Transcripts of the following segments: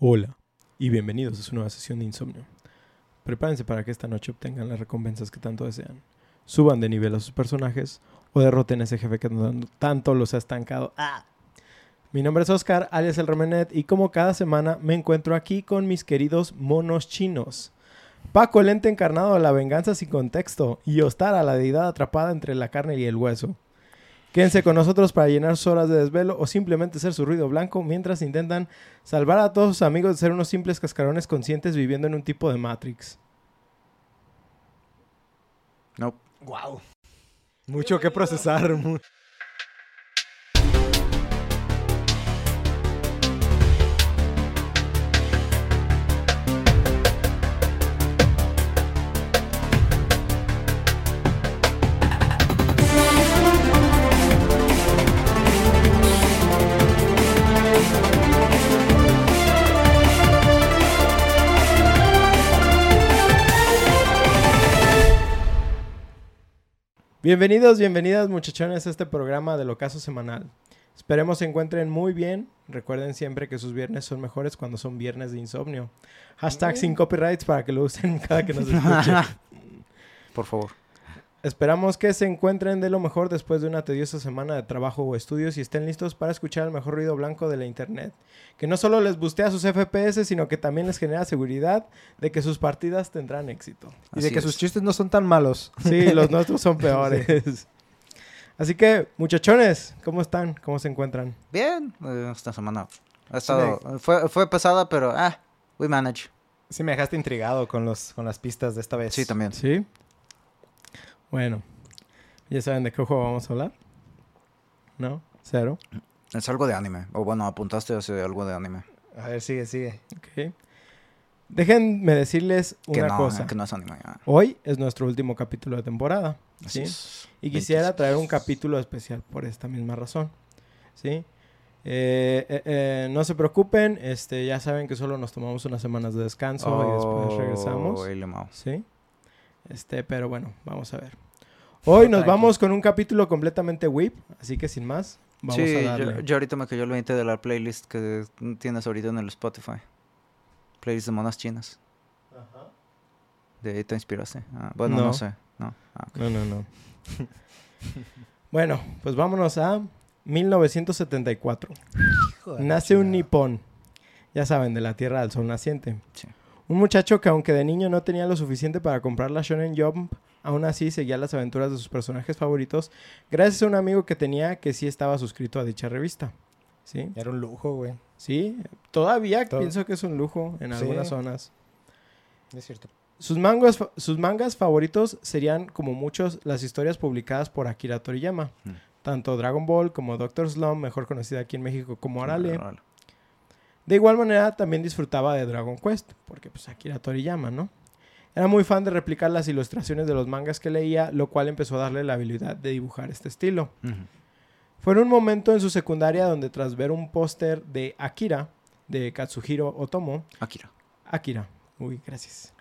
Hola y bienvenidos a su nueva sesión de insomnio. Prepárense para que esta noche obtengan las recompensas que tanto desean. Suban de nivel a sus personajes o derroten a ese jefe que tanto los ha estancado. ¡Ah! Mi nombre es Oscar, alias el Remenet, y como cada semana me encuentro aquí con mis queridos monos chinos. Paco, el ente encarnado de la venganza sin contexto, y Ostara, la deidad atrapada entre la carne y el hueso. Quédense con nosotros para llenar sus horas de desvelo o simplemente ser su ruido blanco mientras intentan salvar a todos sus amigos de ser unos simples cascarones conscientes viviendo en un tipo de Matrix. No. Wow. Mucho que procesar. Bienvenidos, bienvenidas muchachones a este programa del Ocaso Semanal. Esperemos se encuentren muy bien. Recuerden siempre que sus viernes son mejores cuando son viernes de insomnio. Hashtag sin copyrights para que lo usen cada que nos escuchen. Por favor. Esperamos que se encuentren de lo mejor después de una tediosa semana de trabajo o estudios y estén listos para escuchar el mejor ruido blanco de la internet. Que no solo les bustea sus FPS, sino que también les genera seguridad de que sus partidas tendrán éxito. Y de que sus chistes no son tan malos. Sí, los nuestros son peores. Así que, muchachones, ¿cómo están? ¿Cómo se encuentran? Bien, eh, esta semana ha estado, fue, fue pesada, pero ah, we manage. Sí, me dejaste intrigado con, los, con las pistas de esta vez. Sí, también. Sí. Bueno, ¿ya saben de qué juego vamos a hablar? ¿No? ¿Cero? Es algo de anime. O bueno, apuntaste hacia algo de anime. A ver, sigue, sigue. Ok. Déjenme decirles Que una no, cosa. que no es anime. ah. Hoy es nuestro último capítulo de temporada. Así ¿sí? es. Y quisiera 26. traer un capítulo especial por esta misma razón. ¿Sí? Eh, eh, eh, no se preocupen, este, ya saben que solo nos tomamos unas semanas de descanso y después regresamos. Oh. ¿Sí? Este, pero bueno, vamos a ver. Hoy nos vamos con un capítulo completamente whip, así que sin más, vamos sí, a yo, darle. yo ahorita me cayó el 20 de la playlist que tienes ahorita en el Spotify. Playlist de monas chinas. ¿De ahí te inspiraste? Ah, bueno, no. No. sé. No. Ah. No, no, no. bueno, pues vámonos a 1974. Hijo Nace un nipón, ya saben, de la Tierra del Sol naciente. Sí. Un muchacho que aunque de niño no tenía lo suficiente para comprar la Shonen Jump, aún así seguía las aventuras de sus personajes favoritos gracias a un amigo que tenía que sí estaba suscrito a dicha revista. ¿Sí? Era un lujo, güey. Sí, todavía Todo- pienso que es un lujo en Sí. algunas zonas. Es cierto. Sus sus mangas favoritos serían, como muchos, las historias publicadas por Akira Toriyama. Mm. Tanto Dragon Ball como Doctor Slump, mejor conocida aquí en México como Arale. De igual manera, también disfrutaba de Dragon Quest, porque pues Akira Toriyama, ¿no? Era muy fan de replicar las ilustraciones de los mangas que leía, lo cual empezó a darle la habilidad de dibujar este estilo. Fue en un momento en su secundaria donde tras ver un póster de Akira, de Katsuhiro Otomo, Akira. Akira, uy, gracias,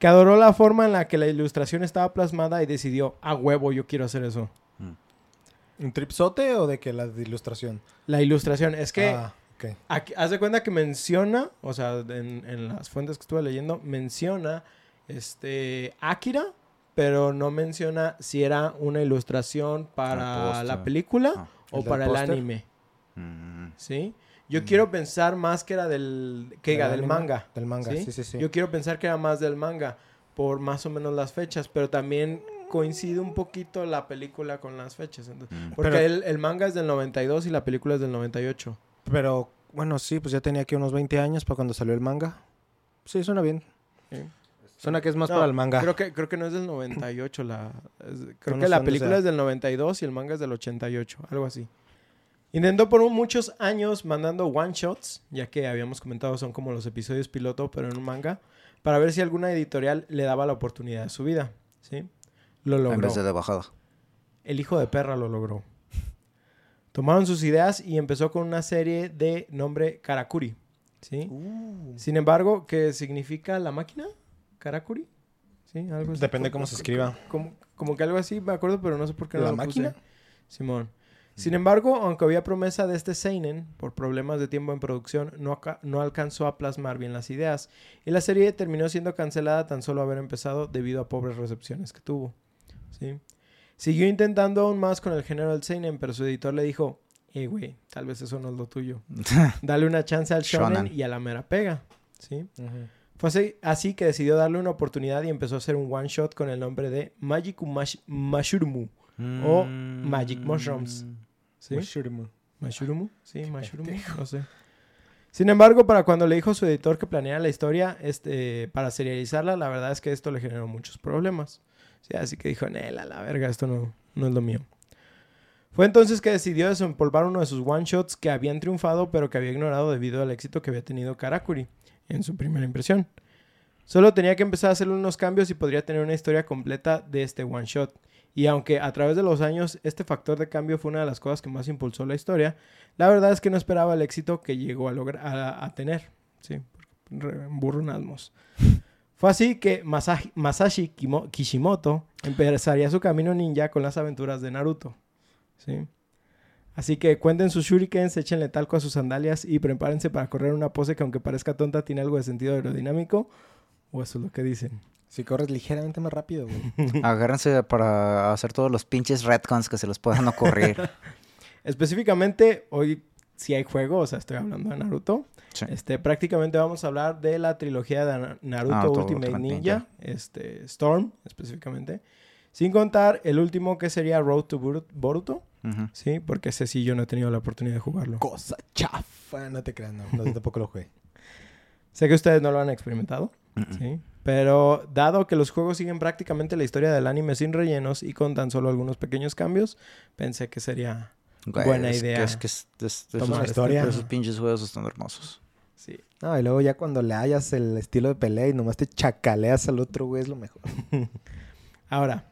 que adoró la forma en la que la ilustración estaba plasmada y decidió, a huevo, yo quiero hacer eso. Mm. ¿Un tripsote o de que la de ilustración? La ilustración, es que... Ah, ok. Aquí, haz de cuenta que menciona, o sea, en, en las fuentes que estuve leyendo, menciona este Akira, pero no menciona si era una ilustración para la película Ah. o ¿El del para el anime, Mm. ¿sí? Yo Mm. quiero pensar más que era del que diga, ¿Del del anime? manga. Del manga, ¿sí? sí, sí, sí. Yo quiero pensar que era más del manga por más o menos las fechas, pero también coincide un poquito la película con las fechas. entonces- Mm. porque Pero- el, el manga es del 92 y la película es del 98. Pero, bueno, sí, pues ya tenía aquí unos 20 años para cuando salió el manga. Sí, suena bien. Sí. Suena que es más No, para el manga. Creo que, creo que no es del 98. La, es- creo No que la película es del 92 y el manga es del 88. Algo así. Intentó por muchos años mandando one-shots, ya que habíamos comentado son como los episodios piloto, pero en un manga, para ver si alguna editorial le daba la oportunidad de su vida. ¿Sí? Lo logró. En vez de de bajada. El hijo de perra lo logró. Tomaron sus ideas y empezó con una serie de nombre Karakuri. ¿Sí? Uh. Sin embargo, ¿qué significa la máquina? ¿Karakuri? Sí, algo así. Depende cómo se escriba. Como, como que algo así, me acuerdo, pero no sé por qué no ¿La lo puse. máquina? Simón. Sin embargo, aunque había promesa de este Seinen, por problemas de tiempo en producción, no, no alcanzó a plasmar bien las ideas, y la serie terminó siendo cancelada tan solo haber empezado debido a pobres recepciones que tuvo. ¿sí? Siguió intentando aún más con el género del Seinen, pero su editor le dijo, hey güey, tal vez eso no es lo tuyo. Dale una chance al shonen, Shonen. y a la mera pega. ¿sí? Fue así, así que decidió darle una oportunidad y empezó a hacer un one shot con el nombre de Magic Mash Mashurumu. O Magic Mushrooms. ¿Sí? Mushurumu. ¿Mashurumu? Sí, Mashurumu. No sé. Sin embargo, para cuando le dijo a su editor que planeara la historia este, para serializarla, la verdad es que esto le generó muchos problemas. Sí, así que dijo, Nela, la verga, esto no, no es lo mío. Fue entonces que decidió desempolvar uno de sus one-shots que habían triunfado, pero que había ignorado debido al éxito que había tenido Karakuri en su primera impresión. Solo tenía que empezar a hacerle unos cambios y podría tener una historia completa de este one-shot. Y aunque a través de los años este factor de cambio fue una de las cosas que más impulsó la historia, la verdad es que no esperaba el éxito que llegó a, lograr, a, tener. Sí, burro. Fue así que Masashi, Masashi Kimo- Kishimoto empezaría su camino ninja con las aventuras de Naruto. ¿sí? Así que cuenten sus shurikens, échenle talco a sus sandalias y prepárense para correr una pose que aunque parezca tonta tiene algo de sentido aerodinámico. O eso es lo que dicen. Si corres ligeramente más rápido, güey. Agárrense para hacer todos los pinches retcons que se les puedan ocurrir. Específicamente, hoy si hay juego, o sea, estoy hablando de Naruto. Sí. Este, prácticamente vamos a hablar de la trilogía de Na- Naruto, Naruto Ultimate, Ultimate Ninja, Ninja. este, Storm específicamente. Sin contar el último que sería Road to Boru- Boruto, sí, porque ese sí yo no he tenido la oportunidad de jugarlo. Cosa chafa. No te creas, no. No, tampoco lo jugué. Sé que ustedes no lo han experimentado, sí, pero dado que los juegos siguen prácticamente la historia del anime sin rellenos y con tan solo algunos pequeños cambios, pensé que sería Güey, Buena es que- idea. es que es- es- Tomar esos, historia. pero esos pinches juegos están hermosos. Sí. No, y luego ya cuando le hallas el estilo de pelea y nomás te chacaleas al otro, güey, es lo mejor. Ahora,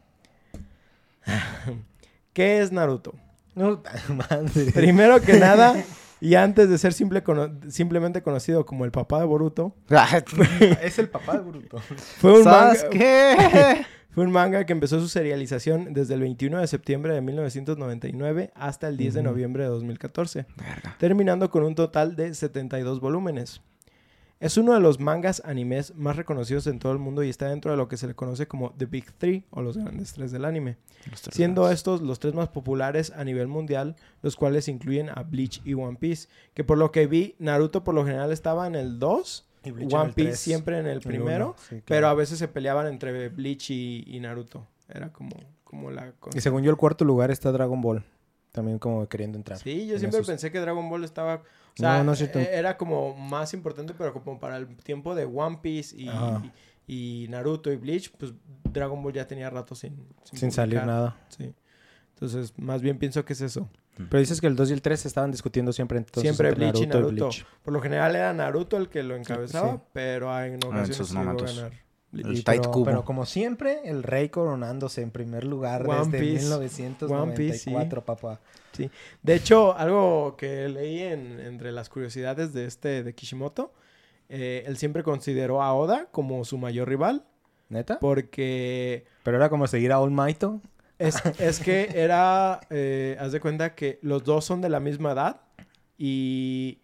¿qué es Naruto? No, madre. Primero que nada, y antes de ser simple cono- simplemente conocido como el papá de Boruto, es el papá de Boruto. fue un, manga, ¿Qué? Fue un manga que empezó su serialización desde el 21 de septiembre de 1999 hasta el 10 de noviembre de 2014, Verga. terminando con un total de 72 volúmenes. Es uno de los mangas animes más reconocidos en todo el mundo y está dentro de lo que se le conoce como The Big Three o los grandes tres del anime. Tres siendo estos los tres más populares a nivel mundial, los cuales incluyen a Bleach y One Piece, que por lo que vi, Naruto por lo general estaba en el 2, Y One Piece siempre en el primero, pero a veces se peleaban entre Bleach y, y Naruto. Era como, como la... cosa. Y según yo, el cuarto lugar está Dragon Ball. También como queriendo entrar. Sí, yo en siempre esos- pensé que Dragon Ball estaba... O sea, No, no es cierto. e- era como más importante, pero como para el tiempo de One Piece y, y Naruto y Bleach, pues Dragon Ball ya tenía rato sin... Sin salir publicar. nada. Sí. Entonces, más bien pienso que es eso. Pero dices que el 2 y el 3 se estaban discutiendo siempre entonces Siempre entre Bleach y Naruto Naruto. Bleach. Por lo general era Naruto el que lo encabezaba, Sí. pero en ocasiones sus sí llegó a momentos. ganar. El Y pero, Kubo. pero como siempre, el rey coronándose en primer lugar One desde Piece. 1994, One Piece, sí. papá. De hecho, algo que leí en- entre las curiosidades de este de Kishimoto, eh, él siempre consideró a Oda como su mayor rival, ¿Neta? porque Pero era como seguir a All Might. Es, es que era, eh, haz de cuenta que los dos son de la misma edad y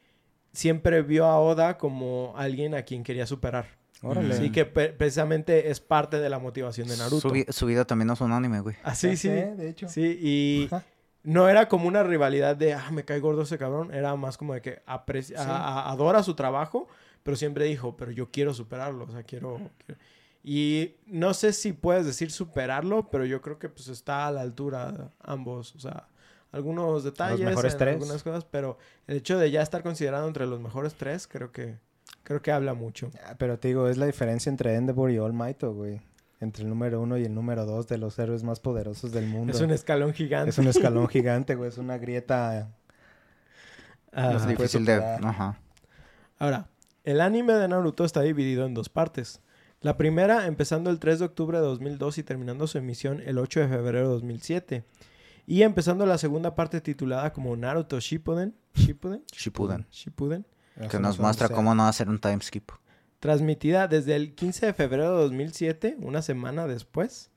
siempre vio a Oda como alguien a quien quería superar. Órale. Así que precisamente es parte de la motivación de Naruto. Su, vi- su vida también es un anime, güey. Así, Ya sí. sé, de hecho. Sí, y Ajá. no era como una rivalidad de, ah, me cae gordo ese cabrón. Era más como de que aprecia- Sí. a- a- adora su trabajo, pero siempre dijo, pero yo quiero superarlo, o sea, quiero... quiero- Y no sé si puedes decir superarlo, pero yo creo que pues está a la altura ambos, o sea, algunos detalles, mejores en tres. algunas cosas, pero el hecho de ya estar considerado entre los mejores tres, creo que, creo que habla mucho. Ah, Pero te digo, es la diferencia entre Endeavor y All Might, güey. Entre el número uno y el número dos de los héroes más poderosos del mundo. Es un escalón gigante. Es un escalón gigante, güey. Es una grieta. Ah, no es difícil de... Ajá. Ahora, el anime de Naruto está dividido en dos partes. La primera empezando el 3 de octubre de 2002 y terminando su emisión el 8 de febrero de 2007. Y empezando la segunda parte titulada como Naruto Shippuden, Shippuden, Shippuden. Shippuden, Que nos muestra cómo no hacer un time skip. transmitida desde el 15 de febrero de 2007, una semana después,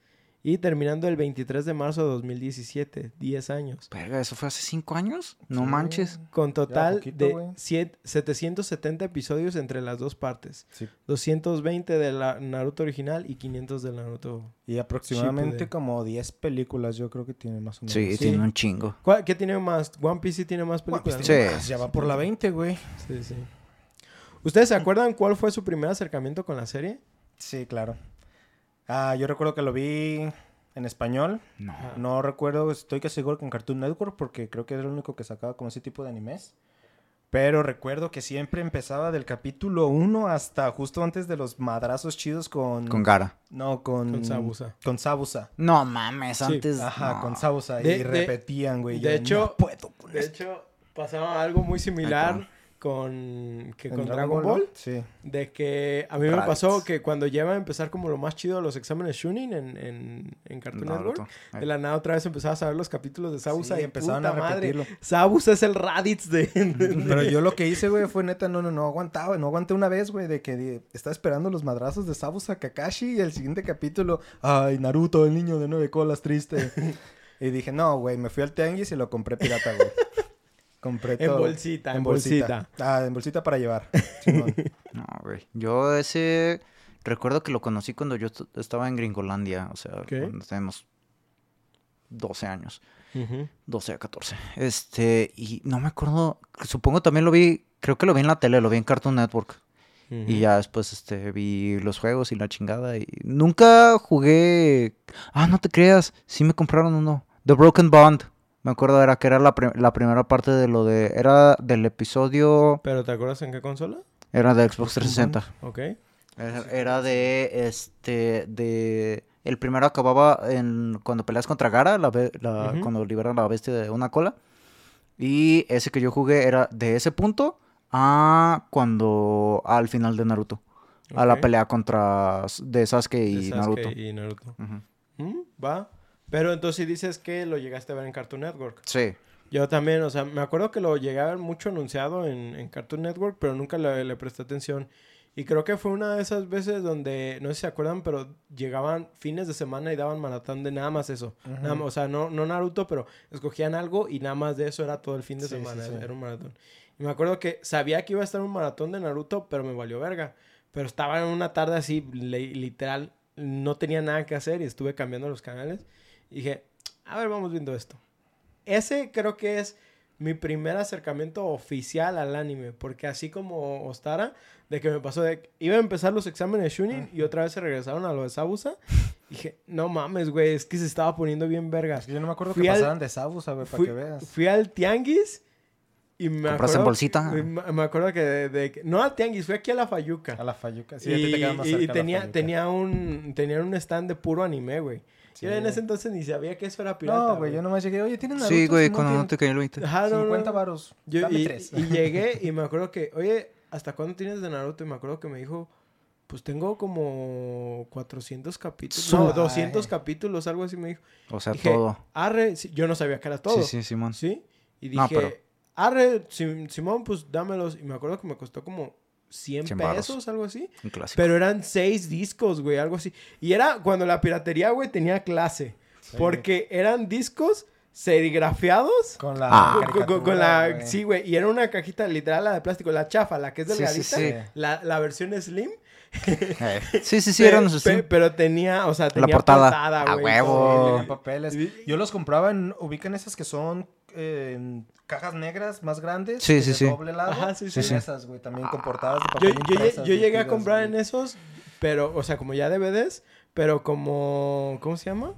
Y terminando el 23 de marzo de 2017, 10 años. Verga, ¿eso fue hace cinco años? No Sí. manches. Con total poquito, de siete- 770 episodios entre las dos partes. Sí. 220 de la Naruto original y 500 del Naruto. Y aproximadamente Shippuden. como 10 películas yo creo que tiene más o menos. Sí, Sí. tiene un chingo. ¿Cuál- ¿Qué tiene más? One Piece tiene más películas. Ya va por la 20, güey. Sí, sí. ¿Ustedes se acuerdan cuál fue su primer acercamiento con la serie? Sí, claro. Ah, yo recuerdo que lo vi en español. No. No recuerdo, estoy que seguro que en Cartoon Network porque creo que era el único que sacaba como ese tipo de animes. Pero recuerdo que siempre empezaba del capítulo 1 hasta justo antes de los madrazos chidos con... Con Gara. No, con... Con Sabusa. Con Sabusa. No mames, Sí. antes. Ajá, no. con Sabusa. De- y de- repetían, güey. de yo, hecho- "No puedo con De esto". hecho, pasaba algo muy similar. Con, que ¿En con Dragon Ball. Sí. De que a mí me pasó que cuando lleva a empezar como lo más chido los exámenes Shunin en, en, en Cartoon Naruto. Network, de la nada otra vez empezabas a ver los capítulos de Sabusa Sí, y empezaban puta a madre, repetirlo. Sabusa es el Raditz de... de- Pero yo lo que hice, güey, fue neta, no, no, no aguantaba, no aguanté una vez, güey, de que di- estaba esperando los madrazos de Sabusa Kakashi y el siguiente capítulo, ay, Naruto, el niño de nueve colas, triste. y dije, no, güey, me fui al tianguis y lo compré pirata, güey. Compré En todo. bolsita, en bolsita. Ah, en bolsita para llevar. No, güey. Yo ese. Recuerdo que lo conocí cuando yo est- estaba en Gringolandia. O sea, Ok. cuando teníamos 12 años. Ujú. 12 a 14. Este. Y no me acuerdo. Supongo también lo vi. Creo que lo vi en la tele, lo vi en Cartoon Network. Y ya después este, vi los juegos y la chingada. Y nunca jugué. Ah, no te creas. Sí me compraron uno. The Broken Bond. Me acuerdo era que era la, la primera parte de lo de. Era del episodio. ¿Pero te acuerdas en qué consola? Era de Xbox 360. Ok. Era, era de este. de. El primero acababa en. cuando peleas contra Gara, la, cuando liberan a la bestia de una cola. Y ese que yo jugué era de ese punto a cuando. al final de Naruto. A la pelea contra de Sasuke y De Sasuke Naruto. y Naruto. Mm, Va. Pero entonces dices que lo llegaste a ver en Cartoon Network. Sí. Yo también, o sea, me acuerdo que lo llegué a ver mucho anunciado en, en Cartoon Network, pero nunca le, le presté atención. Y creo que fue una de esas veces donde, no sé si se acuerdan, pero llegaban fines de semana y daban maratón de nada más eso. Nada más, o sea, no, no Naruto, pero escogían algo y nada más de eso era todo el fin de Sí, sí, semana. sí. Era un maratón. Y me acuerdo que sabía que iba a estar un maratón de Naruto, pero me valió verga. Pero estaba en una tarde así, li- literal, no tenía nada que hacer y estuve cambiando los canales. Y dije, a ver, vamos viendo esto. Ese creo que es mi primer acercamiento oficial al anime, porque así como Ostara, de que me pasó de... Iba a empezar los exámenes de Shunin y otra vez se regresaron a lo de Sabusa. Dije, no mames, güey, es que se estaba poniendo bien vergas. Es que yo no me acuerdo Fui que al- pasaran de Sabusa, güey, para Fui, que veas. fui al tianguis y me ¿Compraste acuerdo... en bolsita? Me, me acuerdo que de, de No al tianguis, fui aquí a la Fayuca. A la Fayuca. Sí, y te más y- cerca y tenía, tenía un tenían un stand de puro anime, güey. Sí. Yo en ese entonces ni sabía que eso era pirata. No, güey, yo nomás llegué, oye, ¿tienen Naruto? Sí, güey, cuando no tienen te cayó el 20. Ajá, no, no. 50 varos. Yo- Dame y, tres. y llegué y me acuerdo que, oye, ¿hasta cuándo tienes de Naruto? Y me acuerdo que me dijo, pues tengo como 400 capítulos. No, 200 Ay. capítulos, algo así me dijo. O sea, Dije, todo. Arre, sí, yo no sabía que era todo. Sí, sí, Simón. ¿Sí? Y dije, No, pero- arre, Sim- Simón, pues dámelos. Y me acuerdo que me costó como 100, 100 varos. pesos, algo así. Un clásico. Pero eran seis discos, güey, algo así. Y era cuando la piratería, güey, tenía clase. Sí. Porque eran discos serigrafiados. Con la Ah. Con, con- con caricatura, la... güey. Sí, güey. Y era una cajita literal, la de plástico. La chafa, la que es Sí, sí, delgadita. sí. La, la versión slim. Sí, sí, sí, eran nuestros. pe- Pero tenía, o sea, La tenía portada. A güey, huevo. papeles. Yo los compraba en... Ubican esas que son eh, en cajas negras más grandes. Sí, sí, de sí. doble lado. Ajá, sí, sí. Sí, esas, güey, también con portadas de Yo, papel yo, impresas, yo llegué a comprar en esos, pero, o sea, como ya DVDs, pero como, ¿cómo se llama?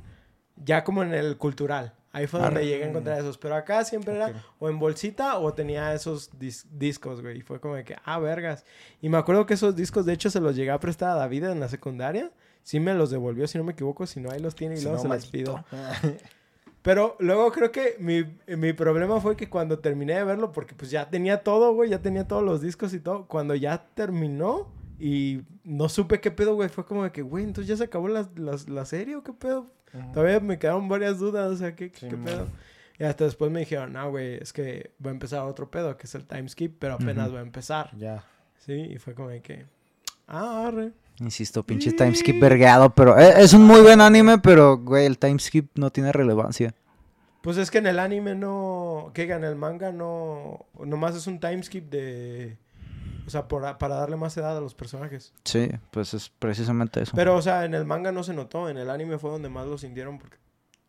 Ya como en el cultural. Ahí fue donde Arre. llegué a encontrar esos. Pero acá siempre era o en bolsita o tenía esos dis- discos, güey. Y fue como de que, ah, vergas. Y me acuerdo que esos discos, de hecho, se los llegué a prestar a David en la secundaria. Sí me los devolvió, si no me equivoco. Si no, ahí los tiene y Si luego no, se los pido. Pero luego creo que mi, mi problema fue que cuando terminé de verlo, porque pues ya tenía todo, güey, ya tenía todos los discos y todo, cuando ya terminó y no supe qué pedo, güey, fue como de que, güey, entonces ya se acabó la, la, la serie o qué pedo. Todavía me quedaron varias dudas, o sea, qué, Sí, qué pedo. Y hasta después me dijeron, no, güey, es que va a empezar otro pedo, que es el time skip, pero apenas va a empezar. Ya. Sí, y fue como de que, Ah, arre. Insisto, pinche timeskip vergueado, pero eh, es un muy buen anime, pero, güey, el timeskip no tiene relevancia. Pues es que en el anime no... Que en el manga no... Nomás es un timeskip de... O sea, por- para darle más edad a los personajes. Sí, pues es precisamente eso. Pero, o sea, en el manga no se notó. En el anime fue donde más lo sintieron porque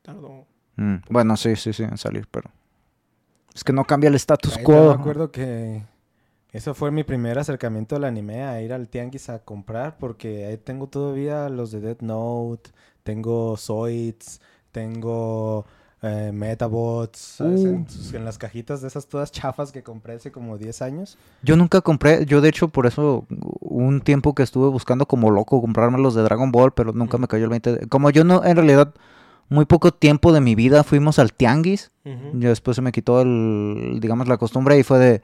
tardó. Mm, Bueno, sí, sí, sí, en salir, pero... Es que no cambia el status quo. Me acuerdo que eso fue mi primer acercamiento al anime, a ir al tianguis a comprar, porque ahí tengo todavía los de Death Note, tengo Zoids, tengo eh, Metabots, ¿sabes? Uh. En, las cajitas de esas todas chafas que compré hace como 10 años. Yo nunca compré, yo de hecho por eso un tiempo que estuve buscando como loco comprarme los de Dragon Ball, pero nunca me cayó el 20. de- Como yo no, en realidad, muy poco tiempo de mi vida fuimos al tianguis, ya después se me quitó el, digamos, la costumbre y fue de...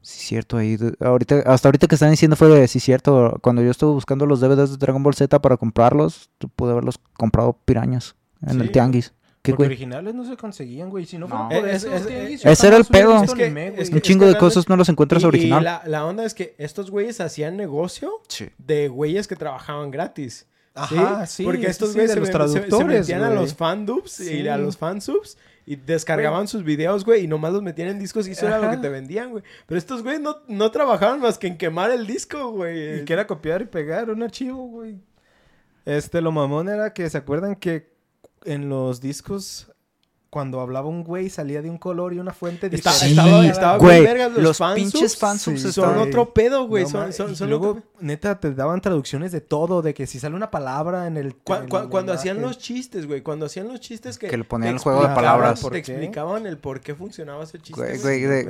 Sí, cierto, ahí, ahorita, hasta ahorita que están diciendo fue de, sí, cierto, cuando yo estuve buscando los DVDs de Dragon Ball Z para comprarlos, pude haberlos comprado pirañas en el tianguis. ¿Qué, Porque güey? originales no se conseguían, güey. Si no No. por Es- eso, es- tianguis, es- ese era el pedo. Es que- anime, Un chingo de realmente- cosas no los encuentras Y- y original. la, la onda es que estos güeyes hacían negocio Sí. de güeyes que trabajaban gratis. ¿sí? Ajá, sí. Porque sí, estos sí, güeyes de se, se- se metían a los fandubs y Sí. a los fansubs y descargaban sus videos, güey, y nomás los metían en discos y eso era lo que te vendían, güey. Pero estos güeyes no, no trabajaban más que en quemar el disco, güey. Y que era copiar y pegar un archivo, güey. Este, lo mamón era que, ¿se acuerdan que en los discos, cuando hablaba un güey, salía de un color y una fuente Está- diferente? estaba, Sí, estaba güey, vergas los, los fansubs. pinches fansubs son estaban- otro pedo, güey. No son, son, y son luego, otro neta, te daban traducciones de todo, de que si sale una palabra en el... Cu- en cu- el cuando hacían los chistes, güey. Cuando hacían los chistes que... Que le ponían el juego de palabras. ¿Por Te explicaban el por qué funcionaba ese chiste. Güey, güey, güey,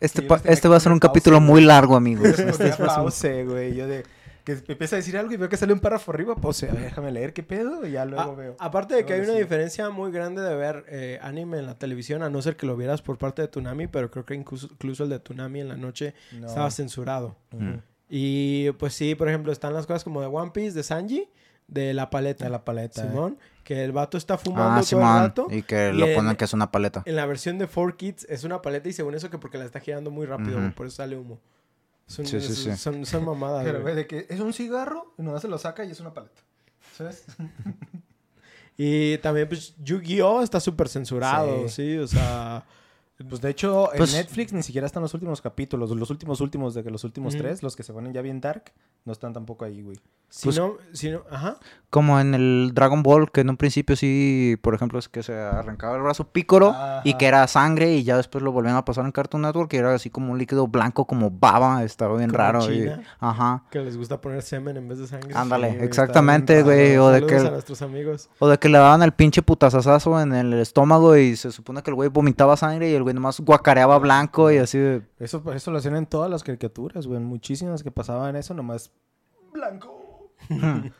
este, Sí, este va a ser un pausa, capítulo güey. muy largo, amigos. Este güey. Yo de... Que empieza a decir algo y veo que sale un párrafo arriba. A ver, déjame leer qué pedo y ya luego A- veo. aparte de que hay una sí. diferencia muy grande de ver eh, anime en la televisión, a no ser que lo vieras por parte de Tunami, pero creo que incluso, incluso el de Tunami en la noche No. estaba censurado. Y pues sí, por ejemplo, están las cosas como de One Piece, de Sanji, de la paleta. De la paleta. eh. Simón, que el vato está fumando Ah, todo el Simón. rato. Y que Y lo en- ponen que es una paleta. En la versión de 4Kids es una paleta y según eso que porque la está girando muy rápido, por eso sale humo. Son, Sí, sí, es- sí. son, son mamadas. Pero, güey. de que es un cigarro y nomás se lo saca y es una paleta. ¿Sabes? Y también, pues, Yu-Gi-Oh! está súper censurado, Sí. sí. o sea... Pues de hecho, Pues- en Netflix ni siquiera están los últimos capítulos. Los últimos últimos de que los últimos Ujú. tres, los que se ponen ya bien dark, no están tampoco ahí, güey. Si Pues- no, si no, ajá. Como en el Dragon Ball, que en un principio sí, por ejemplo, es que se arrancaba el brazo Pícoro y que era sangre y ya después lo volvían a pasar en Cartoon Network y era así como un líquido blanco como baba, estaba bien Como raro. y- China. Ajá. Que les gusta poner semen en vez de sangre. Ándale, exactamente, güey. raro. O de a que nuestros amigos. o de que le daban el pinche putazazazo en el estómago y se supone que el güey vomitaba sangre y el güey nomás guacareaba blanco y así de... Eso, eso lo hacían en todas las caricaturas, güey. Muchísimas que pasaban eso, nomás blanco.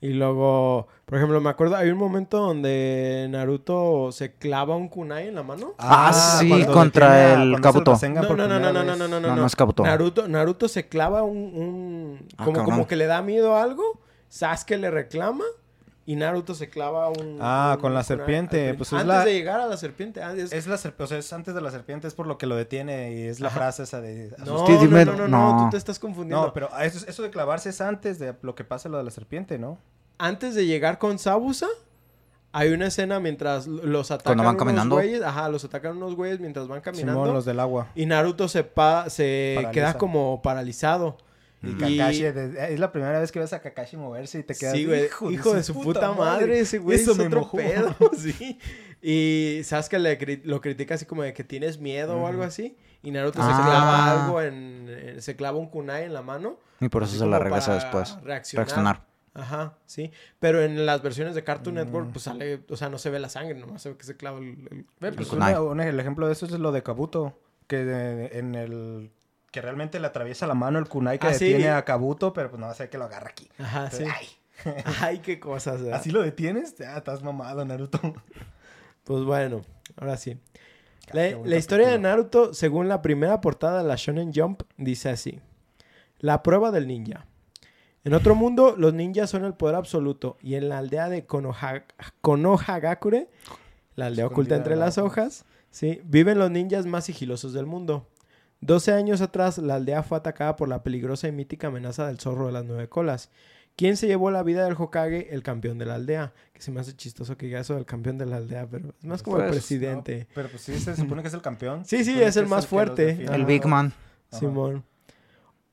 Y luego, por ejemplo, me acuerdo, hay un momento donde Naruto se clava un kunai en la mano. Ah, sí, cuando contra el Kabuto. No, no, no, no, no, no, no, no, No, no. no es Kabuto. Naruto, Naruto se clava un, un- Ah, como, como que le da miedo a algo. Sasuke le reclama. Y Naruto se clava un... Ah, un con la serpiente, pues es Antes la- de llegar a la serpiente. ah, es- Es la serp- o sea, es antes de la serpiente, es por lo que lo detiene y es la Ajá. frase esa de... No, no, no, no, no, no. tú te estás confundiendo. No, pero eso, eso de clavarse es antes de lo que pasa lo de la serpiente, ¿no? Antes de llegar con Sabusa, hay una escena mientras los atacan Cuando van unos caminando. güeyes. Ajá, los atacan unos güeyes mientras van caminando. Simón, los del agua. Y Naruto se, pa- se Paraliza. queda como paralizado. Y Y- Kakashi, de- es la primera vez que ves a Kakashi moverse y te quedas... Sí, güey. Hijo, de su puta, madre, ese güey Eso es me otro mojó. pedo, sí. Y Sasuke le cri- lo critica así como de que tienes miedo o algo así. Y Naruto se Ah. clava algo en, en- Se clava un kunai en la mano. Y por eso se la regresa después. Reaccionar. Reaccionar. Ajá, sí. Pero en las versiones de Cartoon Mm. Network, pues sale... O sea, no se ve la sangre, nomás se ve que se clava el... el- el pues kunai. una- una- el ejemplo de eso es lo de Kabuto, que de- en el... Que realmente le atraviesa la mano el kunai que Ah, sí. detiene a Kabuto, pero pues no va a ser que lo agarra aquí. Ajá, sí. Ay, Ay, qué cosas. ¿verdad? ¿Así lo detienes? Ya, estás mamado, Naruto. Pues bueno, ahora sí. La, Qué buen la historia de. Naruto, según la primera portada de la Shonen Jump, dice así. La prueba del ninja. En otro mundo, los ninjas son el poder absoluto. Y en la aldea de Konoha- Konohagakure, la aldea oculta entre en la las hoja. hojas, ¿sí? viven los ninjas más sigilosos del mundo. 12 años atrás, la aldea fue atacada por la peligrosa y mítica amenaza del zorro de las nueve colas. ¿Quién se llevó la vida del Hokage? El campeón de la aldea. Que se me hace chistoso que diga eso del campeón de la aldea, pero es más como el Pues, presidente. No, pero pues sí, se supone que es el campeón. Sí, sí, supone es el más fuerte. El. Big Man. Ajá. Simón.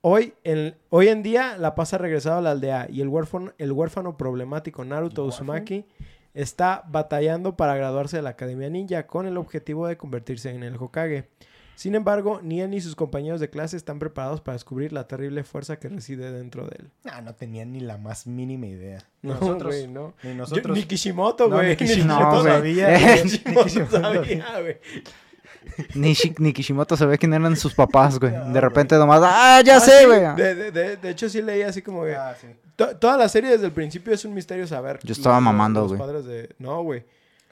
Hoy en, hoy en día, la paz ha regresado a la aldea y el huérfano, el huérfano problemático Naruto ¿El Uzumaki está batallando para graduarse de la Academia Ninja con el objetivo de convertirse en el Hokage. Sin embargo, ni él ni sus compañeros de clase están preparados para descubrir la terrible fuerza que reside dentro de él. Ah, no tenía ni la más mínima idea. No, nosotros, güey, no. ni Yo- nosotros. ni Kishimoto, No, güey. ni Kishimoto No, güey. sabía. Güey. Ni Kishimoto sabía, güey. Ni, Shi- ni Kishimoto sabía quién eran sus papás, güey. No, De repente nomás, ¡ah, ya sé, sí, güey! De, de- de- de hecho, sí leí así como que... Ah, sí. to- toda la serie desde el principio es un misterio saber. Yo estaba los- mamando, güey. padres de... No, güey.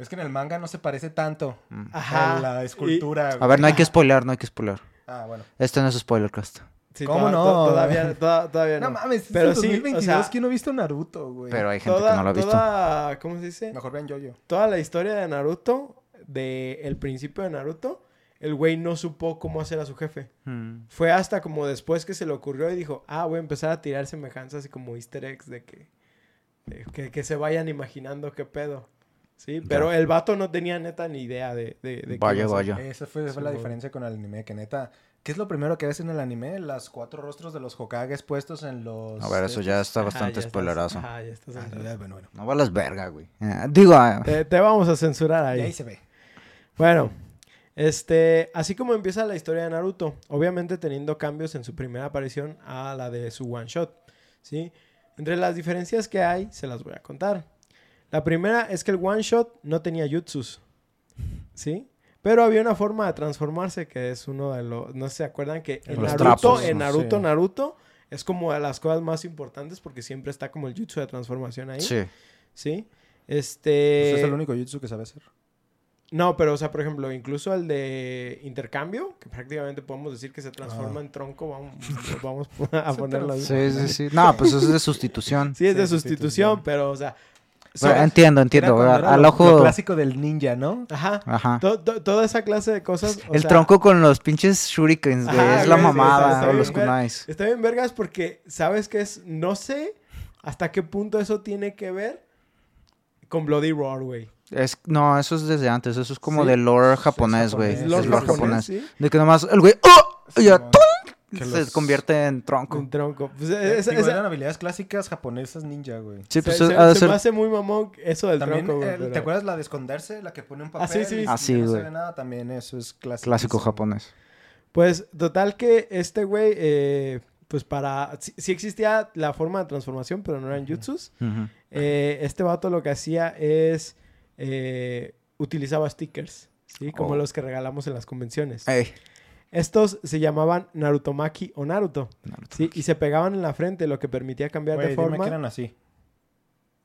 Es que en el manga no se parece tanto Ajá. a la escultura. A ver, no hay que spoiler, no hay que spoiler. Ah, bueno. Este no es spoilercast. Sí, ¿Cómo toda- no? to- Todavía, toda- todavía no. No mames, Pero sí, sí, o 2022 sea- ¿quién no ha visto Naruto, güey? Pero hay gente toda, que no lo ha visto. toda- ¿Cómo se dice? Mejor vean Yoyo. Toda la historia de Naruto, de el principio de Naruto, el güey no supo cómo hacer a su jefe. Mm. Fue hasta como después que se le ocurrió y dijo, ah, voy a empezar a tirar semejanzas y como easter eggs de que, de que, que se vayan imaginando qué pedo. Sí, pero el vato no tenía neta ni idea de... de, de qué Vaya, vaya. Esa fue, fue la diferencia con el anime, que neta... ¿Qué es lo primero que ves en el anime? Las cuatro rostros de los Hokages puestos en los... A ver, eso ya está Ajá, bastante estás- spoilerazo. Ajá, ya estás Ah, bueno, bueno. No vales verga, güey. Eh, digo, ah, Te, te vamos a censurar Y ahí. ahí se ve. Bueno, este, así como empieza la historia de Naruto, obviamente teniendo cambios en su primera aparición a la de su one shot, ¿sí? Entre las diferencias que hay, se las voy a contar. La primera es que el one shot no tenía jutsus, ¿sí? Pero había una forma de transformarse que es uno de los, no sé si se acuerdan que en Los Naruto, trapos, en ¿no? Naruto, Sí. Naruto es como de las cosas más importantes porque siempre está como el jutsu de transformación ahí, sí. ¿sí? Este Pues es el único jutsu que sabe hacer. no, pero o sea, por ejemplo, incluso el de intercambio, que prácticamente podemos decir que se transforma Ah. en tronco, vamos, vamos a ponerlo así. Sí, sí, sí. No, pues eso es de sustitución. Sí, es Sí, de sustitución. sustitución, pero o sea, Pero so- entiendo, entiendo. era Al lo- ojo. Lo clásico del ninja, ¿no? ajá, Ajá. to- to- toda esa clase de cosas. o El sea, tronco con los pinches shurikens, güey. Ajá, es la está- mamada. está o los kunais. Está bien vergas porque sabes que es, no sé hasta qué punto eso tiene que ver con Bloody Roar, güey. Es, no, eso es desde antes. Eso es como Sí. de lore japonés, güey. Es Lore japonés, japonés. ¿sí? De que nomás el güey. ¡Oh! Y ya. Que se los- convierte en tronco. Un tronco. Pues, Eh, digo, esa- eran habilidades clásicas japonesas ninja, güey. Sí, se, pues se- se ser. me hace muy mamón eso del También, tronco, güey. pero- ¿te acuerdas la de esconderse? La que pone un papel. Ah, sí, sí. y Ah, no se ve nada, también eso es clásico. Clásico japonés. Pues total que este güey, eh, pues para... Sí, sí existía la forma de transformación, pero no eran jutsus. Eh, este vato lo que hacía es... eh, utilizaba stickers, ¿sí? Como Oh. los que regalamos en las convenciones. Ey. Estos se llamaban Narutomaki o Naruto, Naruto. ¿sí? Y se pegaban en la frente, lo que permitía cambiar de dime forma. que eran así.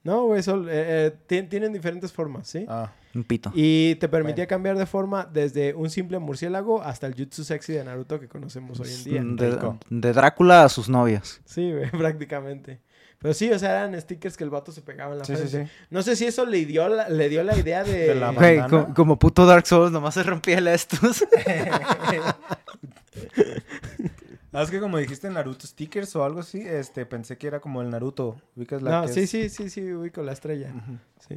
No, güey, son- eh, eh, tien- tienen diferentes formas, ¿sí? Ah, Un pito. Y te permitía Bueno. cambiar de forma desde un simple murciélago hasta el jutsu sexy de Naruto que conocemos hoy en día. De, Rico. de Drácula a sus novias. Sí, güey, prácticamente. Pero sí, o sea, eran stickers que el vato se pegaba en la sí, sí, frente. sí. No sé si eso le dio la, le dio la idea de... De la Güey, bandana. co- como puto Dark Souls, nomás se rompía el estos. Ah, es que como dijiste Naruto stickers o algo así, este, pensé que era como el Naruto. ¿Ubicas la No, que sí, es? sí, sí, sí, ubico la estrella. Sí.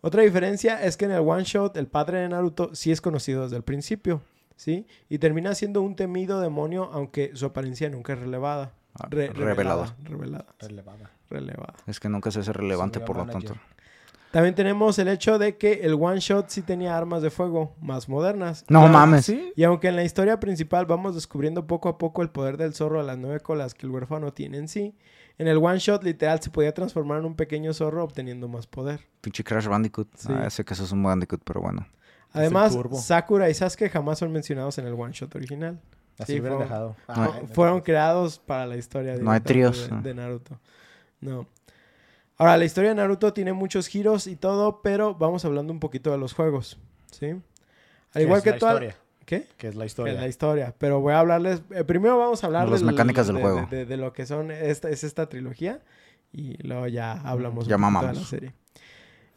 Otra diferencia es que en el one shot el padre de Naruto sí es conocido desde el principio, ¿sí? Y termina siendo un temido demonio aunque su apariencia nunca es relevada. Ah, Re- revelada. Revelada. Relevada. Relevada. Es que nunca se hace relevante por lo manager. tanto. También tenemos el hecho de que el one shot sí tenía armas de fuego más modernas. No mames. ¿Sí? Y aunque en la historia principal vamos descubriendo poco a poco el poder del zorro a las nueve colas que el huérfano tiene en sí, en el one shot literal se podía transformar en un pequeño zorro obteniendo más poder. Pinche Crash Bandicoot. Sí. Ah, sé que eso es un Bandicoot, pero bueno. Además. Sakura y Sasuke jamás son mencionados en el one shot original. Así Sí, hubieran fue- dejado. Ah, Fueron creados para la historia No hay tríos, de, ¿no? de Naruto. No. Ahora, la historia de Naruto tiene muchos giros y todo, pero vamos hablando un poquito de los juegos, ¿sí? Al ¿Qué igual es que la toda... historia? ¿Qué? Que es la historia. la historia. Pero voy a hablarles. eh, primero vamos a hablar Las del- mecánicas del de, juego. De, de lo que son esta, es esta trilogía. Y luego ya hablamos Ya un de la serie. Ah,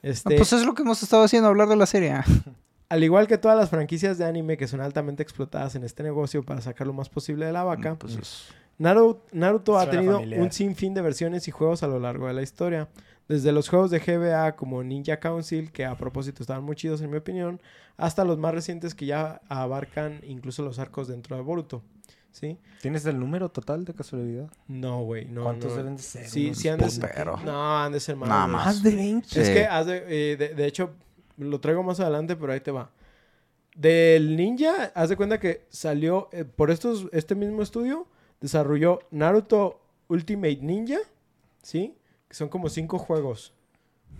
Este, pues es lo que hemos estado haciendo, hablar de la serie. al igual que todas las franquicias de anime que son altamente explotadas en este negocio para sacar lo más posible de la vaca, Pues es- Naru- Naruto ha tenido familiar. un sinfín de versiones y juegos a lo largo de la historia. Desde los juegos de GBA como Ninja Council, que a propósito estaban muy chidos en mi opinión, hasta los más recientes que ya abarcan incluso los arcos dentro de Boruto. ¿Sí? ¿Tienes el número total de casualidad? No, güey, no. ¿Cuántos no. deben de ser? Sí, sí han de ser. No, han de ser más. Nada más. Más de 20. Es Sí. que, de, eh, de, de hecho, lo traigo más adelante, pero ahí te va. Del ninja, haz de cuenta que salió, eh, por estos, este mismo estudio, desarrolló Naruto Ultimate Ninja, ¿sí? Que son como cinco juegos.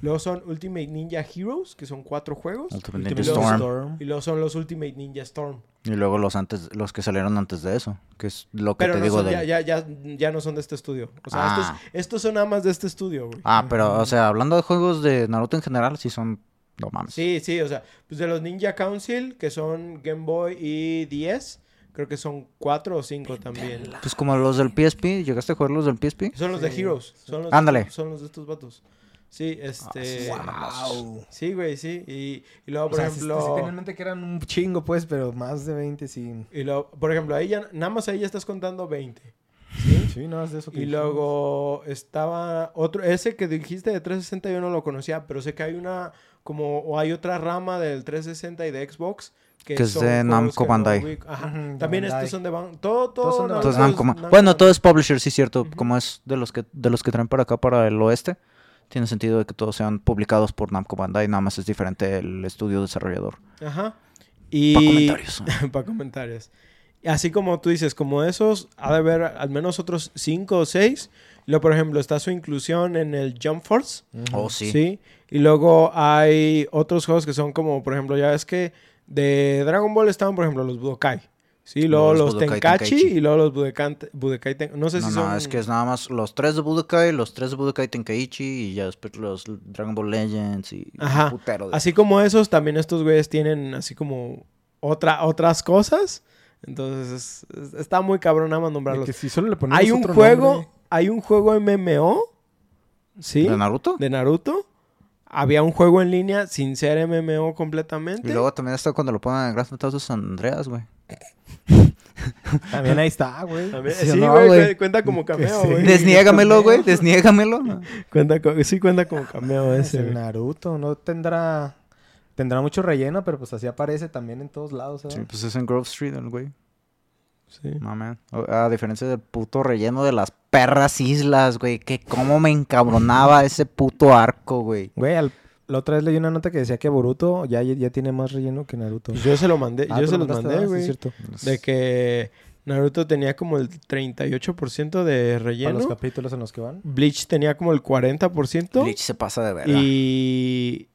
Luego son Ultimate Ninja Heroes, que son cuatro juegos. Ultimate Ninja Storm. Storm. Y luego son los Ultimate Ninja Storm. Y luego los antes, los que salieron antes de eso, que es lo que Pero te no digo son- de. ya, ya, ya, ya no son de este estudio. O sea, Ah. estos, estos son nada más de este estudio, güey. Ah, pero, o sea, hablando de juegos de Naruto en general, sí son. No mames. Sí, sí, o sea, pues de los Ninja Council, que son Game Boy y 10, creo que son cuatro o cinco también. Pues como los del PSP, ¿llegaste a jugar los del PSP? Son los de Sí. Heroes, son los, Ándale. son los de estos vatos. Sí, este... Wow. Sí, güey, sí. Y, y luego, O por sea, sí- ejemplo... sí tenía en mente que eran un chingo, pues, pero más de 20 sí. Y luego, por ejemplo, ahí ya, nada más ahí ya estás contando 20. Sí, nada más de eso que Y dijimos. luego estaba otro, ese que dijiste de 360 yo no lo conocía, pero sé que hay una, como, o hay otra rama del 360 y de Xbox. Que, Que es de Namco Bandai. ubico. Ajá. También Bandai. estos son de Bandai. Todo, todo. Todos son de Namco Entonces, Namco es- Namco- Namco Bueno, todo es publisher, sí, cierto. Como es de los que de los que traen para acá, para el oeste, tiene sentido de que todos sean publicados por Namco Bandai. Nada más es diferente el estudio desarrollador. Ajá. Y... Para comentarios. para comentarios. Y Así como tú dices, como esos, ha de haber al menos otros 5 o 6. Luego, por ejemplo, está su inclusión en el Jump Force. Oh, sí. Sí. Y luego hay otros juegos que son como, por ejemplo, ya ves que de Dragon Ball estaban, por ejemplo, los Budokai. Sí, luego Los los, Budokai Tenkachi, Tenkaichi. y luego los Budokai, Budokai Ten- No sé no, si no, son... es que es nada más los tres de Budokai, los tres de Budokai Tenkaichi y ya después los Dragon Ball Legends y Ajá. putero de- Así como esos, también estos güeyes tienen así como otra, otras cosas. Entonces, es- es- está muy cabrón nada más nombrarlos. que si solo le ponemos Hay un otro juego, nombre- hay un juego MMO, ¿sí? ¿De Naruto? De Naruto. Había un juego en línea sin ser MMO completamente. Y luego también está cuando lo ponen en Grand Theft Auto San Andreas, güey. También ahí está, güey. También- Sí, sí, no, güey, güey. cu- cuenta como cameo, Sí. güey. Desniégamelo, güey, desniégamelo. Cuenta co- sí cuenta como cameo Es ese. el güey. Naruto, no tendrá... Tendrá mucho relleno, pero pues así aparece también en todos lados, ¿sabes? Sí, pues es en Grove Street, el güey. Sí. A diferencia del puto relleno de las perras islas, güey. Que cómo me encabronaba ese puto arco, güey. Güey, al- la otra vez leí una nota que decía que Boruto ya, ya tiene más relleno que Naruto. Yo se lo mandé, Ah, yo ¿tú se lo los mandé, Ah, sí, güey. cierto. de que Naruto tenía como el 38% de Para los relleno. capítulos en los que van. Bleach tenía como el 40%. Bleach se pasa de verga. Y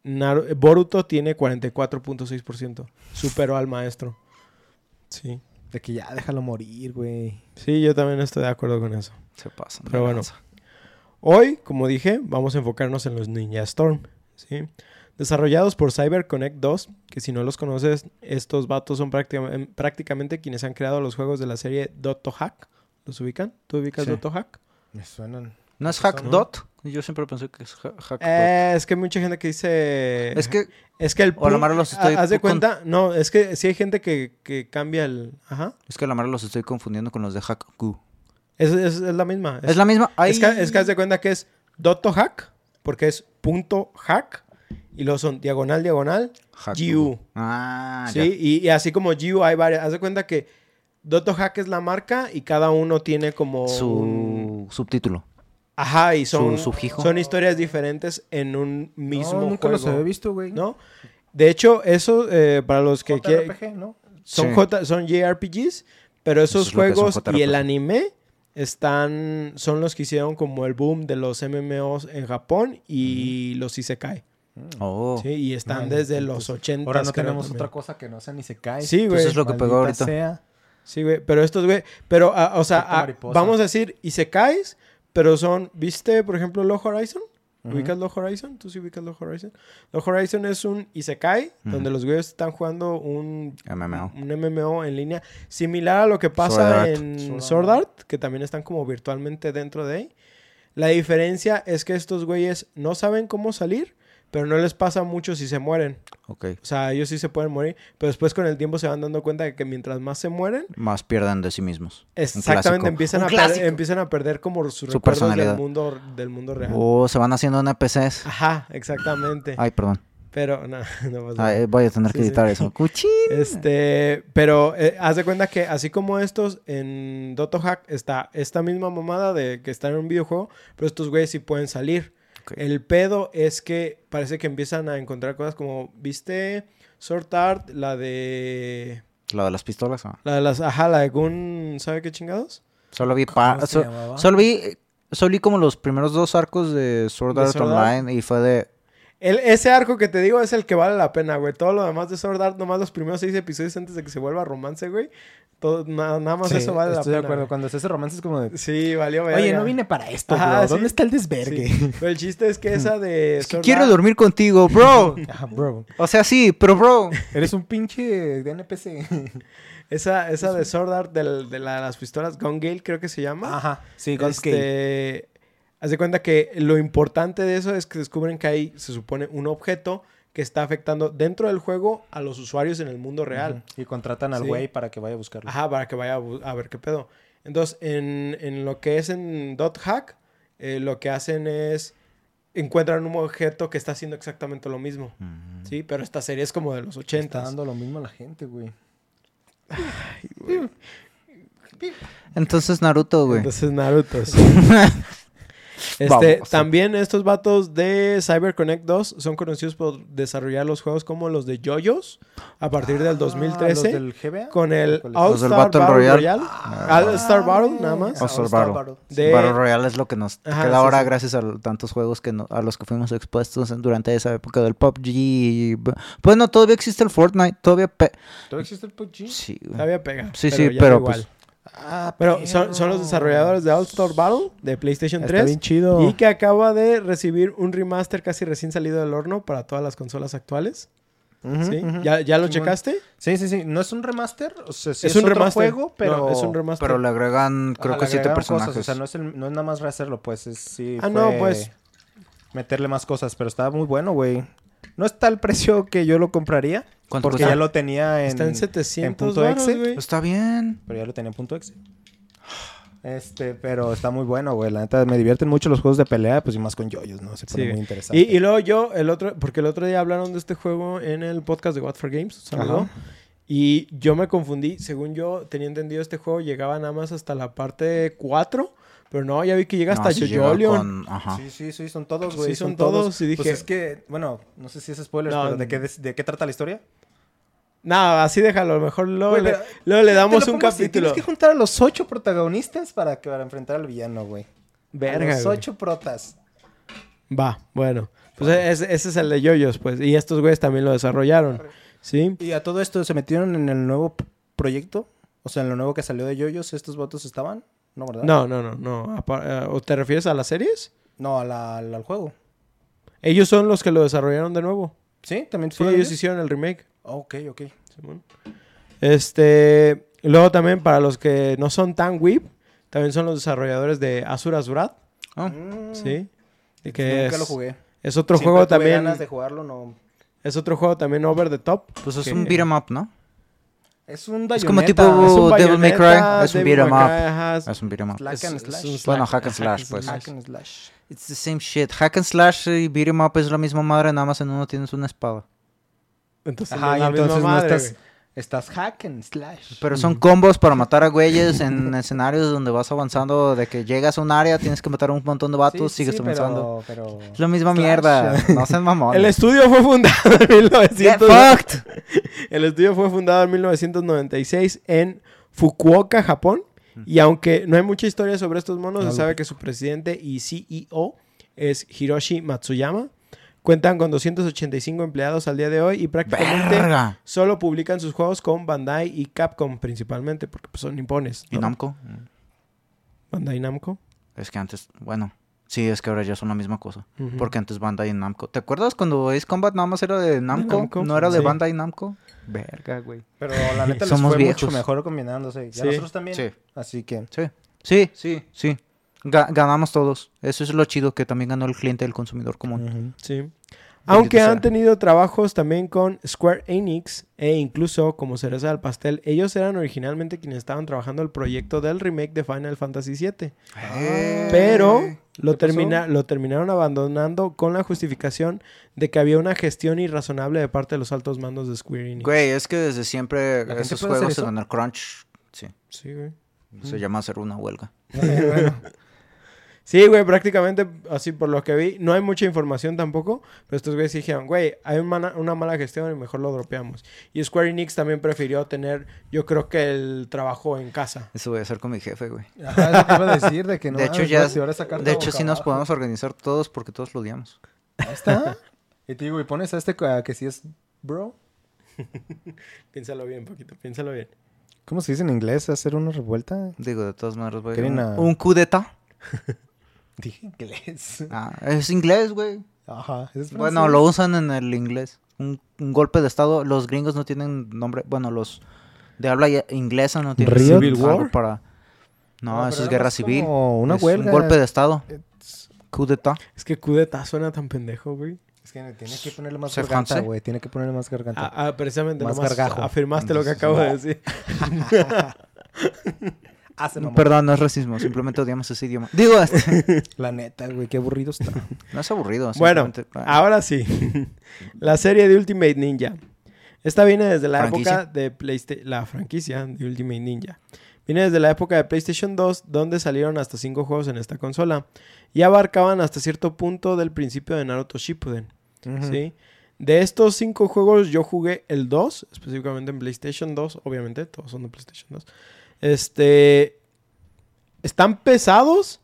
Boruto tiene 44.6%. Superó al maestro. Sí. De que ya déjalo morir, güey. Sí, yo también estoy de acuerdo con eso. Se pasa. Pero bueno. Hoy, como dije, vamos a enfocarnos en los Ninja Storm. ¿sí? Desarrollados por CyberConnect 2, que si no los conoces, estos vatos son prácticamente, prácticamente quienes han creado los juegos de la serie Dotto Hack. ¿Los ubican? ¿Tú ubicas Sí. Dotto Hack? Me suenan. ¿No es. Hack Dot? Yo siempre pensé que es ha- Hack Eh, es que hay mucha gente que dice... Es que Es que el... O a los estoy Haz de con- cuenta... No, es que sí hay gente que, que cambia el... Ajá. es que a la los estoy confundiendo con los de Hack Gu. Es, es- es la misma. Es la misma. Ay. Es que, es que haz de cuenta que es Dotto Hack, porque es punto hack, y luego son diagonal, diagonal, Hack GU. Ah, ¿sí? Y, y así como GU hay varias. Haz de cuenta que Dotto Hack es la marca y cada uno tiene como... un- Su subtítulo. Ajá, y son, su sufijo. son historias diferentes en un mismo no, nunca juego. los había visto, güey. ¿No? De hecho, eso, eh, para los que quieren... JRPG, ¿no? Son, Sí. J, son JRPGs, pero esos Eso es juegos y el anime están son los que hicieron como el boom de los MMOs en Japón y los Isekai. Oh. ¿sí? Y están Vale, desde los 80. Ahora no tenemos otra cosa que no sea ni se cae. Sí, güey. Pues es lo que pegó ahorita. sea. Sí, güey. Pero estos, güey. Pero, ah, o sea, ah, mariposa. vamos a decir Isekais, pero son. ¿Viste, por ejemplo, Low Horizon? ¿Ubicas Low Horizon? ¿Tú sí ubicas Low Horizon? Low Horizon es un Isekai donde los güeyes están jugando un MMO. un MMO en línea similar a lo que pasa en Sword Sword Art. Art, que también están como virtualmente dentro de ahí. La diferencia es que estos güeyes no saben cómo salir, pero no les pasa mucho si se mueren. Ok. O sea, ellos sí se pueden morir, pero después con el tiempo se van dando cuenta de que mientras más se mueren, Más pierden de sí mismos. exactamente empiezan a, per- empiezan a perder como Su recuerdos personalidad. del mundo, del mundo real. O se van haciendo NPCs. Ajá, exactamente. Ay, perdón. Pero no, no pasa nada. Ay, voy a tener que Sí, sí. editar eso. Cuchín. Este, pero eh, haz de cuenta que así como estos, en Doto Hack está esta misma mamada de que están en un videojuego, pero estos güeyes sí pueden salir. El pedo es que parece que empiezan a encontrar cosas como, ¿viste? Sword Art, la de... La de las pistolas. ah. La de las... Ajá, la de Gun... ¿Sabe qué chingados? Solo vi, ¿Cómo pa- so- solo vi, solo vi como los primeros dos arcos de Sword ¿De Art Sword Art? Online y fue de, El, ese arco que te digo es el que vale la pena, güey. Todo lo demás de Sword Art, nomás los primeros seis episodios antes de que se vuelva romance, güey. Todo, na- nada más Sí, eso vale la estoy pena. de acuerdo. güey. Cuando es ese romance es como de... Sí, valió Oye, verga. no vine para esto, Ajá, bro. sí. ¿Dónde está el desvergue? Sí, Pero el chiste es que esa de "Es que quiero Art- dormir contigo, bro. Ah, bro. o sea, sí, pero bro. Eres un pinche de NPC. Esa, esa de Sword Art del- de, la- las pistolas Gun Gale, creo que se llama. Ajá. Sí, Gate. este, Haz de cuenta que lo importante de eso es que descubren que hay, se supone, un objeto que está afectando dentro del juego a los usuarios en el mundo real. Y contratan al Sí. güey para que vaya a buscarlo. Ajá, para que vaya a, a ver qué pedo. Entonces, en, en lo que es en Dot Hack, eh, lo que hacen es encuentran un objeto que está haciendo exactamente lo mismo. Sí, pero esta serie es como de los Está 80. dando lo mismo a la gente, güey. Entonces Naruto, güey. Entonces Naruto, sí. Este, Vamos. también estos vatos de CyberConnect 2 son conocidos por desarrollar los juegos como los de JoJo's a partir del Ah, 2013 ¿los del GBA? con el ¿Cuál es? All Los del Star Battle Battle Royale. Royale. All Star Battle, nada más. Ah, All-Star All-Star Battle. De- Battle Royale es lo que nos Ajá, queda sí, ahora sí. gracias a tantos juegos que no- a los que fuimos expuestos durante esa época del PUBG. y b- Bueno, todavía existe el Fortnite, todavía... pe- ¿Todavía existe el PUBG? Sí. Todavía pega. Sí, sí, ya no pero, igual. pues, Ah, Pero son, son los desarrolladores de All Star Battle de PlayStation Está 3 bien chido. y que acaba de recibir un remaster casi recién salido del horno para todas las consolas actuales. ¿sí? ¿Ya, ya lo checaste? Sí, sí, sí. No es un remaster. O sea, sí es, es, un otro remaster. juego, pero... No, es un remaster. Pero le agregan, creo Ajá, que siete personajes. cosas, O sea, no es, el- no es nada más rehacerlo, pues. Es, sí Ah, no, pues. Meterle más cosas, pero estaba muy bueno, güey. No está el precio que yo lo compraría. ¿Cuánto Porque cuesta? ya lo tenía en... Está en 700 punto varos, exe. güey. Está bien. Pero ya lo tenía en punto exe. Este, pero está muy bueno, güey. La neta, me divierten mucho los juegos de pelea, pues y más con yoyos, ¿no? Se pone Sí. muy interesante. Y, y luego yo, el otro, porque el otro día hablaron de este juego en el podcast de What for Games, saludo. Y yo me confundí, según yo tenía entendido este juego llegaba nada más hasta la parte 4, pero no, ya vi que llega hasta No, sí llega Jojolion. con-. Sí, sí, sí, son todos, Sí, güey. son todos, y dije- Pues es que, bueno, no sé si es spoiler, No, pero ¿de qué, de qué trata la historia? Nada, así déjalo, a lo mejor luego, Güey, le, luego le damos un capítulo. Tienes que juntar a los ocho protagonistas para, que, para enfrentar al villano, güey. a Verga, los güey. ocho protas. Va, bueno. Pues ese, ese es el de Yoyos, pues. Y estos güeyes también lo desarrollaron. ¿Sí? ¿Y a todo esto se metieron en el nuevo proyecto? O sea, en lo nuevo que salió de Yoyos, ¿estos votos estaban? No, ¿verdad? No, no, no, no. Eh, ¿O te refieres a las series? No, a la- al, juego. Ellos son los que lo desarrollaron de nuevo. ¿Sí? ¿También Sí, ellos ellos? hicieron el remake. Ok, ok. Simón. Este, luego también para los que no son tan whip, también son los desarrolladores de Asura Azurat, Ah, Mm, ¿sí? Y que Nunca es, lo jugué. es otro Siempre juego tuve también, ganas de jugarlo, no. es otro juego también over the top. Pues es que- un beat 'em up, ¿no? Es un Es como tipo- Es un Devil May Cry, es un beat 'em up. Es un beat 'em up. Es- slash. Bueno, hack and slash, pues. Hack and slash. It's the same shit. Hack and slash y beat 'em up es la misma madre, nada más en uno tienes una espada. Entonces, Ajá, no estás... güey. Estás hack and slash. Pero son combos para matar a güeyes en escenarios donde vas avanzando, de que llegas a un área, tienes que matar a un montón de vatos, Sí, sigues sí, avanzando. Pero, pero... Es la misma Slash. mierda. No sean mamones. El estudio fue fundado en Get 1900. fucked. El estudio fue fundado en 1996 en Fukuoka, Japón. Y aunque no hay mucha historia sobre estos monos, se sabe que su presidente y CEO es Hiroshi Matsuyama. Cuentan con 285 empleados al día de hoy y prácticamente Verga. solo publican sus juegos con Bandai y Capcom principalmente, porque pues, son nipones. ¿Y. Namco? Bandai Namco. Es que antes, bueno, sí, es que ahora ya son la misma cosa. Porque antes Bandai y Namco. ¿Te acuerdas cuando Ace Combat nada más era de Namco? Namco, ¿No era de sí. Bandai y Namco? Verga, güey. Pero la neta les Somos fue viejos. mucho mejor combinándose. Ya Sí. nosotros también. Sí. Así que... Sí. Sí, sí, sí. Ga- ganamos todos. Eso es lo chido, que también ganó el cliente, el consumidor común. Sí. Aunque han tenido trabajos también con Square Enix e incluso como cereza del pastel, ellos eran originalmente quienes estaban trabajando el proyecto del remake de Final Fantasy VII. Eh, Pero lo, termina, lo terminaron abandonando con la justificación de que había una gestión irrazonable de parte de los altos mandos de Square Enix. Güey, es que desde siempre ¿La gente esos juegos en el crunch, sí, Sí, güey. se llama hacer una huelga. bueno, Sí, güey, prácticamente así por lo que vi. No hay mucha información tampoco, pero estos güeyes dijeron, güey, hay un mana- una mala gestión y mejor lo dropeamos. Y Square Enix también prefirió tener, yo creo que el trabajo en casa. Eso voy a hacer con mi jefe, güey. ajá, eso te iba a decir de que no. de hecho, ya, de hecho sí nos podemos organizar todos porque todos lo odiamos. Ahí está. Y te digo, y pones a este a que sí es bro. Piénsalo bien, poquito, piénsalo bien. ¿Cómo se dice en inglés? ¿Hacer una revuelta? Digo, de todas maneras, güey. Un, a- un coup d'etat. Dije inglés. Ah, es inglés, güey. Ajá. ¿es Bueno, lo usan en el inglés. Un, un golpe de estado. Los gringos no tienen nombre. Bueno, los de habla inglesa no tienen Riot? Civil War? para. No, pero eso es guerra más civil. como una Es huelga. Un golpe de estado. Es- Coup d'etat. Es que Kudeta suena tan pendejo, güey. Es que tiene que ponerle más ¿Se garganta, güey. Tiene que ponerle más garganta. Ah, ah, precisamente Más gargajo. afirmaste lo que acabo de no. decir. Perdón, no es racismo. Simplemente odiamos ese idioma. Digo, este, La neta, güey. Qué aburrido está. no es aburrido. Bueno, ah, ahora sí. la serie de Ultimate Ninja. Esta viene desde la ¿Franquicia? época de PlayStation. La franquicia de Ultimate Ninja. Viene desde la época de PlayStation 2, donde salieron hasta 5 juegos en esta consola. Y abarcaban hasta cierto punto del principio de Naruto Shippuden. ¿sí? De estos 5 juegos, yo jugué el 2, específicamente en PlayStation 2, obviamente, todos son de PlayStation 2. Este. Están pesados.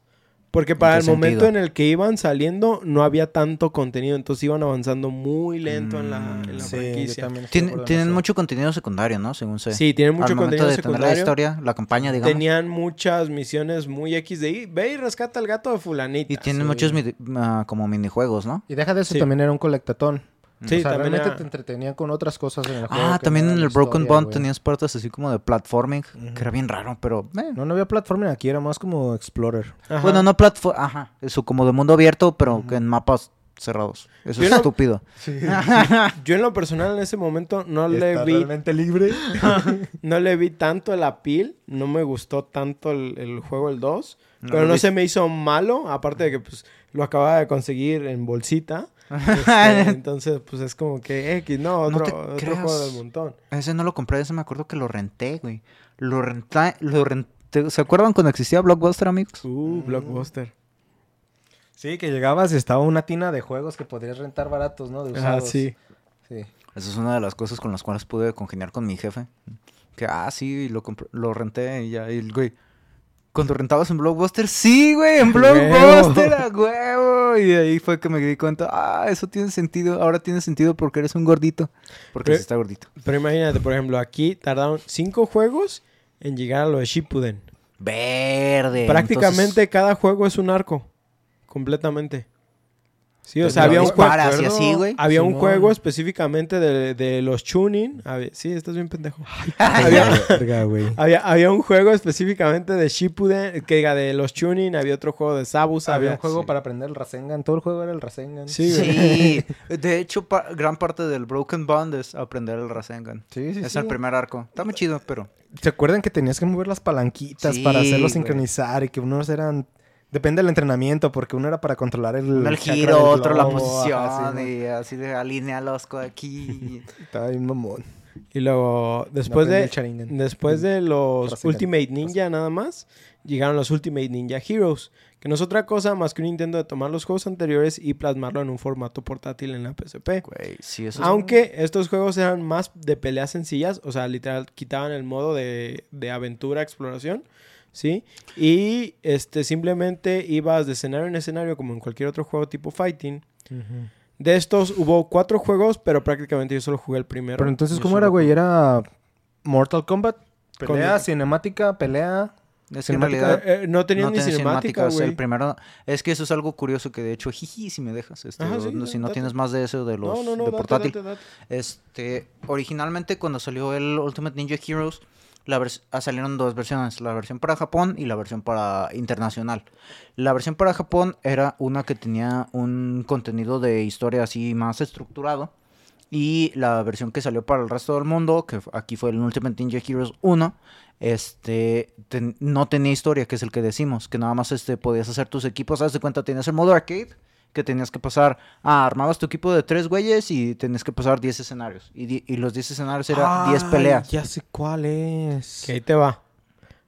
Porque para el momento sentido? en el que iban saliendo no había tanto contenido, entonces iban avanzando muy lento en la, en la Mm, Sí, yo franquicia. Tienen, en mucho contenido secundario, ¿no? Según sé. Sí, tienen mucho Al momento contenido de tener la secundario. historia, la campaña, digamos. Tenían muchas misiones muy X de ahí. Ve y rescata al gato de fulanita. Y tienen sí. muchos ah, como minijuegos, ¿no? Y deja de eso, Sí. también era un colectatón. Sí, o sea, también realmente era- te entretenían con otras cosas en el juego. Ah, también en el Broken historia, Bond tenías partes así como de platforming, que era bien raro, pero... eh. No, no había platforming aquí, era más como Explorer. Ajá. Bueno, no platform... Ajá, eso como de mundo abierto, pero que en mapas cerrados. Eso Yo es no- estúpido. Yo en lo personal en ese momento no le vi realmente libre. no le vi tanto el appeal, no me gustó tanto el, el juego el 2, No pero no vi- se me hizo malo, aparte de que pues lo acababa de conseguir en bolsita. Este, entonces, pues es como que X, no, No otro, otro creas. juego del montón. Ese no lo compré, ese me acuerdo que lo renté, güey. Lo renté, lo renté... ¿Se acuerdan cuando existía Blockbuster, amigos? Uh, Blockbuster. Sí, que llegabas y estaba una tina de juegos que podrías rentar baratos, ¿no? De Ah, usados. sí. Sí. Esa es una de las cosas con las cuales pude congeniar con mi jefe. Que, ah, sí, lo, compré- lo renté y ya, y el güey... Cuando rentabas en Blockbuster, sí, güey, en Blockbuster, a huevo. Y ahí fue que me di cuenta, ah, eso tiene sentido, ahora tiene sentido porque eres un gordito. Porque Pero- está gordito. Pero imagínate, por ejemplo, aquí tardaron 5 juegos en llegar a lo de Shippuden. Verde. Prácticamente cada juego es un arco. Completamente. Sí, o sea, había un juego. así, güey. Había un juego específicamente de, de los tuning. Había- sí, estás bien pendejo. Había... Había, había un juego específicamente de Shippuden, que diga de los tuning. Había otro juego de Sabusa. Había Había un juego sí. para aprender el Rasengan. Todo el juego era el Rasengan. Sí, güey. Sí, de hecho, pa- gran parte del Broken Bond es aprender el Rasengan. Sí, sí, es sí. el primer arco. Está muy chido, pero... ¿Se acuerdan que tenías que mover las palanquitas Sí, para hacerlo sincronizar y que unos eran... Depende del entrenamiento, porque uno era para controlar el... Uno el giro, otro la posición, ajá, sí, ¿no? y así de alinealos aquí. Estaba bien mamón. Y luego, después de, después de los Rasengan. Ultimate Ninja nada más, llegaron los Ultimate Ninja Heroes. Que no es otra cosa más que un intento de tomar los juegos anteriores y plasmarlo en un formato portátil en la PSP. Sí, es- Aunque estos juegos eran más de peleas sencillas, o sea, literal quitaban el modo de, de aventura, exploración, ¿sí? Y este, simplemente ibas de escenario en escenario como en cualquier otro juego tipo fighting. De estos hubo cuatro juegos, pero prácticamente yo solo jugué el primero. Pero entonces, ¿cómo era, güey? Era Mortal Kombat, pelea, Con- cinemática, pelea. Es que en cinemática- realidad Eh, eh, no tenía no ni cinemática, güey. El primero... Es que eso es algo curioso que de hecho, jiji, si me dejas. Este, Ajá, o sí, no- si no date. tienes más de eso de los No, no, no, de date, portátil. date, date. Este, originalmente cuando salió el Ultimate Ninja Heroes, La ah, salieron dos versiones, la versión para Japón y la versión para internacional. La versión para Japón era una que tenía un contenido de historia así más estructurado. Y la versión que salió para el resto del mundo, que aquí fue el Ultimate Ninja Heroes 1, este, no tenía historia, que es el que decimos, que nada más este, podías hacer tus equipos. Haz de cuenta, tenías el modo arcade, que tenías que pasar, ah, armabas tu equipo de tres güeyes y tenías que pasar 10 escenarios. Y, y los 10 escenarios eran 10 Ay, peleas. Ya sé cuál es. Que ahí te va.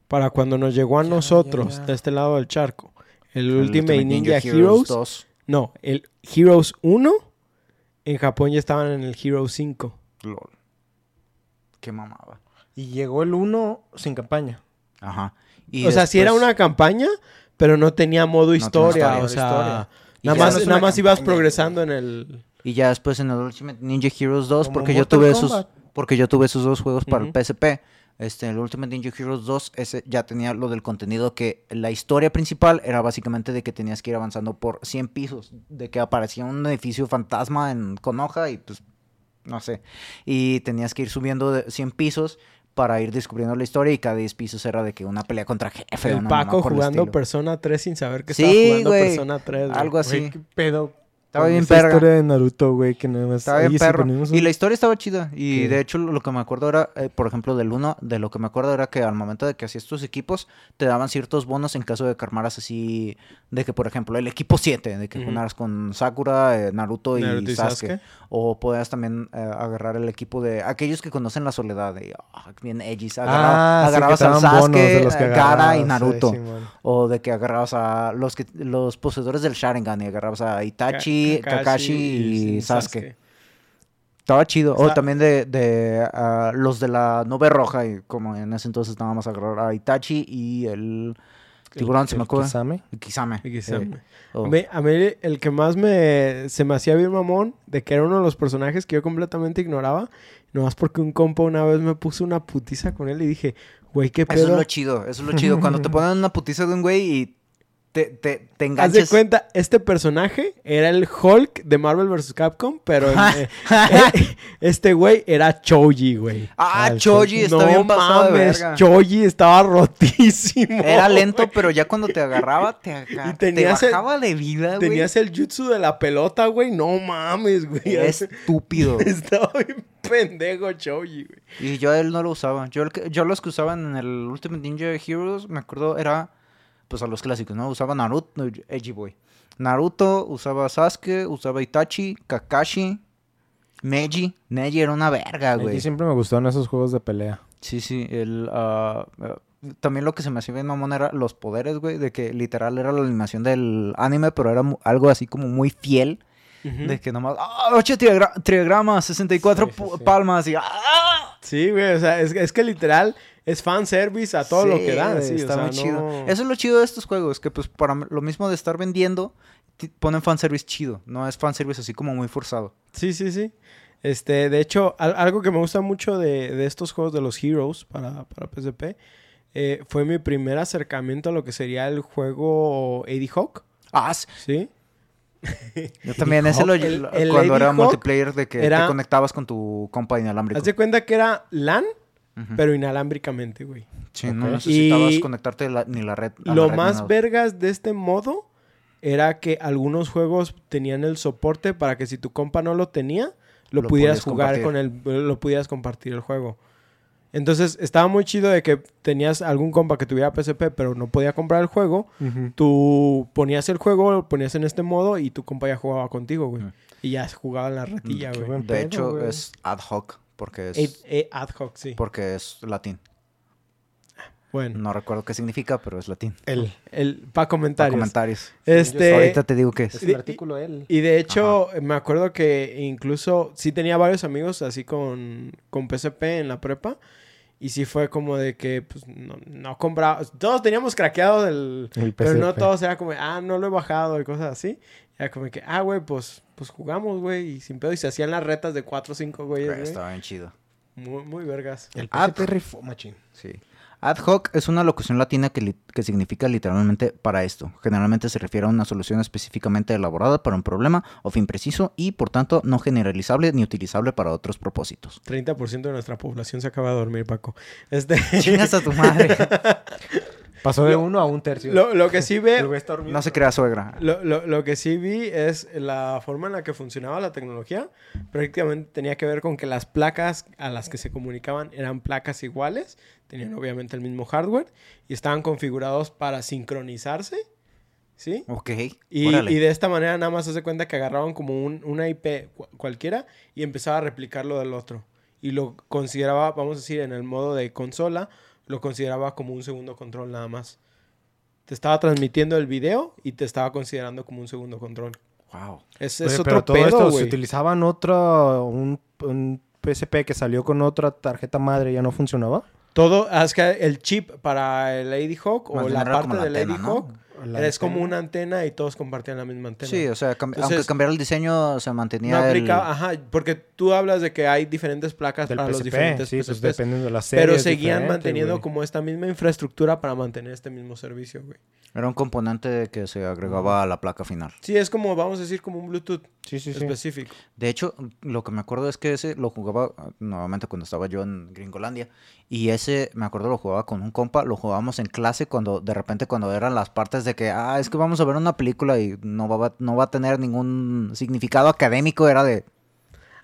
Para cuando nos llegó a Ya, nosotros, ya, ya. de este lado del charco, el, El Ultimate Ninja, Heroes. 2. No, el Heroes 1. En Japón ya estaban en el Heroes 5. Lol. Qué mamada. Y llegó el 1 sin campaña. Ajá. Y o sea, sí era después- una campaña, pero no tenía modo tenía historia. historia. o sea, Historia. Nada más, nada más ibas progresando en el. Y ya después en el Ultimate Ninja Heroes 2, Como porque yo tuve esos, porque yo tuve esos dos juegos para el PSP. Este, el Ultimate Ninja Heroes 2, ese ya tenía lo del contenido que la historia principal era básicamente de que tenías que ir avanzando por 100 pisos, de que aparecía un edificio fantasma en Konoha y pues no sé, y tenías que ir subiendo de 100 pisos para ir descubriendo la historia y cada 10 pisos era de que una pelea contra jefe. el Paco jugando. Persona 3 sin saber que Sí, estaba jugando güey, Persona 3. güey. Algo así. Güey, qué pedo. Estaba bien esa perga. historia de Naruto, güey, que nada más... Estaba bien Oye, si perro. Y la historia estaba chida. Y ¿Qué? de hecho, lo que me acuerdo era, eh, por ejemplo, del 1, de lo que me acuerdo era que al momento de que hacías tus equipos, te daban ciertos bonos en caso de que armaras así, de que, por ejemplo, el equipo 7, de que Ujú. jugaras con Sakura, eh, Naruto, y, Naruto y Sasuke. Sasuke. O podías también eh, agarrar el equipo de aquellos que conocen la soledad, de, ah, bien edgys. Ah, Agarra- sí, agarrabas al Sasuke, de los que eh, Gaara y sí, Naruto. O de que agarrabas a los que los poseedores del Sharingan y agarrabas a Itachi, Kakashi, y Sasuke. Sasuke. Estaba chido. O también de, de ah, los de la nube roja, y como en ese entonces nada más agarrar a Itachi y el tiburón, se me ¿El acuerda. Kisame? Kisame. Y que sí. se- O- A mí, el que más me se me hacía bien mamón, de que era uno de los personajes que yo completamente ignoraba, nomás porque un compa una vez me puso una putiza con él y dije, güey, qué Eso es pedo. lo chido, eso es lo chido. Cuando te ponen una putiza de un güey y te, te, te Haz de cuenta, este personaje era el Hulk de Marvel vs. Capcom, pero eh, eh, este güey era Choji, güey. Ah, Choji está no bien pasado de mames, verga. Choji estaba rotísimo. Era lento, pero ya cuando te agarraba, te, aga- Y te tenías el- bajaba de vida, güey. Tenías el jutsu de la pelota, güey. No mames, güey. Estúpido. Estaba bien pendejo Choji, güey. Y yo a él no lo usaba. Yo, yo los que usaban en el Ultimate Ninja Heroes, me acuerdo, era pues a los clásicos, ¿no? Usaba Naruto, Edgy Boy. Naruto, usaba Sasuke, usaba Itachi, Kakashi, Neji. Neji era una verga, güey. siempre me gustaron esos juegos de pelea. Sí, sí. El, ah, ah, también lo que se me hacía bien mamón era los poderes, güey. De que literal era la animación del anime, pero era algo así como muy fiel. De que nomás, ¡ah! 8 triagramas, 64 Sí, sí, pu- sí. palmas y ¡ah! Sí, güey. O sea, es, es que literal es fanservice a todo lo que dan. Sí, o está sea, muy chido. no- Eso es lo chido de estos juegos, que pues para lo mismo de estar vendiendo, ponen fanservice chido. No es fanservice así como muy forzado. Sí, sí, sí. Este, de hecho, al- algo que me gusta mucho de, de estos juegos de los Heroes para, para PSP eh, fue mi primer acercamiento a lo que sería el juego Eddie Hawk. Ah, ¿Sí? Yo también ese lo, El- cuando era Hawk multiplayer de que era- te conectabas con tu compa inalámbrico. Haz de cuenta que era LAN, pero inalámbricamente, güey. Sí, no necesitabas Y- conectarte la- ni la red. la Lo red más vergas de este modo era que algunos juegos tenían el soporte para que si tu compa no lo tenía, lo, Lo pudieras jugar con el, lo pudieras compartir el juego. Entonces estaba muy chido de que tenías algún compa que tuviera PSP pero no podía comprar el juego. Tú ponías el juego, lo ponías en este modo y tu compa ya jugaba contigo, güey. Mm. Y ya jugaba en la retilla, güey. De pedo, hecho, güey. es ad hoc, porque es, Eh, eh, ad hoc, sí. porque es latín. Bueno, No recuerdo qué significa, pero es latín. El, el, Para comentarios. comentarios. Este, Ahorita te digo qué es. es el artículo él. Y de hecho, me acuerdo que incluso sí tenía varios amigos así con, con PSP en la prepa. Y sí fue como de que pues, no, no compraba. Todos teníamos craqueado el. El Pero no todos era como, ah, no lo he bajado y cosas así. Era como que, ah, güey, pues, pues jugamos, güey. Y sin pedo. Y se hacían las retas de 4 o 5 güeyes, Pero güey. Estaba bien chido. Muy, muy vergas. El Ah, PSP rifó, machín. Sí. Ad hoc es una locución latina que, li- que significa literalmente para esto. Generalmente se refiere a una solución específicamente elaborada para un problema o fin preciso y por tanto no generalizable ni utilizable para otros propósitos. 30% de nuestra población se acaba de dormir, Paco. Este, Chingas a tu madre. Pasó de uno a un tercio. lo, lo que sí ve. No se crea suegra. lo, lo- lo que sí vi es la forma en la que funcionaba la tecnología. Prácticamente tenía que ver con que las placas a las que se comunicaban eran placas iguales, tenían obviamente el mismo hardware y estaban configurados para sincronizarse, ¿sí? Ok. Y, y de esta manera nada más se hace cuenta que agarraban como un, una IP cu- cualquiera y empezaba a replicar lo del otro. Y lo consideraba, vamos a decir, en el modo de consola, lo consideraba como un segundo control nada más. Te estaba transmitiendo el video y te estaba considerando como un segundo control. Wow. Es, Oye, es pero otro todo pedo, esto se utilizaban otro, un, un PSP que salió con otra tarjeta madre, ¿ya no funcionaba? Todo, ah, es que el chip para el Lady Hawk o Más la parte como la de Lady. Hawk La es como una antena y todos compartían la misma antena. Sí, o sea, cam- Entonces- aunque cambiara el diseño, se mantenía no el... aplicaba, ajá, porque tú hablas de que hay diferentes placas Del para los PSP, diferentes sí, pues PSPs. dependiendo de la serie. Pero seguían manteniendo güey. como esta misma infraestructura para mantener este mismo servicio, güey. Era un componente que se agregaba a la placa final. Sí, es como, vamos a decir, como un Bluetooth Sí, sí, sí. específico. De hecho, lo que me acuerdo es que ese lo jugaba nuevamente cuando estaba yo en Gringolandia. Y ese, me acuerdo, lo jugaba con un compa. Lo jugábamos en clase cuando, de repente, cuando eran las partes de que, ah, es que vamos a ver una película y no va, no va a tener ningún significado académico. Era de,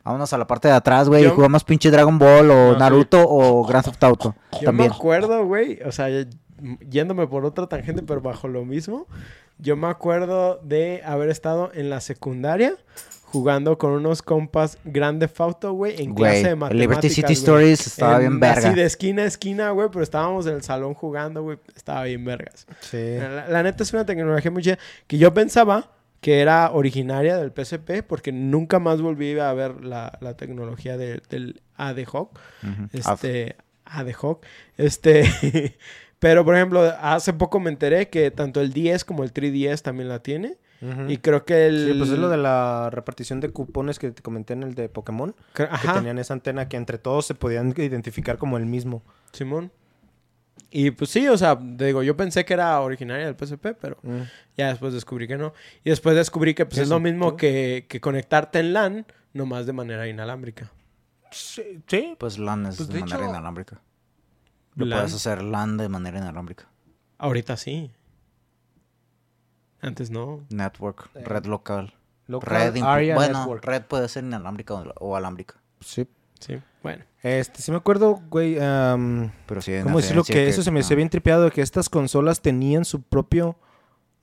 vámonos a la parte de atrás, güey, y jugamos pinche Dragon Ball o sí. Naruto o Grand Theft Auto. Yo También. me acuerdo, güey, o sea, yéndome por otra tangente, pero bajo lo mismo, yo me acuerdo de haber estado en la secundaria jugando con unos compas Grande Auto, güey, en clase de el matemáticas, Liberty City güey. Stories estaba En- bien verga. Así de esquina a esquina, güey, pero estábamos en el salón jugando, güey, estaba bien vergas. Sí. La, la neta es una tecnología muy chida que yo pensaba que era originaria del PSP porque nunca más volví a ver la, la tecnología de- del AD Hawk. Ujú. Este, AD Hawk. Este, pero por ejemplo, hace poco me enteré que tanto el 10 como el 3DS también la tiene. Y creo que el... Sí, pues es lo de la repartición de cupones que te comenté en el de Pokémon. cre- Que tenían esa antena que entre todos se podían identificar como el mismo. Simón. Y pues sí, o sea, te digo, yo pensé que era originaria del PSP, pero Mm. ya después descubrí que no. Y después descubrí que pues, ¿Tiene es lo mismo que, que conectarte en LAN, nomás de manera inalámbrica. Sí, sí. Pues LAN es Pues, de, de manera hecho- inalámbrica. Lo LAN. puedes hacer LAN de manera inalámbrica. Ahorita sí. Antes no. Network, Eh, red local. Local Red, Area bueno, Network. red puede ser inalámbrica o, alámbrica. Sí. Sí, bueno. Este, sí me acuerdo, güey, am, Pero sí ¿cómo decirlo? Que, diferencia eso se me no. hacía bien tripeado, que estas consolas tenían su propio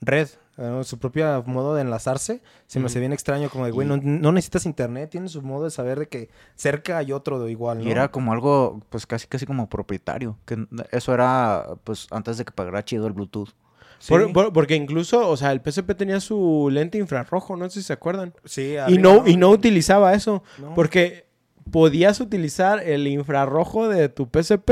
red, eh, su propio modo de enlazarse. Se me hacía bien extraño, como de, güey, no, no necesitas internet, tienes su modo de saber de que cerca hay otro de igual, ¿no? Y era como algo, pues casi casi como propietario. Que eso era, pues, antes de que pagara chido el Bluetooth. Sí, Por- por- porque incluso, o sea, el PSP tenía su lente infrarrojo, no sé si se acuerdan. sí, Y no, y no utilizaba eso. No. Porque podías utilizar el infrarrojo de tu PSP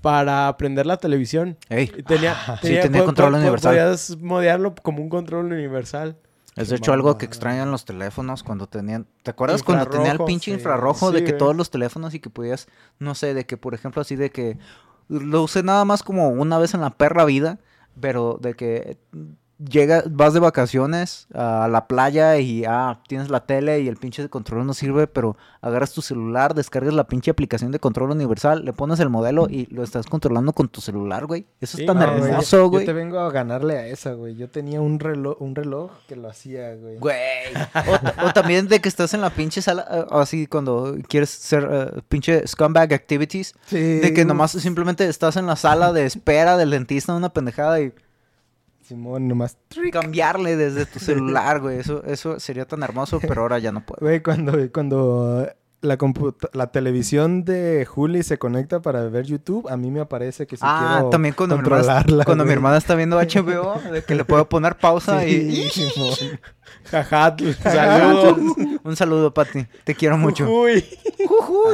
para prender la televisión. Ey, Y tenía, Sí, tenía control universal. Podías modearlo como un control universal. es de hecho algo que extrañan los teléfonos cuando tenían... ¿Te acuerdas cuando tenía el pinche sí. infrarrojo de que güey. todos los teléfonos y que podías, no sé, de que por ejemplo así de que lo usé nada más como una vez en la perra vida, pero de que llega, vas de vacaciones a la playa y ah, tienes la tele y el pinche control no sirve, pero agarras tu celular, descargas la pinche aplicación de control universal, le pones el modelo y lo estás controlando con tu celular, güey. Eso Sí, es tan no, güey, hermoso, Yo güey. te vengo a ganarle a esa, güey. Yo tenía un reloj, un reloj que lo hacía, güey. Güey. O, o también de que estás en la pinche sala, eh, así cuando quieres ser eh, pinche scumbag activities. Sí, De que nomás simplemente estás en la sala de espera del dentista, una pendejada y Simón, nomás. cambiarle desde tu celular, güey. Eso, eso sería tan hermoso, pero ahora ya no puedo. Güey, cuando, cuando la, computa- la televisión de Juli se conecta para ver YouTube, a mí me aparece que si ah, quiero también cuando, mi hermana, controlarla, cuando mi hermana está viendo HBO, de que le puedo poner pausa y... Sí, Simón. Jaja, saludos. Un saludo, Pati. Te quiero mucho. Uy.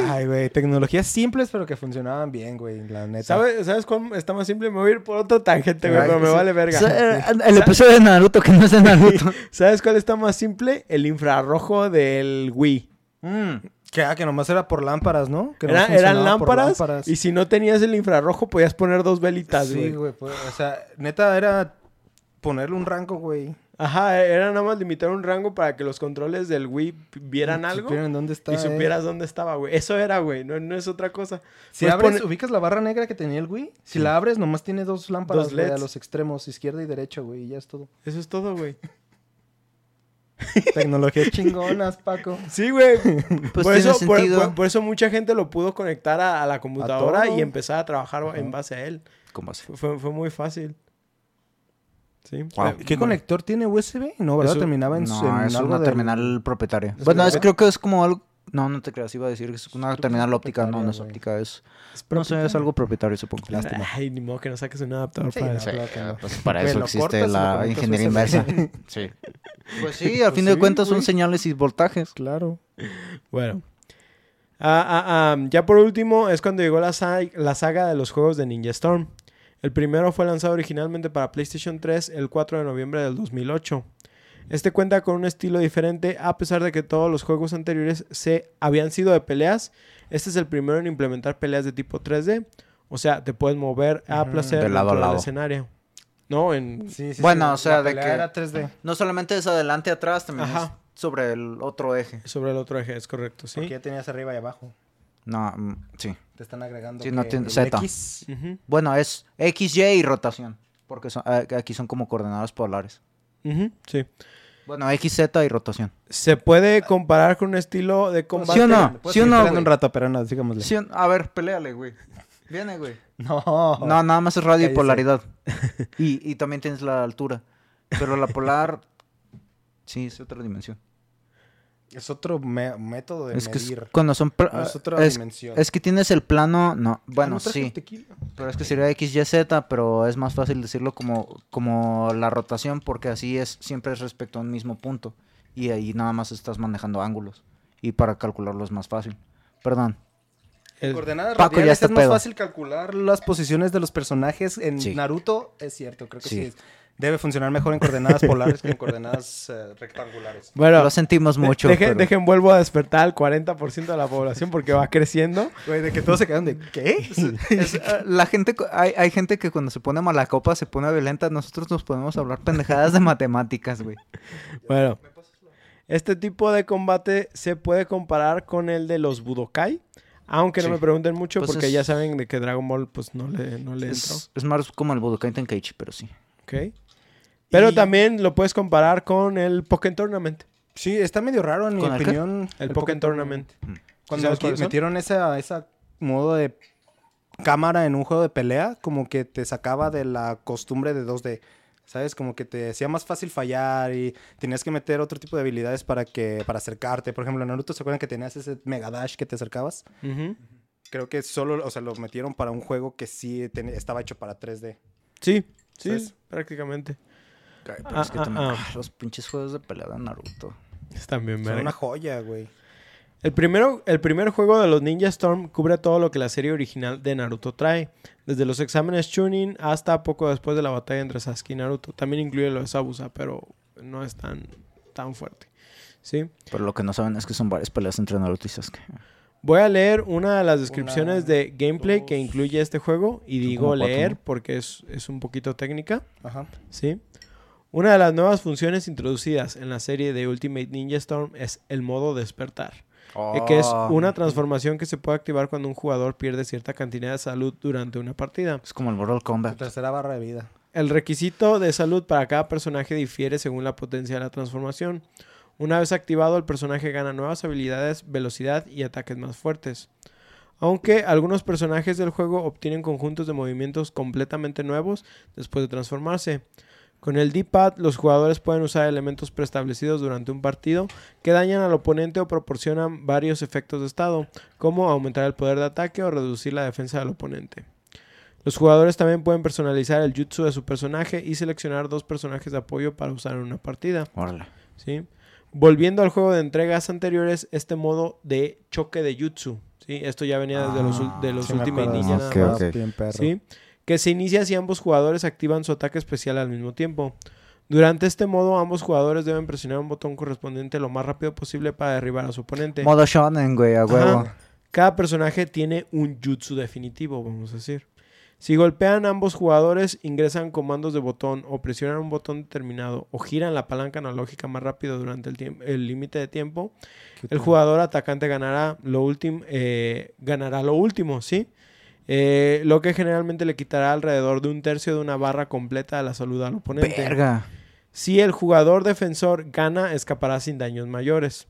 Ay, güey, tecnologías simples pero que funcionaban bien, güey, la neta. ¿Sabes, ¿Sabes cuál está más simple? Me voy a ir por otro tangente, güey, pero me vale verga. Eh, El episodio de Naruto que no es de Naruto. ¿Sabes cuál está más simple? El infrarrojo del Wii. Mm, Que, ah, que nomás era por lámparas, ¿no? Que Era- eran lámparas, y si no tenías el infrarrojo podías poner dos velitas, Sí, güey. güey. pues, o sea, neta era ponerle un rango, güey. Ajá, era nada más limitar un rango para que los controles del Wii vieran algo Supieran dónde está. y eh. supieras dónde estaba, güey. Eso era, güey, no, no es otra cosa. Si abres, ubicas la barra negra que tenía el Wii. Si la abres, nomás tiene dos lámparas, Dos güey, a LEDs. los extremos, izquierda y derecha, güey, y ya es todo. Eso es todo, güey. Tecnologías chingonas, Paco. Sí, güey. Pues por, eso, por, sentido. por- por eso mucha gente lo pudo conectar a, a la computadora y empezar a trabajar en base a él. ¿Cómo así? Fue, muy fácil. Sí. Wow. Eh, ¿Qué bueno, conector tiene USB? No, ¿verdad? Eso- Terminaba en, No, en es algo una del- terminal propietaria. ¿Es Bueno, es, creo que es como algo... No, no te creas, iba a decir que es una terminal óptica. No, no es óptica, es... es No sé, es algo propietario, supongo. Lástima. Ay, ni modo que no saques un adaptador Sí, para. Pues para Güey, eso existe cortas la ingeniería inversa. Sí. Pues sí, al Pues fin de sí, cuentas son señales y voltajes. Claro. Bueno. Ah, ah, ah, ya por último es cuando llegó la, sa- la saga de los juegos de Ninja Storm. El primero fue lanzado originalmente para PlayStation 3 el 4 de noviembre del 2008. Este cuenta con un estilo diferente a pesar de que todos los juegos anteriores se habían sido de peleas. Este es el primero en implementar peleas de tipo 3D. O sea, te puedes mover a placer De lado a dentro del lado. escenario. No, en... Sí, sí, Bueno, sí, o sea, la de que- era 3D. No solamente es adelante atrás, también Ajá. es sobre el otro eje. Sobre el otro eje, es correcto, ¿sí? Porque ya tenías arriba y abajo. No, mm, sí. Te están agregando Sí, no tiene- Z. X. Bueno, es X, Y y rotación. Porque son- eh, aquí son como coordenadas polares. Ujú, sí. Bueno, X, Z y rotación. Se puede comparar con un estilo de combate. ¿Sí o no? ¿Sí o no, un rato, pero no, digámosle. Sí, a ver, peleale, güey. Viene, güey. No. No, nada más es radio y polaridad. Y, y también tienes la altura. Pero la polar. Sí, es otra dimensión. Es otro me- método de Es que es- medir. cuando son. No, es otra es, dimensión. es que tienes el plano. No, Ah, bueno, ¿no traje sí. Pero es que sería X, Y, Z, pero es más fácil decirlo como, como la rotación, porque así es, siempre es respecto a un mismo punto. Y ahí nada más estás manejando ángulos. Y para calcularlo es más fácil. Perdón. Es- Coordenadas Paco ya radiales está es más fácil calcular las posiciones de los personajes en Sí. Naruto. Es cierto, creo que sí. Sí. Debe funcionar mejor en coordenadas polares que en coordenadas eh, rectangulares. Bueno, Lo sentimos de- mucho. dejen, pero- dejen vuelvo a despertar al 40% de la población porque va creciendo. Güey, de que todos se quedan de ¿qué? Es, eh, la gente, hay, hay gente que cuando se pone mala copa se pone violenta. Nosotros nos podemos hablar pendejadas de matemáticas, güey. Bueno, este tipo de combate se puede comparar con el de los Budokai. Aunque no me pregunten mucho Pues porque es- ya saben de que Dragon Ball pues no le, no le entró. Es, es más como el Budokai Tenkaichi, pero sí. ¿ok? Pero Y- también lo puedes comparar con el Pokémon Tournament. Sí, está medio raro en mi ¿Con el opinión. El, Pokémon Tournament. Cuando ¿Sabes qui- cuáles son? metieron esa, esa modo de cámara en un juego de pelea, como que te sacaba de la costumbre de 2D. ¿Sabes? Como que te hacía más fácil fallar y tenías que meter otro tipo de habilidades para que para acercarte. Por ejemplo, en Naruto, ¿se acuerdan que tenías ese Mega Dash que te acercabas? Creo que solo, o sea, lo metieron para un juego que sí estaba hecho para 3D. Sí, sí, ¿Sabes? prácticamente. Pero Ah, es que ah, también- ah. ah, los pinches juegos de pelea de Naruto. Están bien Son una joya, güey. El, primero, el primer juego de los Ninja Storm cubre todo lo que la serie original de Naruto trae, desde los exámenes Chunin hasta poco después de la batalla entre Sasuke y Naruto. También incluye lo de Sabusa, pero no es tan, tan fuerte. ¿Sí? Pero lo que no saben es que son varias peleas entre Naruto y Sasuke. Voy a leer una de las descripciones Una, de gameplay que incluye este juego y digo cuatro, leer ¿no? porque es, es un poquito técnica. Ajá. ¿sí? Una de las nuevas funciones introducidas en la serie de Ultimate Ninja Storm es el modo despertar. eh, que es Oh, una transformación que se puede activar cuando un jugador pierde cierta cantidad de salud durante una partida. Es como el Mortal Kombat. tercera barra de vida. El requisito de salud para cada personaje difiere según la potencia de la transformación. Una vez activado, el personaje gana nuevas habilidades, velocidad y ataques más fuertes. Aunque algunos personajes del juego obtienen conjuntos de movimientos completamente nuevos después de transformarse. Con el D-pad, los jugadores pueden usar elementos preestablecidos durante un partido que dañan al oponente o proporcionan varios efectos de estado, como aumentar el poder de ataque o reducir la defensa del oponente. Los jugadores también pueden personalizar el jutsu de su personaje y seleccionar dos personajes de apoyo para usar en una partida. Volviendo al juego de entregas anteriores, este modo de choque de jutsu. ¿sí? Esto ya venía desde los, ul- de los Ultimate. Ninja. ¿sí? Que se inicia si ambos jugadores activan su ataque especial al mismo tiempo. Durante este modo, ambos jugadores deben presionar un botón correspondiente lo más rápido posible para derribar a su oponente. Modo shonen, güey, a huevo. Ajá. Cada personaje tiene un jutsu definitivo, vamos a decir. Si golpean ambos jugadores, ingresan comandos de botón o presionan un botón determinado o giran la palanca analógica más rápido durante el límite de tiempo, el jugador atacante ganará lo último, ganará lo último, ¿sí? Eh, lo que generalmente le quitará alrededor de un tercio de una barra completa de la salud al oponente. Verga. Si el jugador defensor gana, escapará sin daños mayores.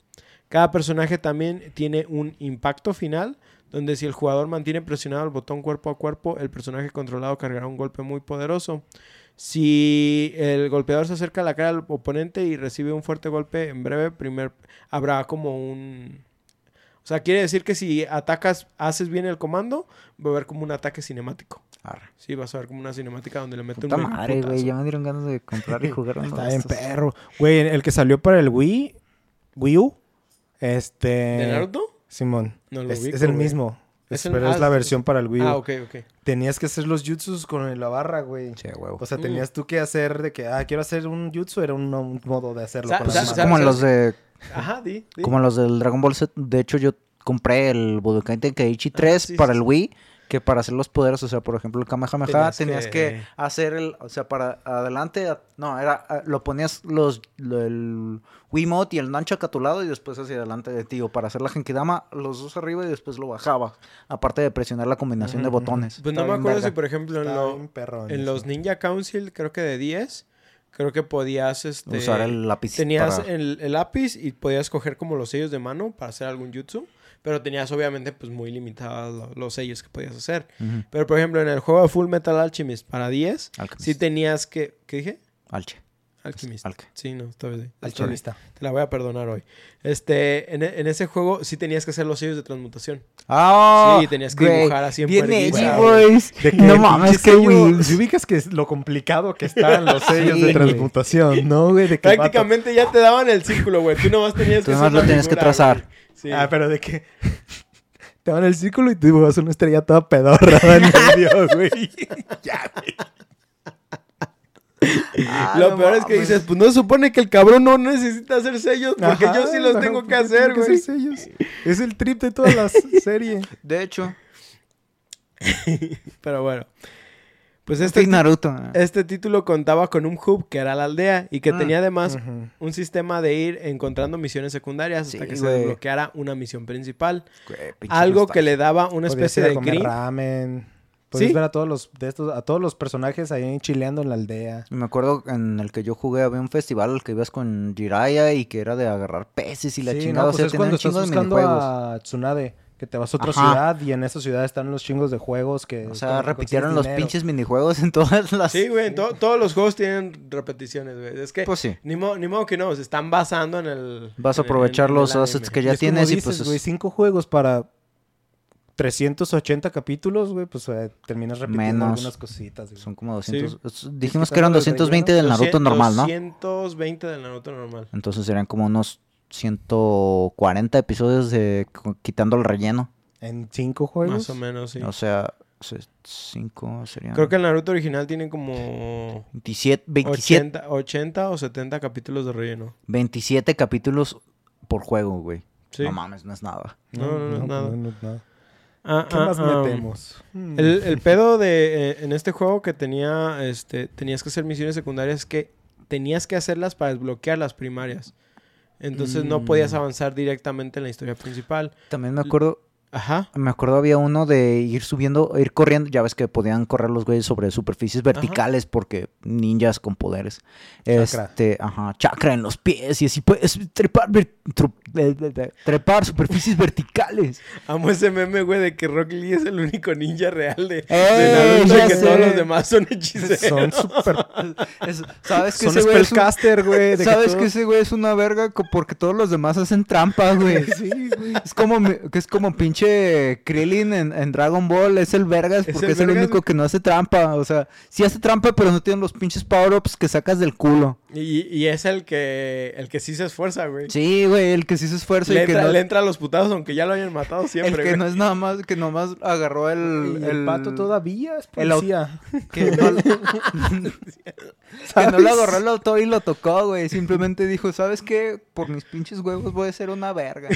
Cada personaje también tiene un impacto final, donde si el jugador mantiene presionado el botón cuerpo a cuerpo, el personaje controlado cargará un golpe muy poderoso. Si el golpeador se acerca a la cara del oponente y recibe un fuerte golpe en breve, primer, habrá como un... O sea, quiere decir que si atacas, haces bien el comando, va a haber como un ataque cinemático. Arre. Sí, vas a ver como una cinemática donde le mete Puta un madre, güey. Ya me dieron ganas de comprar y jugar uno Está bien perro. Güey, el que salió para el Wii, Wii U, este... ¿De Naruto? Simón. No lo es, ubico, es el güey. mismo. Es Es- el- pero ah, es la es- versión para el Wii U. Ah, ok, ok. Tenías que hacer los jutsus con la barra, güey. Sí, a huevo. O sea, Mm. tenías tú que hacer de que, ah, quiero hacer un jutsu, era un, un modo de hacerlo Sa- con sa- las sa- manos. como los de Ajá, di. di. como los del Dragon Ball Z. De hecho, yo compré el Budokai Tenkaichi 3 Ah, sí, para sí, el sí. Wii. Que para hacer los poderes, o sea, por ejemplo, el Kamehameha, Tenías tenías, que- que... hacer el, o sea, para adelante, no, era, lo ponías los, lo- el Wiimote y el Nunchuck a tu lado y después hacia adelante de ti, o para hacer la Genkidama, los dos arriba y después lo bajaba, aparte de presionar la combinación de botones. Pues no Está me acuerdo verga. si, por ejemplo, en, lo- los Ninja Council, creo que de 10, creo que podías, este... Usar el lápiz Tenías para- el, el lápiz y podías coger como los sellos de mano para hacer algún jutsu. Pero tenías obviamente pues muy limitados lo- los sellos que podías hacer. Pero por ejemplo en el juego de Full Metal Alchemist para 10, Alchemist. sí tenías que... ¿Qué dije? Alche. Alchemist. Alche. Sí, no, está bien. Al está bien. chavista. Te la voy a perdonar hoy. Este, en, e- en ese juego sí tenías que hacer los sellos de transmutación. Ah, Sí, tenías que dibujar así en Bien boys. De que No el mames, qué sello- weird. Si ubicas que es lo complicado que están los sellos Sí, de transmutación, ¿no, güey? De que el vato- Prácticamente ya te daban el círculo, güey. Tú nomás tenías Tú que nomás lo tenías que trazar. Sí. Ah, pero de que te van el círculo y tú dibujas una estrella toda pedorra en medio, güey. ya, güey. Ah, Lo no peor es que dices, pues no se supone que el cabrón no necesita hacer sellos, porque Ajá, yo sí los tengo ¿por que hacer, que güey. sellos? Es el trip de toda la serie. De hecho, Pero bueno. Pues este este, Naruto. este título contaba con un hub que era la aldea y que Ah. tenía además un sistema de ir encontrando misiones secundarias hasta Sí, que se desbloqueara una misión principal. Algo que le daba una especie de gris. ramen. Podías Sí. ver a todos los de estos, a todos los personajes ahí chileando en la aldea. Me acuerdo en el que yo jugué había un festival al que ibas con Jiraiya y que era de agarrar peces y la Sí, chingada. no, o pues sea, es cuando estás buscando a Tsunade, que te vas a otra Ajá. ciudad y en esa ciudad están los chingos de juegos que... O sea, repitieron los dinero. pinches minijuegos en todas las... Sí, güey, to- todos los juegos tienen repeticiones, güey. Es que Pues sí. ni, mo- ni modo que no, se están basando en el... Vas a en- aprovechar en los assets que Y ya como tienes y pues... es- güey, cinco juegos para 380 capítulos, güey, pues eh, terminas repitiendo Menos. algunas cositas, güey. Son como 200... Sí. es- Dijimos que eran el 220 relleno, del Naruto 200, normal, ¿no? 220 del Naruto normal. Entonces serían como unos 140 episodios de quitando el relleno. En cinco juegos. Más o menos, sí. O sea, 5 serían... Creo que el Naruto original tiene como 27, 27, 80, 80 o 70 capítulos de relleno. 27 capítulos por juego, güey. Sí. No mames, no es nada. No, no, no, nada. no, no, nada. Ah, ¿Qué ah, más ah, metemos? Hmm. El, el pedo de eh, en este juego que tenía, este, tenías que hacer misiones secundarias que tenías que hacerlas para desbloquear las primarias. Entonces no podías Mm. avanzar directamente en la historia principal. También me acuerdo, Ajá. me acuerdo había uno de ir subiendo, ir corriendo, ya ves que podían correr los güeyes sobre superficies verticales porque ninjas con poderes. Chakra. Este, ajá, chakra en los pies y así puedes trepar, ver- eh, eh, eh, trepar superficies verticales. Amo ese meme, güey, de que Rock Lee es el único ninja real de, de ¡Eh, Naruto y que sé! todos los demás son hechiceros. Son súper... Es- ¿Sabes que Son ese güey es un- spellcaster, güey. de ¿Sabes todo- que ese güey es una verga porque todos los demás hacen trampa, güey? Sí, güey. Es como, que es como pinche pinche Krillin en, en Dragon Ball es el vergas Es porque el es el vergas, único que no hace trampa. O sea, sí hace trampa, pero no tiene los pinches power-ups que sacas del culo. Y, y es el que, el que sí se esfuerza, güey. Sí, güey, el que sí se esfuerza le, y que no, le entra a los putados aunque ya lo hayan matado el siempre, que güey. no es nada más, que nomás agarró el... Y el, pato todavía es el policía. Que no, que no le agarró el auto y lo tocó, güey. Simplemente dijo, ¿sabes qué? Por mis pinches huevos voy a ser una verga.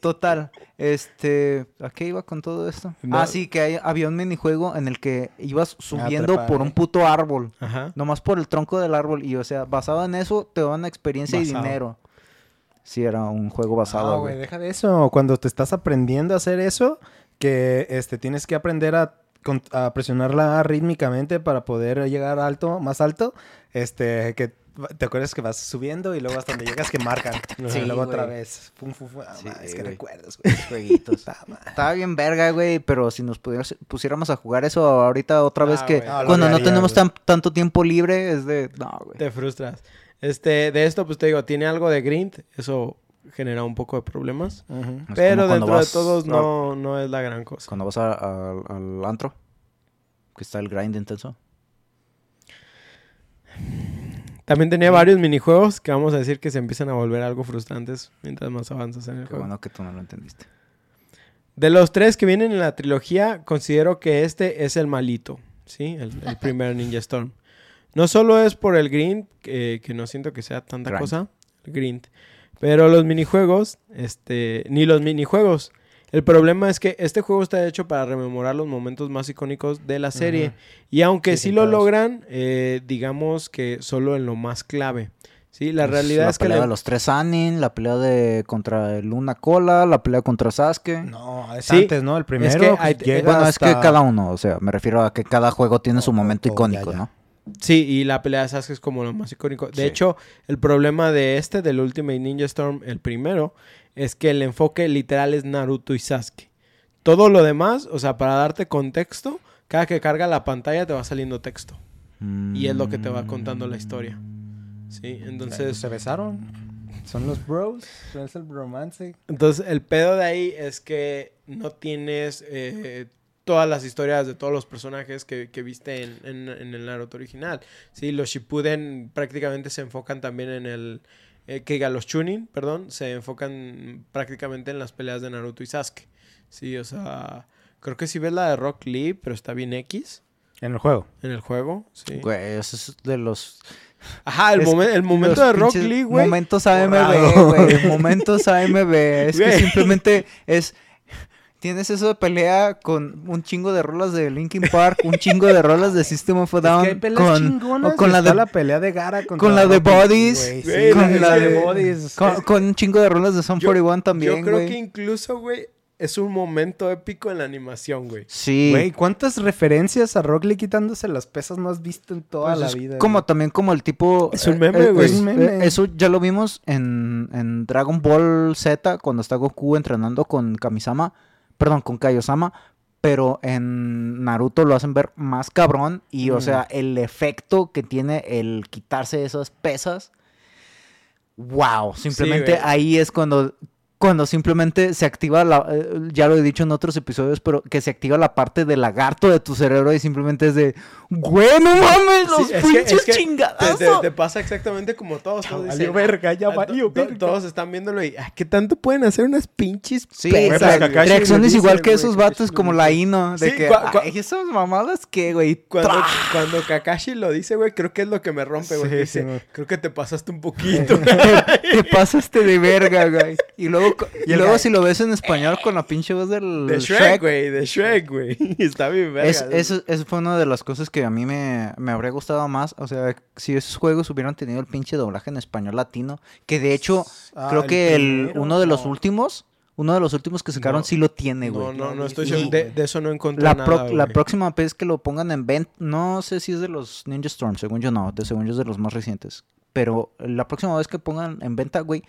Total. Este, ¿a qué iba con todo esto? No. Ah, sí, que hay- había un minijuego en el que ibas subiendo trepar, por un puto árbol. Ajá. Nomás por el tronco del árbol. Y, o sea, basado en eso, te daban experiencia y dinero. Sí, era un juego basado, No, güey. deja de eso. Cuando te estás aprendiendo a hacer eso, que este tienes que aprender a, a presionarla rítmicamente para poder llegar alto, más alto, este, que te acuerdas que vas subiendo y luego hasta donde llegas que marcan. Sí, y luego güey. otra vez. Fum, fum, fum. Ah, Sí, es que güey. recuerdas, güey. Jueguitos. Ah. Estaba bien verga, güey, pero si nos pudiéramos- pusiéramos a jugar eso ahorita otra vez Ah, que güey. Ah, cuando no haría, tenemos tan, tanto tiempo libre es de... No, güey. Te frustras. Este, de esto, pues te digo, tiene algo de grind. Eso genera un poco de problemas. Pero dentro de todos a- no, no es la gran cosa. Cuando vas a- a- al antro, que está el grind intenso. También tenía varios minijuegos que vamos a decir que se empiezan a volver algo frustrantes mientras más avanzas en el Qué juego. bueno que tú no lo entendiste. De los tres que vienen en la trilogía, considero que este es el malito, ¿sí? El, el primer Ninja Storm. No solo es por el grind, que, que no siento que sea tanta Grind. cosa, el grind, pero los minijuegos, este, ni los minijuegos. El problema es que este juego está hecho para rememorar los momentos más icónicos de la serie. Y aunque Sí, lo logran, eh, digamos que solo en lo más clave. Sí, la Pues, realidad la es que pelea le- de los tres Anin, la pelea de contra el Luna Cola, la pelea contra Sasuke. No, es Sí, antes, ¿no? El primero que que hay- llega bueno, es que cada uno, o sea, me refiero a que cada juego tiene su Oh, momento oh, icónico, ya, ya. ¿no? Sí, y la pelea de Sasuke es como lo más icónico. De Sí. hecho, el problema de este, del Ultimate Ninja Storm, el primero, es que el enfoque literal es Naruto y Sasuke. Todo lo demás, o sea, para darte contexto, cada que carga la pantalla te va saliendo texto. Y es lo que te va contando la historia. Sí, entonces, se besaron. Son los bros. Es el romance. entonces el pedo de ahí es que no tienes eh, todas las historias de todos los personajes que, que viste en, en- en el Naruto original. Sí, los Shippuden prácticamente se enfocan también en el... eh, que diga, los Chunin, perdón, se enfocan prácticamente en las peleas de Naruto y Sasuke. Sí, o sea, creo que si ves la de Rock Lee, pero está bien X En el juego. en el juego. Sí. Güey, eso es de los... Ajá, el, es momen- el momento de Rock Lee, güey. Momentos AMB, güey. Momentos AMB. Es que simplemente es... Tienes eso de pelea con un chingo de rolas de Linkin Park, un chingo de rolas de System of a Down, es que hay con, o la de la pelea de Gara con la de Bodies, Güey, sí, con la de- Bodies. con, con un chingo de rolas de Son Yo- 41 también, Yo creo que incluso, güey, es un momento épico en la animación, güey. Sí. Güey, ¿cuántas referencias a Rock Lee quitándose las pesas no has visto en toda Pues la es vida? como güey? tambitambién como el tipo Es un eh, meme, eh, güey. es- Es un meme. eh, eso ya lo vimos en, en Dragon Ball Z cuando está Goku entrenando con Kamisama perdón con Kaiosama pero en Naruto lo hacen ver más cabrón y o Mm. sea el efecto que tiene el quitarse esas pesas wow simplemente ahí es cuando cuando simplemente se activa la, eh, ya lo he dicho en otros episodios, pero que se activa la parte del lagarto de tu cerebro y simplemente es de, güey, no mames, los Sí, pinches es que. Te, te- te pasa exactamente como todos. todos valió dicen, verga, ya ah, valió verga. Todos están viéndolo y, ah, ¿qué tanto pueden hacer unas pinches Sí, pesas, reacciones igual que esos vatos como la Ino, de Sí, que, ay, esas mamadas que, güey, Cuando, cuando Kakashi lo dice, güey, creo que es lo que me rompe, güey. Dice, creo que te pasaste un poquito. te pasaste de verga, güey. Y luego, y luego si lo ves en español con la pinche voz del de Shrek, güey, de Shrek, güey. Está bien, verga. Es, eso, eso fue una de las cosas que a mí me, me habría gustado más. O sea, si esos juegos hubieran tenido el pinche doblaje en español latino. Que de hecho, Ah, creo el que el, primero, uno de los no. últimos, uno de los últimos que sacaron No. sí lo tiene, No, güey. no, no estoy Y- seguro. De, de eso no encontré La, nada, pro- la próxima vez que lo pongan en venta, no sé si es de los Ninja Storm, según yo no, de según yo es de los más recientes. Pero la próxima vez que pongan en venta, güey,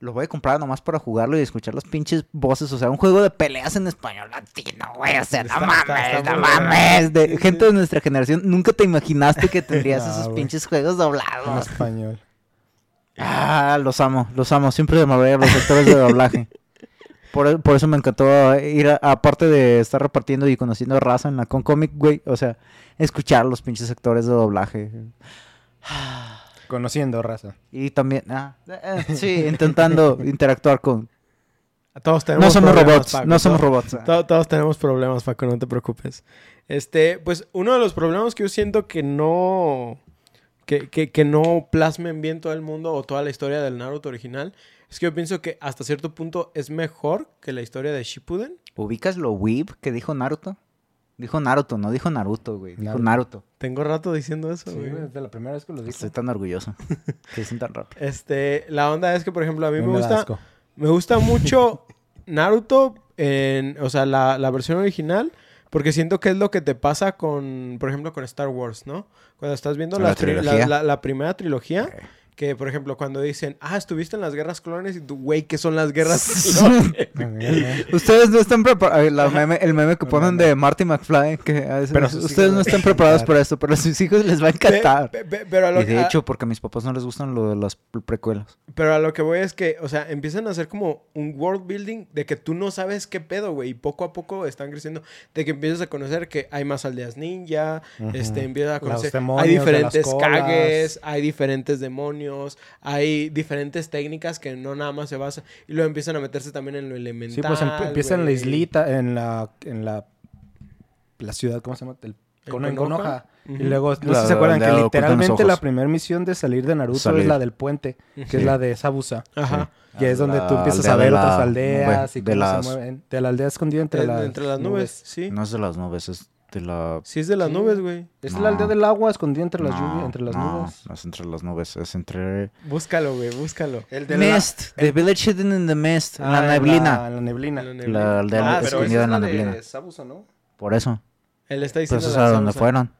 lo voy a comprar nomás para jugarlo y escuchar las pinches voces. O sea, un juego de peleas en español latino, güey. O sea, no mames, no mames. De gente de nuestra generación, nunca te imaginaste que tendrías No, esos pinches juegos En doblados. español. Ah, los amo, los amo. Siempre me voy a los actores de doblaje. Por, por eso me encantó ir, a- aparte de estar repartiendo y conociendo raza en la Con Comic, güey. O sea, escuchar los pinches actores de doblaje. Conociendo raza. Y también, ah, eh, sí, intentando interactuar con... Todos tenemos No somos robots, Paco, no somos robots. ah. to- todos tenemos problemas, Paco, no te preocupes. Este, pues uno de los problemas que yo siento que no. Que, que, que no plasmen bien todo el mundo o toda la historia del Naruto original. Es que yo pienso que hasta cierto punto es mejor que la historia de Shippuden. ¿Ubicas lo weeb que dijo Naruto? Dijo Naruto, no dijo Naruto, güey. Dijo Naruto. Naruto. Tengo rato diciendo eso, Sí, güey. desde la primera vez que lo dije. Estoy tan orgulloso. que dicen tan rápido. Este, la onda es que, por ejemplo, a mí A me, gusta. asco. Me gusta mucho Naruto en, o sea, la, la versión original, porque siento que es lo que te pasa con, por ejemplo, con Star Wars, ¿no? Cuando estás viendo ¿La la, tri- la- trilogía? la- la primera trilogía, Ok. Que por ejemplo, cuando dicen, ah, estuviste en las guerras clones y tú, güey, ¿qué son las guerras clones? Ustedes no están preparados. el meme que ponen de Marty McFly. Que a veces- Pero ustedes no están preparados para esto, pero a sus hijos les va a encantar. Pe- pe- pero, a lo, Y de a- hecho, porque a mis papás no les gustan lo de las pre- precuelas. pero a lo que voy es que, o sea, empiezan a hacer como un world building de que tú no sabes qué pedo, güey, y poco a poco están creciendo, de que empiezas a conocer que hay más aldeas ninja, este, empiezas a conocer, demonios hay diferentes cagues, hay diferentes demonios, hay diferentes técnicas que no nada más se basan, y luego empiezan a meterse también en lo elemental. Sí, pues em- empieza en la güey. islita, en la, en la, la ciudad, ¿cómo se llama? El, ¿En Kono- en Konoha? Y luego, no La- sé si se acuerdan que literalmente la primera misión de salir de Naruto Salir. es la del puente, que es la de Sabusa. Ajá. Que es donde tú empiezas a ver otras aldeas y cómo las- se mueven. De la aldea escondida entre, En- las, entre las nubes, sí. No es de las nubes, es de la. Sí es de las Sí. nubes, güey. Es No. la aldea del agua escondida entre las no, lluvias, entre las no, nubes. No es entre las nubes, es entre. Búscalo, güey, búscalo. El de Mist, The Village Hidden in the Mist, en Ah, la neblina. La, en la neblina. La La aldea Ah, escondida en es la de neblina. Sabusa, ¿no? Por eso. él está Pues diciendo es la a donde fueron.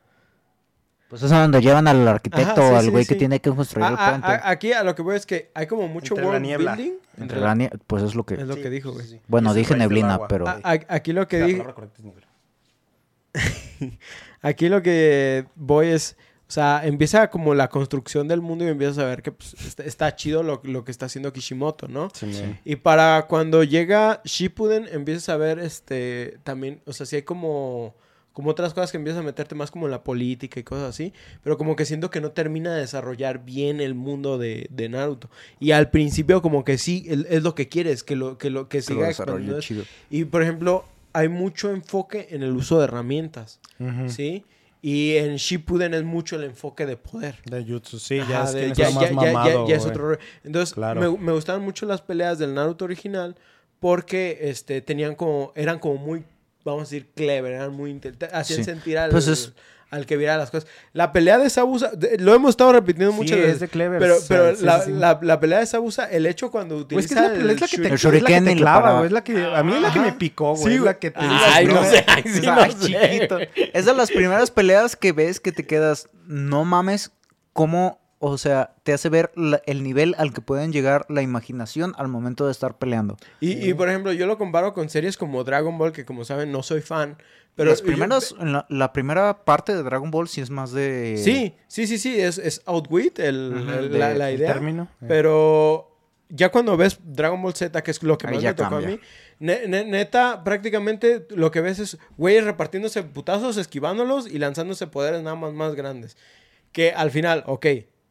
Pues es a donde llevan al arquitecto, Ajá, sí, al güey sí. que tiene que construir Ah, el ah, puente. ah, aquí a lo que voy es que hay como mucho Entre la niebla. building. entre la nie- Pues es lo que. Es lo que dijo, güey. Bueno, Es el dije neblina, pero. A- aquí lo que La dije, palabra correcta es neblina. aquí lo que voy es, o sea, empieza como la construcción del mundo y empiezas a ver que pues, está, está chido lo, lo que está haciendo Kishimoto, ¿no? Y para cuando llega Shippuden empiezas a ver este también, o sea, sí hay como como otras cosas que empiezas a meterte más como en la política y cosas así, pero como que siento que no termina de desarrollar bien el mundo de, de Naruto. Y al principio como que sí, es lo que quieres, que lo que lo que que lo siga eso. chido. Y por ejemplo, hay mucho enfoque en el uso de herramientas. ¿sí? Y en Shippuden es mucho el enfoque de poder. De Jutsu, sí, Ajá, ya es, de- ya- más ya- ya- ya- mamado, ya es otro rollo. Entonces, Claro. me, me gustaban mucho las peleas del Naruto original porque este, tenían como, eran como muy, vamos a decir, clever, eran muy, hacían Sí. sentir al, Pues es- al que viera las cosas. La pelea de Sabusa, lo hemos estado repitiendo Sí, muchas es veces. de clever. Pero, pero sí, la, sí. La, la pelea de Sabusa, el hecho cuando utiliza es que es la, el es la que te, es la que te clava, güey. Es la que, a mí es la que me picó, güey. Sí, es la que te Ay, dices, no sé, ay, sí, no Ay, sé. chiquito. Es de las primeras peleas que ves que te quedas, no mames, cómo, o sea, te hace ver la- el nivel al que pueden llegar la imaginación al momento de estar peleando. Y, y, por ejemplo, yo lo comparo con series como Dragon Ball, que como saben no soy fan. Pero Las yo- primeras, en la, la primera parte de Dragon Ball sí es más de... Sí, sí, sí, sí, es, es outwit el, el- de- la, la el idea. término. eh. Pero ya cuando ves Dragon Ball Z, que es lo que más me tocó cambia. a mí, ne- ne- neta, prácticamente lo que ves es güeyes repartiéndose putazos, esquivándolos y lanzándose poderes nada más más grandes. Que al final, ok,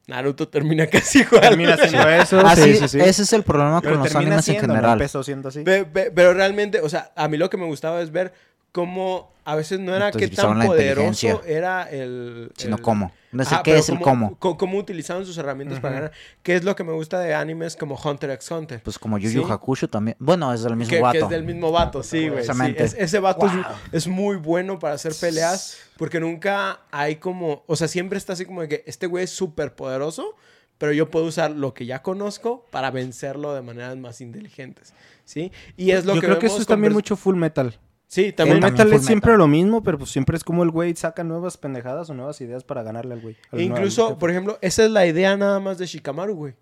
Naruto termina casi igual. Termina siendo eso. Ah, sí, sí, sí, sí. Ese es el problema Pero con los termina animes en siendo, general. siendo así. Pe- pe- pero realmente, o sea, a mí lo que me gustaba es ver cómo a veces no era qué tan la poderoso era el... Sino el- cómo. No sé qué es el cómo- cómo. utilizaban sus herramientas para ganar. ¿Qué es lo que me gusta de animes como Hunter x Hunter? Pues como Yu Yu Sí. Hakusho también. Bueno, es del mismo que, que vato. es del mismo vato, sí, güey. sí. Es- ese vato es- Wow. es, muy bueno para hacer peleas porque nunca hay como... O sea, siempre está así como de que este güey es súper poderoso, pero yo puedo usar lo que ya conozco para vencerlo de maneras más inteligentes, ¿sí? Y es lo Yo que creo que eso es también mucho full metal. Sí, El también. también metal es siempre metal. lo mismo, pero pues siempre es como el güey saca nuevas pendejadas o nuevas ideas para ganarle al güey. E incluso, por ejemplo, esa es la idea nada más de Shikamaru, güey.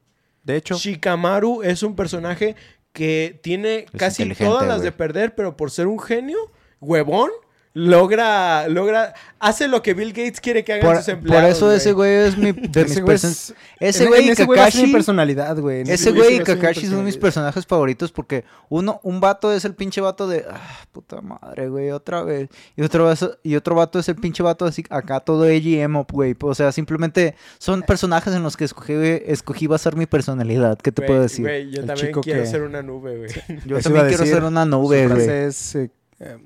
De hecho, Shikamaru es un personaje que tiene casi todas las güey. de perder, pero por ser un genio, huevón, logra, logra, hace lo que Bill Gates quiere que hagan Por, sus por empleados. eso ese güey es mi, de mis Ese güey person- es- Ese güey y güey a ser mi Kakashi. personalidad, güey. Ese güey güey y Kakashi son mis personajes favoritos porque uno, un vato es el pinche vato de, ah, puta madre, güey, otra vez. Y otro, vaso- y otro vato es el pinche vato así, acá todo edgy emo, güey. O sea, simplemente son personajes en los que escogí, escogí basar mi personalidad. ¿Qué te Güey, puedo decir? güey, yo El también chico quiero que- ser una nube, güey. Yo Eso también quiero decir, ser una Su nube, güey. es, eh, eh,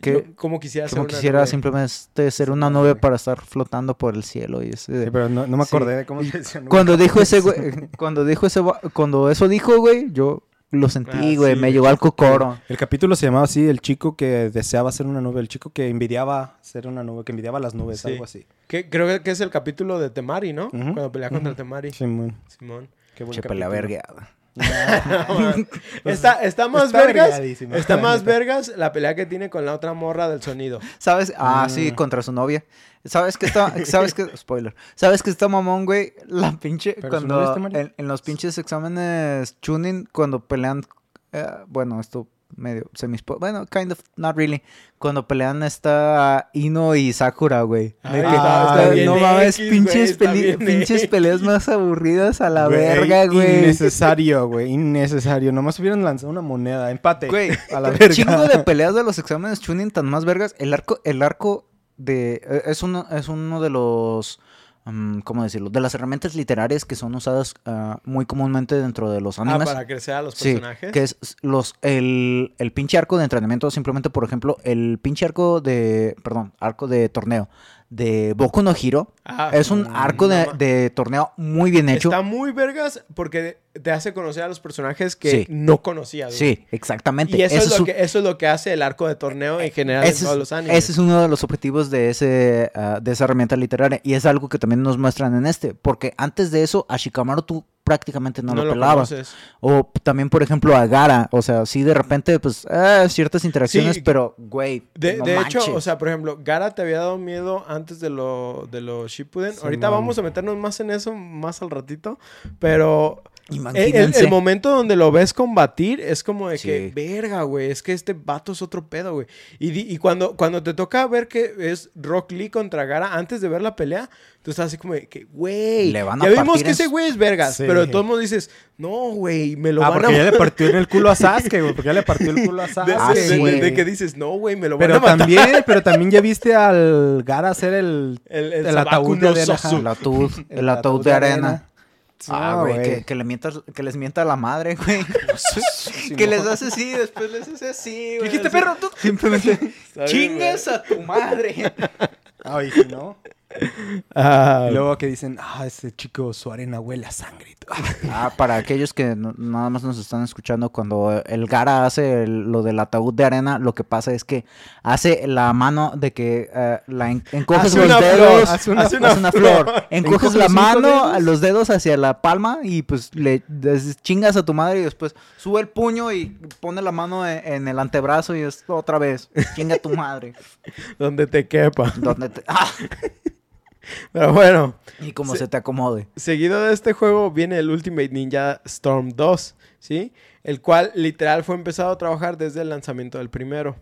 Que, como quisiera ser como quisiera nube. simplemente ser una nube para estar flotando por el cielo. Y ese- sí, pero no, no me Sí. acordé de cómo se decía. Cuando dijo ese güey, cuando dijo ese, cuando eso dijo, güey, yo lo sentí, Ah, güey, sí, me llegó al cocoro. El capítulo se llamaba así, el chico que deseaba ser una nube, el chico que envidiaba ser una nube, que envidiaba las nubes, Sí. algo así. Que, creo que es el capítulo de Temari, ¿no? Cuando pelea contra ujú. Temari. Simón. Simón. Qué buen Che, pelea capítulo. vergueada. está, está más Está vergas. Está la más vergas la pelea que tiene con la otra morra del sonido. ¿Sabes? Ah, Mm. sí, contra su novia. ¿Sabes que está, sabes que, spoiler, sabes que está mamón, güey? La pinche, ¿Pero su novia cuando, en, en los pinches exámenes tuning, cuando pelean, eh, bueno, esto medio semi bueno, kind of, not really, cuando pelean está Ino y Sakura, güey. Ay, que, ah, está bien no mames, pinches, güey, pinches peleas más aburridas a la Güey, verga, güey. Innecesario, güey, innecesario. Nomás hubieran lanzado una moneda, empate. Güey, a la verga. chingo de peleas de los exámenes tuning tan más vergas. El arco, el arco de. eh, Es uno, es uno de los. Mm, ¿Cómo decirlo? De las herramientas literarias que son usadas ah, muy comúnmente dentro de los Ah, animes. para crecer a los Sí, personajes. que es los el, el pinche arco de entrenamiento, simplemente por ejemplo, el pinche arco de, perdón, arco de torneo de Boku no Hiro, Ah, es un mm, arco de, torneo muy bien hecho. Está muy vergas porque te hace conocer a los personajes que Sí. no conocías. Sí, exactamente. Y eso, es lo que, eso es lo que hace el arco de torneo en general en todos es, los animes. ese es uno de los objetivos de, ese, ah, de esa herramienta literaria. Y es algo que también nos muestran en este. Porque antes de eso, a Shikamaru tú prácticamente no, lo pelabas. O también, por ejemplo, a Gara. O sea, sí, de repente, pues, eh, ciertas interacciones, Sí. pero, güey. De, no de hecho, o sea, por ejemplo, Gara te había dado miedo antes de lo, de lo Shippuden. Sí, Ahorita man. vamos a meternos más en eso más al ratito. Pero el, el- el momento donde lo ves combatir es como de que, Sí. verga, güey, es que este vato es otro pedo, güey. Y, cuando, cuando te toca ver que es Rock Lee contra Gara antes de ver la pelea, tú estás así como de que, güey, ya vimos que en ese güey es vergas, Sí. pero de todos modos dices, no, güey, me lo Ah, van porque a ya le partió en el culo a Sasuke, güey. Porque ya le partió el culo a de, Sasuke, Ah, de- sí, de- güey. de que dices, no, güey, me lo van a Pero matar. también, pero también ya viste al Gara hacer el, El, el, el Sabaku ataúd no de arena. Sosu. El ataúd, el ataúd de arena. Ah, güey, que, que le mientas, que les mienta a la madre, güey. que les hace así, después les hace así, güey. dijiste, perro? Tú- Simplemente, chingues a tu madre. Ay, ¿no? Ah, Y luego que dicen, ah, ese chico, su arena huele a sangre. y todo. Ah, para aquellos que no- nada más nos están escuchando, cuando el Gara hace el- lo del ataúd de arena, lo que pasa es que hace la mano de que eh, la en- encoges Hace los una dedos, flor, hace una- hace una, flor, encoges Encoges la mano, dedos. los dedos hacia la palma y pues le des- chingas a tu madre y después sube el puño y pone la mano en, en el antebrazo y es otra vez, chinga a tu madre. donde te quepa. Donde ah, Pero bueno, y como se te acomode. seguido de este juego viene el Ultimate Ninja Storm 2, ¿sí? El cual literal fue empezado a trabajar desde el lanzamiento del primero.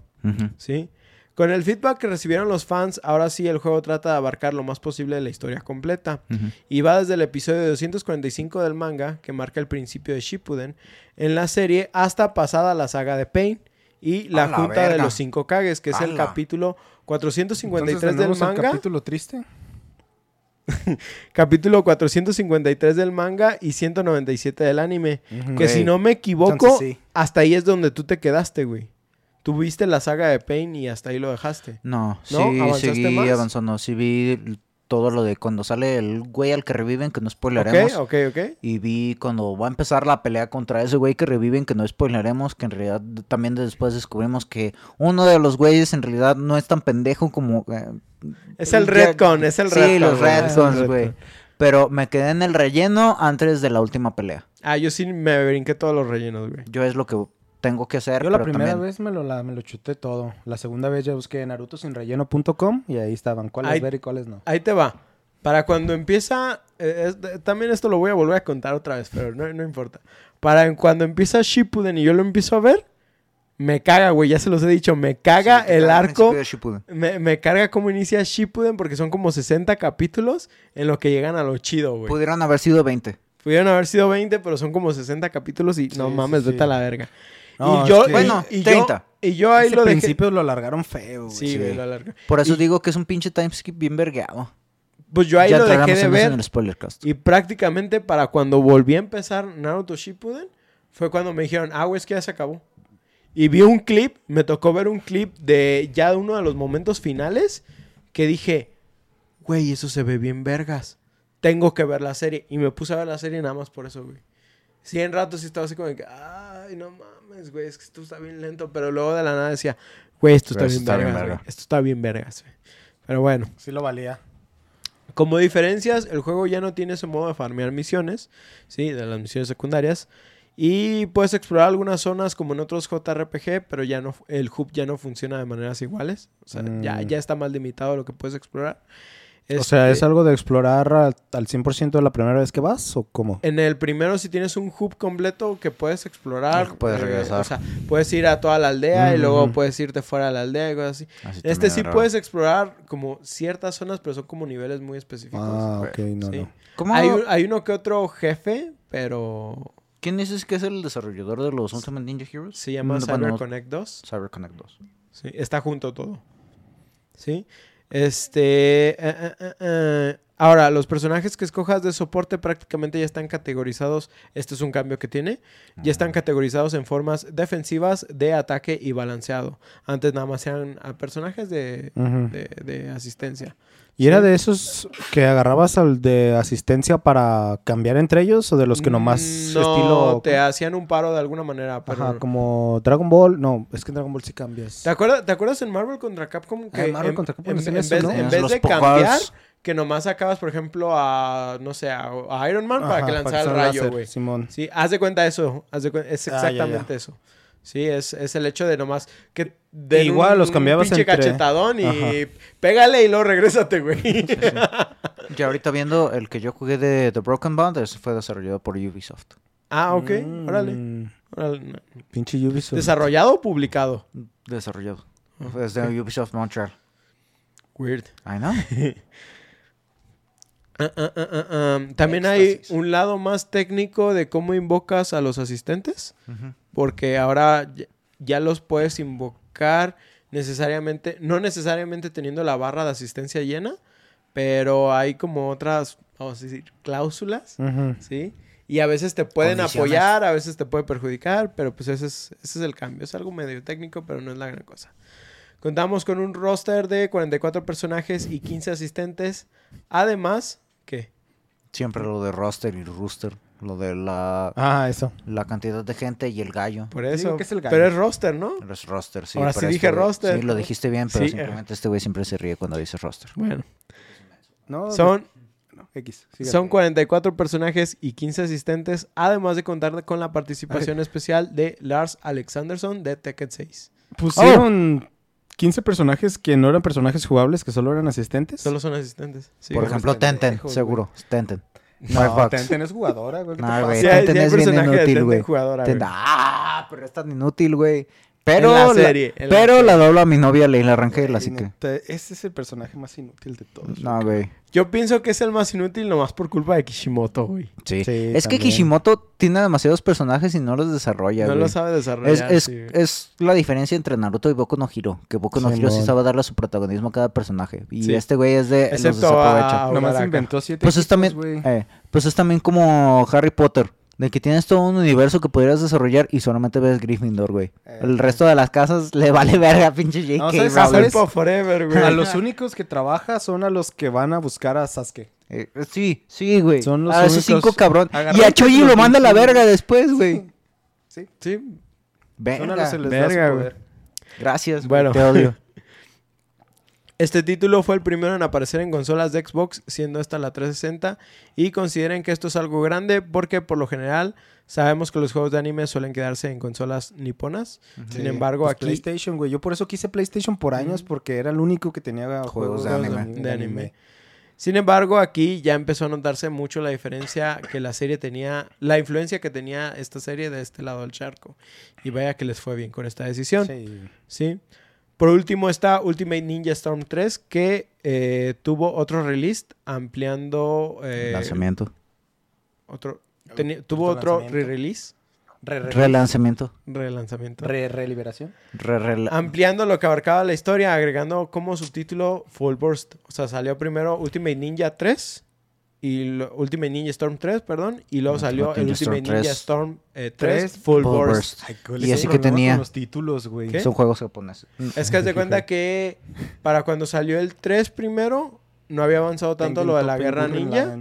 ¿sí? Con el feedback que recibieron los fans, ahora sí el juego trata de abarcar lo más posible de la historia completa. Y va desde el episodio 245 del manga, que marca el principio de Shippuden, en la serie hasta pasada la saga de Pain y la Junta de los Cinco Kages, que es el capítulo Entonces, 453 del ¿tenemos el manga. capítulo triste? Capítulo 453 del manga y 197 del anime. Que si no me equivoco, sí. hasta ahí es donde tú te quedaste, güey. Tuviste la saga de Pain y hasta ahí lo dejaste. No, ¿No? sí, ¿Avanzaste seguí más? avanzando. Sí vi todo lo de cuando sale el güey al que reviven, que no spoileremos. Ok, ok, ok. Y vi cuando va a empezar la pelea contra ese güey que reviven, que no spoileremos, que en realidad también después descubrimos que uno de los güeyes en realidad no es tan pendejo como... eh, Es el Redcon, es el Sí, Redcon. los es el Redcons, güey. Pero me quedé en el relleno antes de la última pelea. Ah, yo sí me brinqué todos los rellenos, güey. Yo es lo que tengo que hacer, Yo la pero primera también- vez me lo, la- me lo chuté todo. La segunda vez ya busqué narutosinrelleno.com y ahí estaban cuáles Ahí- ver y cuáles no. Ahí te va. Para cuando empieza. eh, es- también esto lo voy a volver a contar otra vez, pero no, no importa. Para cuando empieza Shippuden y yo lo empiezo a ver, Me caga, güey, ya se los he dicho. Me caga Sí, el caga arco. Me, me carga cómo inicia Shippuden porque son como 60 capítulos en lo que llegan a lo chido, güey. Pudieron haber sido 20. Pudieron haber sido 20, pero son como 60 capítulos y no Sí, mames, sí, vete sí. a la verga. No, y yo, es que- y- Bueno, y, 30. Yo, y yo ahí Ese lo dejé. principio lo alargaron feo, güey. Sí, güey, lo alarga. Por eso Y- digo que es un pinche timeskip bien vergueado. Pues yo ahí ya lo dejé de ver. en el spoilercast. Y prácticamente para cuando volví a empezar Naruto Shippuden, fue cuando me dijeron, ah, güey, es que ya se acabó. Y vi un clip, me tocó ver un clip de ya uno de los momentos finales, que dije, güey, eso se ve bien vergas. Tengo que ver la serie. Y me puse a ver la serie nada más por eso, güey. Sí, en rato sí estaba así como de que, ay, no mames, güey, es que esto está bien lento. Pero luego de la nada decía, güey, esto está bien está bien vergas, verga. güey. Esto está bien vergas, güey. Pero bueno. Sí lo valía. Como diferencias, el juego ya no tiene ese modo de farmear misiones, ¿sí? De las misiones secundarias. Y puedes explorar algunas zonas como en otros JRPG, pero ya no, el hub ya no funciona de maneras iguales. O sea, ya, Mm. ya está más limitado lo que puedes explorar. O sea, ¿es Este, algo de explorar al, al 100% la primera vez que vas o cómo? En el primero, si tienes un hub completo que puedes explorar, puedes eh, regresar. o sea, puedes ir a toda la aldea y luego puedes irte fuera de la aldea y cosas así. Así En este sí puedes explorar como ciertas zonas, pero son como niveles muy específicos. Ah, ok, no, Sí. no. ¿Cómo? Hay, un- hay uno que otro jefe, pero ¿Quién dices que es el desarrollador de los Ultimate Ninja Heroes? se llama CyberConnect 2. CyberConnect 2. Sí, está junto todo. ¿Sí? Este. eh, eh, eh. Ahora, los personajes que escojas de soporte prácticamente ya están categorizados. Este es un cambio que tiene. Ya están categorizados en formas defensivas, de ataque y balanceado. Antes nada más eran personajes de, de asistencia. ¿Y era de esos que agarrabas al de asistencia para cambiar entre ellos o de los que nomás Mm, no, estilo... te hacían un paro de alguna manera. Pero Ajá, como Dragon Ball. No, es que en Dragon Ball sí cambias. ¿Te acuerdas, ¿Te acuerdas en Marvel contra Capcom que Ah, en Marvel en, contra Capcom en- hacían en eso, vez, ¿no? en Tienes vez los de pocos- cambiar, que nomás sacabas, por ejemplo, a, no sé, a, a Iron Man para que lanzara el rayo, güey. Simón. Sí, haz de cuenta eso. haz de cuen- es Ah, ya, ya. exactamente eso. Sí, es, es el hecho de nomás que den Igual los cambiabas pinche entre- cachetadón y Ajá. pégale y luego regrésate, güey. Ya ahorita viendo el que yo jugué de The Broken Bond, ese fue desarrollado por Ubisoft. ah, ok. Mm, Órale. Pinche Ubisoft. ¿Desarrollado o publicado? Desarrollado. Es de Ubisoft Montreal. Weird. I know. Ah, ah, ah. También hay un lado más técnico de cómo invocas a los asistentes. Porque ahora ya, los puedes invocar necesariamente, no necesariamente teniendo la barra de asistencia llena, pero hay como otras, vamos a decir, cláusulas. ¿sí? Y a veces te pueden apoyar, a veces te puede perjudicar, pero pues ese es, ese es el cambio. Es algo medio técnico, pero no es la gran cosa. Contamos con un roster de 44 personajes y 15 asistentes. Además. Siempre lo de roster y rooster. Lo de la, Ah, eso. la cantidad de gente y el gallo. Por eso. que es el gallo. pero es roster, ¿no? Es roster, sí. Ahora pero sí este dije güey- roster. Sí, lo dijiste bien, pero Sí. simplemente este güey siempre se ríe cuando dice roster. Bueno. No, Son, no, X. son 44 personajes y 15 asistentes, además de contar con la participación especial de Lars Alexanderson de Tekken 6. Pusieron 15 personajes que no eran personajes jugables, que solo eran asistentes. Solo son asistentes. Sí, Por ejemplo, Tenten, lejos, seguro. Tenten. no. Tenten es jugadora, güey. ¿qué te Nah, pasa? güey. Tenten es bien inútil, Tenten güey. jugadora, güey. Ah, pero es tan inútil, güey. Pero, En la la, serie, en la pero serie. la doblo a mi novia Leila Rangel, así que... Ese es el personaje más inútil de todos. No, güey. Yo pienso que es el más inútil nomás por culpa de Kishimoto, güey. Sí. Sí, es que también. Kishimoto tiene demasiados personajes y no los desarrolla, no güey. lo sabe Es, desarrollar. es, sí, es la diferencia entre Naruto y Boku no Hiro. Que Boku no Hiro sí sabe darle su protagonismo a cada personaje. Y Sí. este güey es de los Excepto desaprovecha. a- Nomás inventó siete Pues es equipos, también, güey. eh, pues es también como Harry Potter. De que tienes todo un universo que podrías desarrollar y solamente ves Gryffindor, güey. Eh, El resto de las casas le vale verga, pinche J.K. No, ¿sabes? Forever, güey. A los únicos que trabaja son a los que van a buscar a Sasuke. Eh, sí, sí, güey. Son los a esos únicos- cinco cabrón. Y a Choji lo manda a la 21. verga después, güey. Sí. Sí, Son a Verga. los que les da su verga, güey. Gracias, Bueno. bueno. Te odio. Este título fue el primero en aparecer en consolas de Xbox, siendo esta la 360, y consideren que esto es algo grande porque por lo general sabemos que los juegos de anime suelen quedarse en consolas niponas. Sin embargo, pues aquí PlayStation, güey. Yo por eso quise PlayStation por años, porque era el único que tenía juegos, de de, anime. anime. de anime. Sin embargo, aquí ya empezó a notarse mucho la diferencia que la serie tenía, la influencia que tenía esta serie de este lado del charco. Y vaya que les fue bien con esta decisión. Sí. ¿sí? Por último está Ultimate Ninja Storm 3 que eh, tuvo otro release ampliando... eh, Lanzamiento. otro, tuvo otro re-release, Re, re, Relanzamiento. relanzamiento. re, reliberación. Re- Ampliando lo que abarcaba la historia, agregando como subtítulo Full Burst. O sea, salió primero Ultimate Ninja 3 y lo- Ultimate Ninja Storm 3, perdón, y luego Ultimate salió el Ninja Ultimate Storm Ninja 3. Storm eh, 3 Tres, Full, Full Burst. Burst. Y así que tenía- los títulos, güey. Son juegos japoneses. Es que haz de cuenta que para cuando salió el 3 primero, no había avanzado tanto lo de la Guerra Ninja.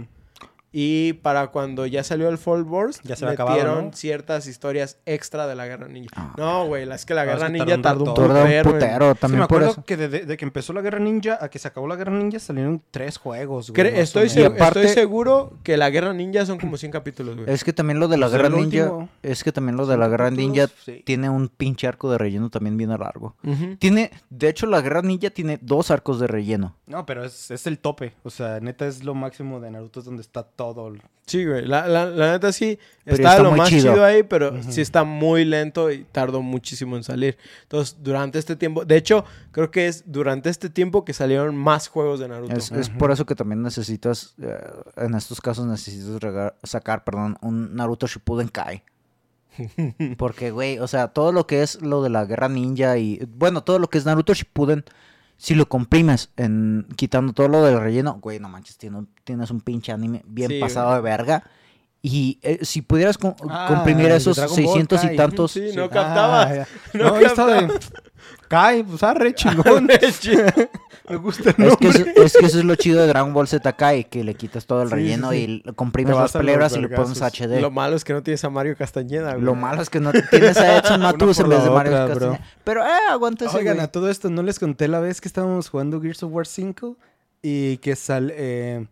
Y para cuando ya salió el Full Burst, Ya se metieron acabado, ¿no? ciertas historias extra de la Guerra Ninja. Ah. No, güey, la- es que la es Guerra que Ninja tardó tardó un. Tarda un putero putero Sí, también me por acuerdo eso. que de, de- que empezó la Guerra Ninja a que se acabó la Guerra Ninja salieron tres juegos, güey. Cre- estoy, seg- aparte- estoy seguro que la Guerra Ninja son como 100 capítulos, güey. Es que también lo de la Pues Guerra Ninja. último. Es que también lo de la Guerra Ninja sí. tiene un pinche arco de relleno también bien largo. Ujú. Tiene, de hecho, la Guerra Ninja tiene dos arcos de relleno. No, pero es, es el tope. O sea, neta es lo máximo de Naruto, es donde está todo. Sí, güey. La, la, la neta sí Pero está, está lo más chido. chido. ahí, pero sí está muy lento y tardó muchísimo en salir. Entonces, durante este tiempo, de hecho, creo que es durante este tiempo que salieron más juegos de Naruto. Es, por eso que también necesitas, eh, en estos casos necesitas sacar, perdón, un Naruto Shippuden Kai. Porque, güey, o sea, todo lo que es lo de la guerra ninja y, bueno, todo lo que es Naruto Shippuden, si lo comprimes en quitando todo lo del relleno, güey, no manches, un- tienes un pinche anime bien Sí, pasado güey. de verga. Y eh, si pudieras com- Ah, comprimir esos Dragon Ball 600 y tantos... Sí, no Ah, captaba. ya. No No, de... Kai, pues arre, chingón. Me gusta el Es que, eso, es que eso es lo chido de Dragon Ball Z Kai, que le quitas todo el Sí, sí, relleno sí. y comprimes las palabras y le pones. HD. Lo malo es que no tienes a Mario Castañeda, güey. Lo malo es que no tienes a Edson Matus en vez de Mario otra, Castañeda. bro. Pero, eh, aguanta ese, Oigan, güey. a todo esto, ¿no les conté la vez que estábamos jugando Gears of War 5? Y que sale... Eh,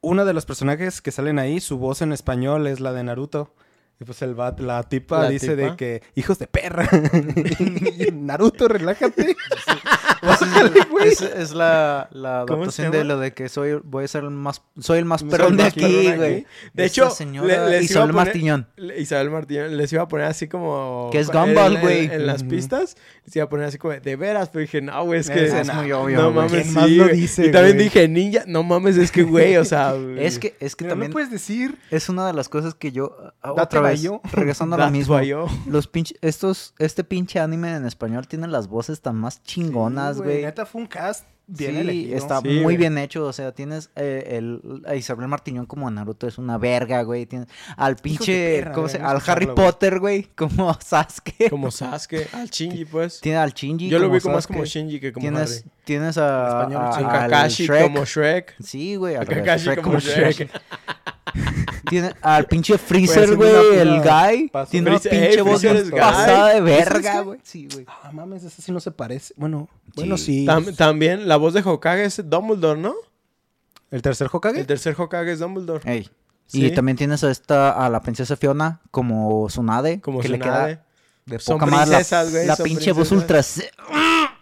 una de los personajes que salen ahí, su voz en español es la de Naruto. Y pues el bat, la tipa ¿La dice tipa? de que, hijos de perra. Naruto, relájate. Es, es la, la ¿Cómo se adaptación de lo de que soy voy a ser el más soy el más perrón de aquí, güey. De hecho, señora le- Isabel poner- Martiñón. Isabel Martínez les iba a poner así como... Que es en- Gumball, en- güey. En, en las Ujú. pistas, les iba a poner así como, de veras, pero dije, no, güey, es que... Es no, muy obvio, no mames, ¿Quién más sí, lo dice, Y también dije, ninja, no mames, es que, güey, o sea... Es que es que Mira, también no puedes decir. es una de las cosas que yo ah, Date otra vez regresando a lo mismo. yo- Los pinche estos este pinche anime en español tiene las voces tan más chingonas, Güey. Neta fue un cast bien sí, elegido. está Sí, muy güey. bien hecho. O sea, tienes eh, el, a Isabel Martiñón como Naruto es una verga, güey. Tienes al pinche, perra, ¿cómo se- al Harry. Potter, güey, como Sasuke. Como Sasuke, al Shinji, pues. Tiene al Shinji. Yo lo como ubico más como Shinji que como Tienes, Harry. Tienes a, Español, a- sí. A al Kakashi Shrek. como Shrek. Sí, güey, A Kakashi Shrek como Shrek. Tiene al pinche Freezer, haciendo güey, el guy. paso. Tiene una Freezer- pinche voz Freezer pasada de ¿Ese es verga, güey. Sí, güey. Ah, mames, ese sí no se parece. Bueno, bueno, Sí. sí. Tam- también la voz de Hokage es Dumbledore, ¿no? ¿El tercer Hokage? El tercer Hokage es Dumbledore. Ey. Sí. Y también tienes a esta, a la princesa Fiona como Tsunade. Como que le Tsunade. queda de Son poca madre la- pinche voz ultra...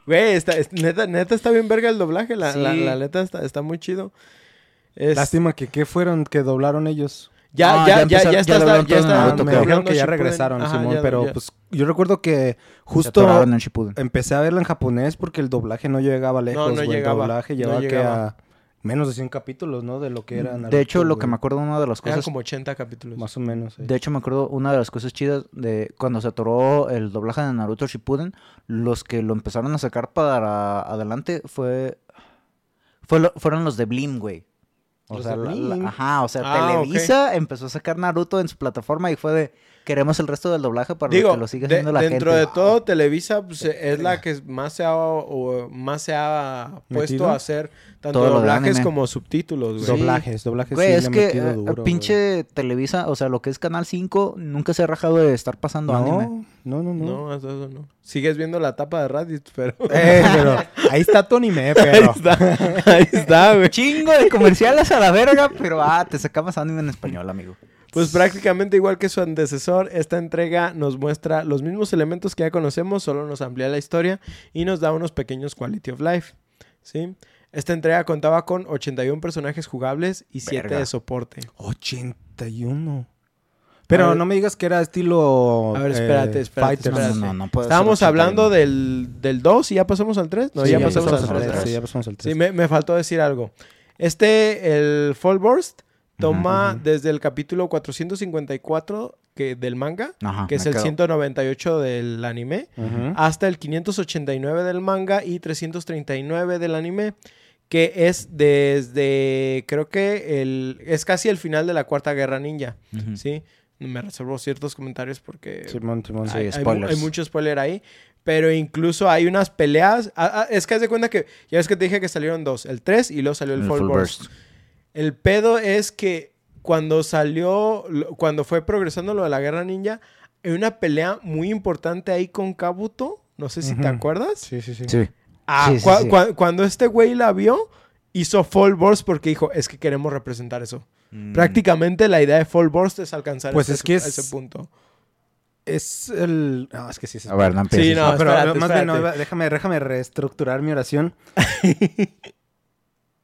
Güey, está, es- neta, neta está bien verga el doblaje. La, Sí. la, la neta está, está muy chido. Es- Lástima que qué fueron que doblaron ellos. Ya, Ah, ya, ya ya, ya, ya está, ya todo en está. Naruto, me dijeron que ya regresaron, Ajá, Simón, ya- pero ya. pues yo recuerdo que justo empecé a verla en japonés porque el doblaje no llegaba lejos, no güey. llegaba, El doblaje no llevaba que llegaba. a menos de 100 capítulos, ¿no? De lo que era Naruto, de hecho, lo güey. que me acuerdo, una de las Eran cosas... como 80 capítulos. Más o menos. De hecho, me acuerdo una de las cosas chidas de cuando se atoró el doblaje de Naruto Shippuden, los que lo empezaron a sacar para adelante fue, fue lo- fueron los de Blim, güey. O Los sea, de la- ajá, o sea, Ah, Televisa empezó a sacar Naruto en su plataforma y fue de queremos el resto del doblaje para Digo, que lo siga de- haciendo la dentro gente. de todo, Televisa pues, es la que más se ha, o más se ha puesto ¿Metido? a hacer tanto Todo doblajes como subtítulos, güey. Sí. Doblajes, doblajes Güey, sí es que metido eh, duro, pinche Televisa, o sea, lo que es Canal 5, nunca se ha rajado de estar pasando anime. No, no, no, no. No, eso, eso no. Sigues viendo la tapa de Reddit, pero... Eh, pero ahí está tu anime, Ahí pero. está, ahí está, güey. Chingo de comerciales a la verga, pero ah, te sacamos anime en español, amigo. Pues prácticamente igual que su antecesor, esta entrega nos muestra los mismos elementos que ya conocemos, solo nos amplía la historia y nos da unos pequeños quality of life. ¿sí? Esta entrega contaba con 81 personajes jugables y 7 Verga. de soporte. 81. Pero ver. no me digas que era estilo. A ver, espérate, eh, espérate, Fighters. No, no, espérate. no, no Estábamos 81. hablando del, del 2 y ya pasamos al 3. No, Sí, ya, pasamos, al 3. tres. Sí, ya pasamos al 3. Sí, me, me faltó decir algo. Este, el Fall Burst, toma desde el capítulo 454 que, del manga, Ajá, que es el quedo. 198 del anime, hasta el 589 del manga y 339 del anime, que es desde, creo que el, es casi el final de la Cuarta Guerra Ninja. ¿sí? Me reservo ciertos comentarios porque Simón, Simón. Sí, hay, mucho spoiler ahí. Pero incluso hay unas peleas. ah, ah, es que haz de cuenta que. Ya ves que te dije que salieron dos: el 3 y luego salió el, El Fall Full Burst. Burst. El pedo es que cuando salió. Cuando fue progresando lo de la guerra ninja, hay una pelea muy importante ahí con Kabuto. No sé si te Ujú. acuerdas. Sí, sí, sí. Sí. Ah, Sí, sí, cua- sí. cua- cuando este güey la vio, hizo Fall Burst porque dijo: Es que queremos representar eso. Mm. Prácticamente la idea de Fall Burst es alcanzar Pues ese, es que es- ese punto. Es el. No, es que sí. sí A ver, no empieces. Sí, no, No, pero espérate, más bien, no, déjame, déjame reestructurar mi oración.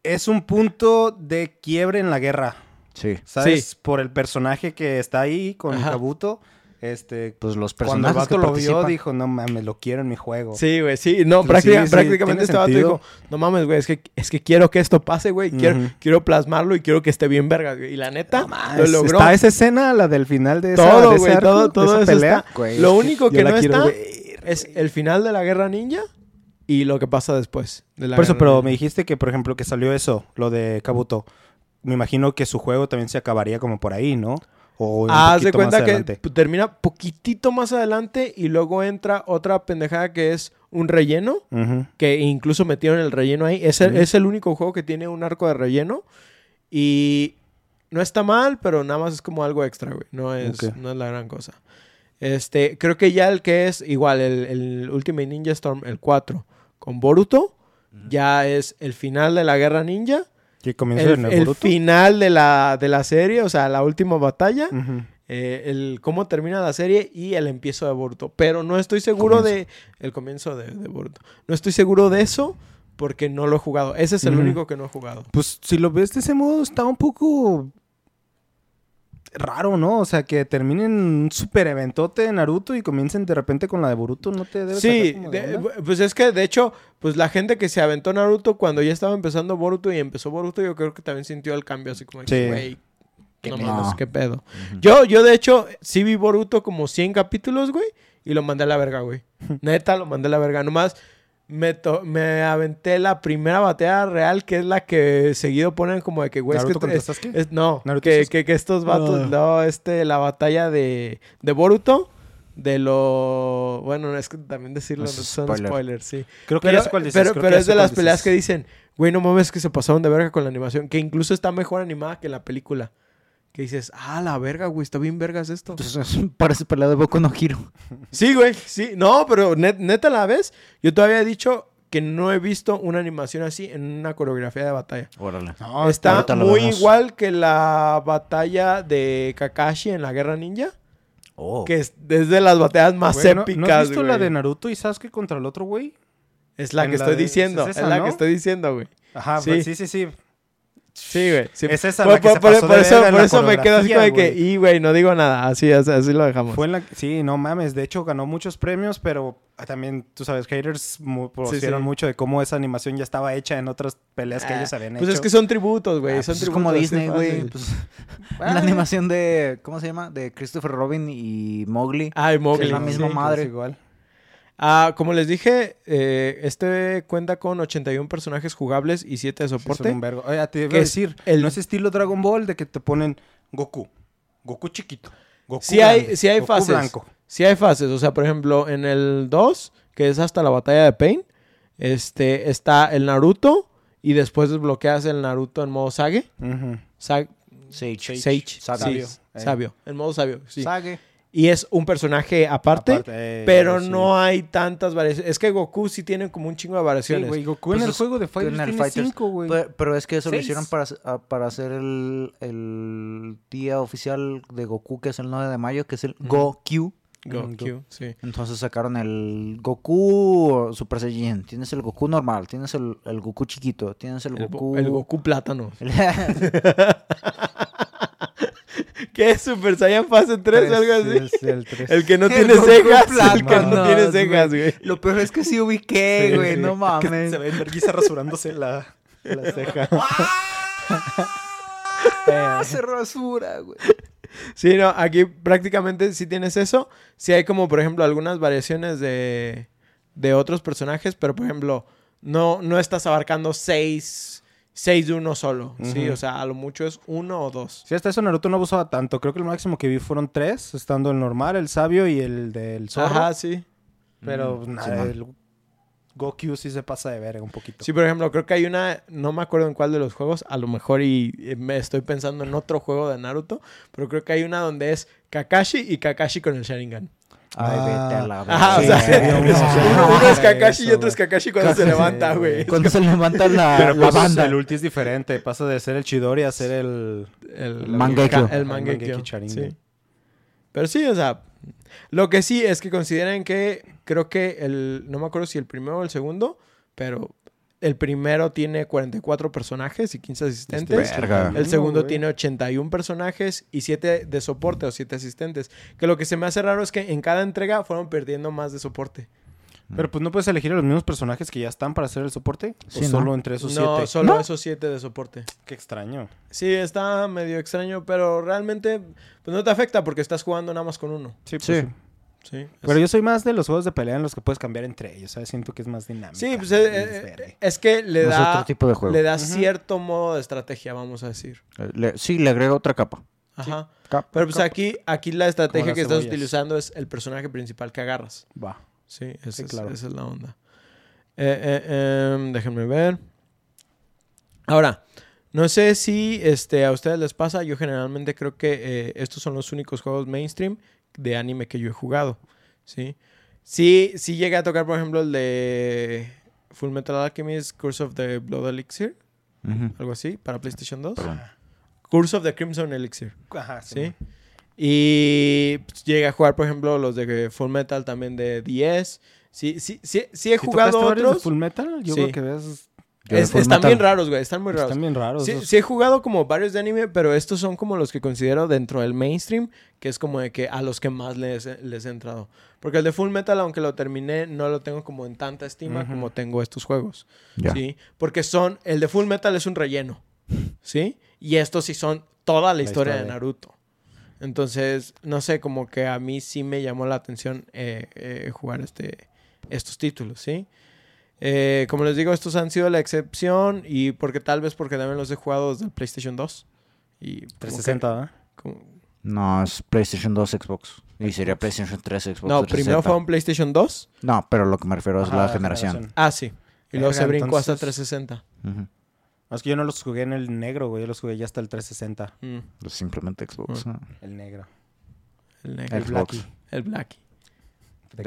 es un punto de quiebre en la guerra, Sí. ¿sabes? Sí. Por el personaje que está ahí con Ajá. Kabuto. Este, Pues los cuando el personajes vato que lo vio, dijo, no mames, lo quiero en mi juego. Sí, güey, sí. No, Sí, práctica- sí, prácticamente tiene este vato dijo, no mames, güey, es que, es que quiero que esto pase, güey. Quiero, plasmarlo y quiero que esté bien verga, güey. Y la neta, No lo logró. Está esa escena, la del final de esa, todo, de ese güey, arco, todo, de todo esa pelea. está. Güey, Lo único que no quiero está ver. es el final de la Guerra Ninja y lo que pasa después. de la Por eso, pero me dijiste que, por ejemplo, que salió eso, lo de Kabuto. Me imagino que su juego también se acabaría como por ahí, ¿no? O un Ah, Haz de poquito más cuenta que termina poquitito más adelante y luego entra otra pendejada que es un relleno. Que incluso metieron el relleno ahí. Es el, es el único juego que tiene un arco de relleno. Y no está mal, pero nada más es como algo extra, güey. No es, no es la gran cosa. Este, creo que ya el que es igual, el, el Ultimate Ninja Storm, el 4, con Boruto, ya es el final de la guerra ninja. Que comienza El, en el Boruto. final de la, de la serie, o sea, la última batalla. Eh, el cómo termina la serie y el empiezo de Boruto. Pero no estoy seguro Comienzo. de... El comienzo de, de Boruto. No estoy seguro de eso porque no lo he jugado. Ese es el único que no he jugado. Pues si lo ves de ese modo, está un poco raro, ¿no? O sea, que terminen un super eventote de Naruto y comiencen de repente con la de Boruto, ¿no te debes Sí, como de pues es que de hecho, pues la gente que se aventó Naruto cuando ya estaba empezando Boruto y empezó Boruto, yo creo que también sintió el cambio así como Sí. güey, Qué no mames, qué pedo. Yo, yo de hecho, sí vi Boruto como 100 capítulos, güey, y lo mandé a la verga, güey. Neta, lo mandé a la verga. Nomás me, to- me aventé la primera batalla real, que es la que seguido ponen como de que, güey, es que... ¿Naruto contra es- no, ¿Naruto que, que, que estos vatos, Ah. no, este, la batalla de, de Boruto, de lo... Bueno, es que también decirlo Es son spoiler. spoilers, sí. Creo que Pero, ya sé cuál dices. pero, creo pero que es de las peleas dices. que dicen, güey, no mames que se pasaron de verga con la animación, que incluso está mejor animada que la película. Que dices, ah, la verga, güey, está bien vergas esto. Entonces, parece pelea de Boku no Hiro. Sí, güey, sí. No, pero net- neta la ves. Yo todavía he dicho que no he visto una animación así en una coreografía de batalla. Órale. No, Está muy vemos. igual que la batalla de Kakashi en la Guerra Ninja. Oh. Que es desde las batallas más Güey, ¿no- épicas, ¿No has visto güey. la de Naruto y Sasuke contra el otro güey? Es la en que la estoy de- diciendo. es la ¿no? que estoy diciendo, güey. Ajá, Sí. pues sí, sí, sí. Sí, güey. sí. Es esa Por, la que por- se por- pasó por de eso, por la eso me quedo así como de que, y güey, no digo nada. Así, así, así lo dejamos. Fue en la... Sí, no mames. De hecho, ganó muchos premios, pero también, tú sabes, haters pusieron sí. mucho de cómo esa animación ya estaba hecha en otras peleas que Ah, ellos habían Pues hecho. es que son tributos, güey. Ah, son pues es tributos. como Disney, güey. Pues, Ah. la animación de. ¿Cómo se llama? De Christopher Robin y Mowgli. Ay, que Mowgli. es la misma Sí, madre. es igual. Ah, como les dije, eh, este cuenta con 81 personajes jugables y 7 de Sí, soporte. un vergo. Oye, te iba a decir, el- no es estilo Dragon Ball de que te ponen Goku. Goku chiquito. Goku Sí hay, grande, sí hay Goku fases. blanco. Sí hay fases. O sea, por ejemplo, en el 2, que es hasta la batalla de Pain, este, está el Naruto y después desbloqueas el Naruto en modo Sage. Ujú. Sag- Sage. Sage. Sabio. sí, Eh. sabio. En modo sabio, sí. Sage. Y es un personaje aparte, Aparte, eh, pero sí. no hay tantas variaciones. Es que Goku sí tiene como un chingo de Sí, variaciones. güey, Goku Pues en el juego de Fighters tiene Fighters. cinco, güey. Pero, pero es que eso lo hicieron para, a- para hacer el, el día oficial de Goku, que es el 9 de mayo, que es el. Goku. Goku, sí. Entonces sacaron el Goku Super Saiyan. Tienes el Goku normal, tienes el, el Goku chiquito, tienes el El, Goku... Go- el Goku plátano. ¿Qué es Super Saiyan Fase 3 o algo así? Es el que no El tiene cejas. El que no tiene cejas, güey. Lo peor es que sí ubiqué, Sí, güey, sí. no mames. Se ve en vergüenza rasurándose la, la ceja. Ah, se rasura, güey. Sí, no, aquí prácticamente sí tienes eso. Sí hay como, por ejemplo, algunas variaciones de, de otros personajes, pero por ejemplo, no, no estás abarcando seis, seis de uno solo, ¿sí? O sea, a lo mucho es uno o dos. Sí, hasta eso Naruto no abusaba tanto. Creo que el máximo que vi fueron tres, estando el normal, el sabio y el del zorro. Ajá, sí. Pero Mm, nada, Simón. el Goku sí se pasa de verga un poquito. Sí, por ejemplo, creo que hay una, no me acuerdo en cuál de los juegos, a lo mejor y eh, me estoy pensando en otro juego de Naruto, pero creo que hay una donde es Kakashi y Kakashi con el Sharingan. Ay, vete a la Ajá, o verga. sea, sí, uno, es Kakashi y otro es. Kakashi cuando se levanta, güey. Cuando se levanta la, Pero la pues, banda. el ulti es diferente. Pasa de ser el Chidori a ser el... El Mangekyo. El Mangekyo. Sí. Pero sí, o sea, lo que sí es que consideren que creo que el, no me acuerdo si el primero o el segundo, pero el primero tiene 44 personajes y 15 asistentes. Verga. El segundo tiene 81 personajes y 7 de soporte o 7 asistentes. Que lo que se me hace raro es que en cada entrega fueron perdiendo más de soporte. Pero pues no puedes elegir a los mismos personajes que ya están para hacer el soporte. Sí, solo entre esos no, siete. solo ¿No? esos 7 de soporte. Qué extraño. Sí, está medio extraño, pero realmente pues no te afecta porque estás jugando nada más con uno. Sí, pues, Sí. sí. Sí, Pero yo soy más de los juegos de pelea en los que puedes cambiar entre ellos, ¿sabes? Siento que es más dinámico. Sí, pues eh, eh, es que le da, otro tipo de juego. le da cierto modo de estrategia, vamos a decir. Le- sí, le agrega otra capa. Ajá. Pero pues capa. aquí, aquí la estrategia que estás utilizando es el personaje principal que agarras. Va. Sí, esa, Sí, es, claro. esa es la onda. Eh, eh, em, déjenme ver. Ahora, no sé si este, a ustedes les pasa. Yo generalmente creo que eh, estos son los únicos juegos mainstream de anime que yo he jugado. ¿sí? Sí, sí llegué a tocar, por ejemplo, el de Full Metal Alchemist Curse of the Blood Elixir. Algo así, para PlayStation 2. Perdón. Curse of the Crimson Elixir. Ajá, ¿sí? Y pues, llegué a jugar, por ejemplo, los de Full Metal también de 10. Sí, sí, sí, sí he ¿Sí jugado varios de otros. Full Metal? Yo Sí. creo que ves... Es- están bien raros, güey. Están muy raros. Están bien raros. Sí, sí he jugado como varios de anime, pero estos son como los que considero dentro del mainstream, que es como de que a los que más les, les he entrado. Porque el de Full Metal, aunque lo terminé, no lo tengo como en tanta estima como tengo estos juegos. ¿Sí? Porque son, el de Full Metal es un relleno. ¿Sí? Y estos sí son toda la, historia, de. Naruto. Entonces, no sé, como que a mí sí me llamó la atención eh, eh, jugar este, estos títulos, ¿sí? Eh, como les digo, estos han sido la excepción y porque tal vez porque también los he jugado desde el PlayStation 2. Y como que- 360, ¿verdad? como- No, es PlayStation 2, Xbox. Y sería PlayStation 3, Xbox. no, primero 360. fue un PlayStation 2. No, pero lo que me refiero es Ajá, la generación. Ah, sí. Y luego se brincó hasta entonces- 360. Ujú. No, es que yo no los jugué en el negro, güey. Yo los jugué ya hasta el 360. Mm, Pues simplemente Xbox. ¿no? El negro. el negro. El Xbox. El Blackie.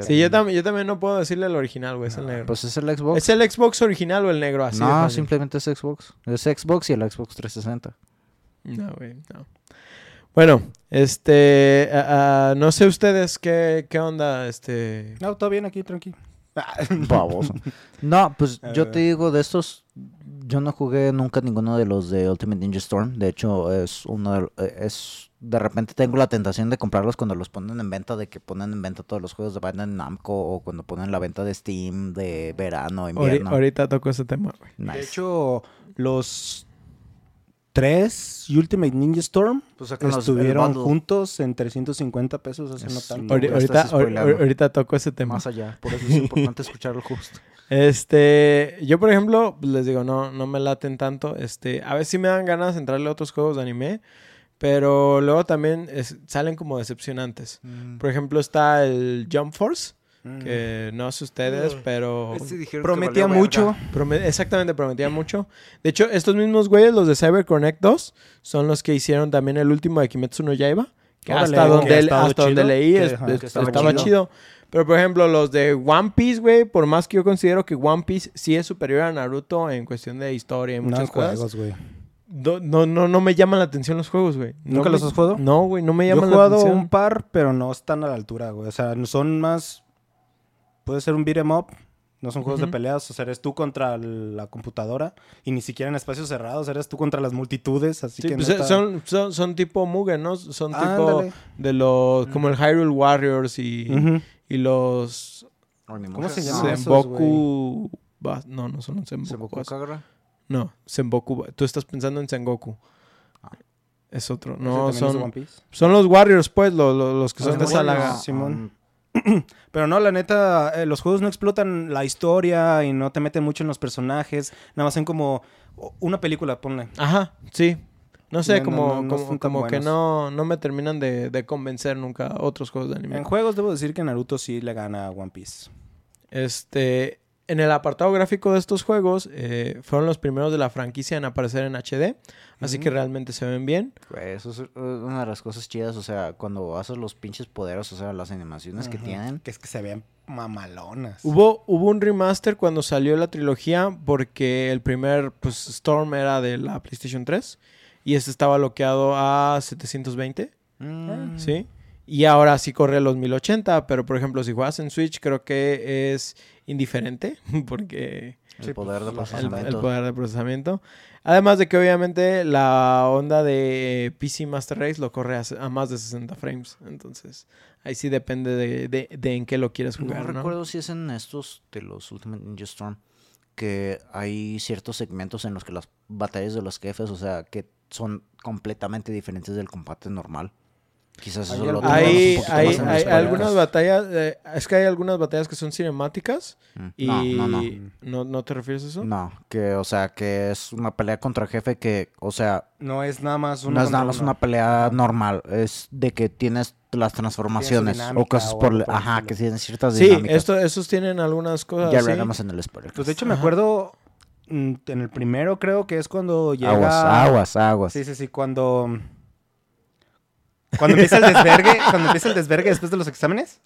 Sí, yo, tam- yo también no puedo decirle el original, güey. Es el negro. Pues es el Xbox. ¿Es el Xbox original o el negro así? no, simplemente es Xbox. Es Xbox y el Xbox 360. No, güey, no. Bueno, este, no sé ustedes qué, qué onda, este, No, todo bien aquí, tranquilo. Baboso. No, pues yo te digo, de estos, yo no jugué nunca ninguno de los de Ultimate Ninja Storm. De hecho, es uno de, eh, es de repente tengo la tentación de comprarlos cuando los ponen en venta, de que ponen en venta todos los juegos de Bandai Namco o cuando ponen la venta de Steam de verano, invierno. ahorita toco ese tema, güey. Nice. De hecho, los tres Ultimate Ninja Storm Pues estuvieron juntos en 350 pesos hace no tanto. ahorita, ahorita toco ese tema. más allá. Por eso es importante escucharlo justo. Este, yo por ejemplo, pues, les digo, no, no me laten tanto. Este, a veces sí me dan ganas de entrarle a otros juegos de anime, pero luego también es- salen como decepcionantes. Por ejemplo, está el Jump Force, Mm. que no sé ustedes, pero Prometía mucho. prome- exactamente prometía mucho. De hecho, estos mismos güeyes, los de Cyber Connect 2, son los que hicieron también el último de Kimetsu no Yaiba, que Órale, hasta donde, hasta donde leí que- es- ajá, es- que estaba, estaba chido. chido. Pero por ejemplo, los de One Piece, güey, por más que yo considero que One Piece sí es superior a Naruto en cuestión de historia y muchas cosas. juegos, no, no, no me llaman la atención los juegos, güey. No ¿Nunca me- los has jugado? No, güey, no me Yo he llaman la jugado atención. un par, pero no están a la altura, güey. O sea, son más... Puede ser un beat 'em up. No son juegos Ujú. de peleas. O sea, eres tú contra la computadora. Y ni siquiera en espacios cerrados. Eres tú contra las multitudes. Así Sí, que pues, neta- son, son, son tipo Mugen, ¿no? Son tipo Ándale. de los... Como el Hyrule Warriors y, Ujú. y los... ¿Cómo se No, llaman esos, Senboku... ba- No, no son los Senboku. Senboku Kagura. No, Senboku... ba- Tú estás pensando en Sengoku. Ah. Es otro. ¿Ese No, son... Son los Warriors, pues, lo- lo- los que Los son de esa Warriors. laga. Ah, Simón. Pero no, la neta, eh, los juegos no explotan la historia y no te meten mucho en los personajes. Nada más son como una película, ponle. Ajá, sí. No sé, No, como, no, no como, como que no, no me terminan de, de convencer nunca otros juegos de anime. En juegos debo decir que Naruto sí le gana a One Piece. Este, en el apartado gráfico de estos juegos, eh, fueron los primeros de la franquicia en aparecer en HD, así que realmente se ven bien. Eso es eh, una de las cosas chidas, o sea, cuando haces los pinches poderes, o sea, las animaciones que tienen. Que es que se ven mamalonas. Hubo, hubo un remaster cuando salió la trilogía, porque el primer pues, Storm era de la PlayStation 3 y este estaba bloqueado a 720. Mm, ¿sí? Y ahora sí corre a los 1080, pero por ejemplo, si juegas en Switch, creo que es indiferente, porque El Sí, poder de pues, el, poder de procesamiento. Además de que obviamente la onda de PC Master Race lo corre a, a más de 60 frames, entonces ahí sí depende de, de- de en qué lo quieres No jugar, ¿no? recuerdo si es en estos de los Ultimate Ninja Storm que hay ciertos segmentos en los que las batallas de los jefes, o sea, que son completamente diferentes del combate normal. Quizás Hay eso lo algunos- tengamos un Hay, poquito hay, más en hay los algunas batallas, eh, es que hay algunas batallas que son cinemáticas Mm, y No, no, no. ¿no, no te refieres a eso? No, que, o sea, que es una pelea contra jefe que, o sea, No es nada más uno no es nada más una pelea normal, es de que tienes las transformaciones o cosas por, por ajá, que tienen ciertas Sí, dinámicas. esto, esos tienen algunas cosas ya así. veremos en el spoiler. Pues de hecho me Ajá. acuerdo mm, en el primero creo que es cuando llega... Aguas, aguas, aguas. Sí, sí, sí, cuando... Cuando empieza el desvergue, cuando empieza el desvergue después de los exámenes,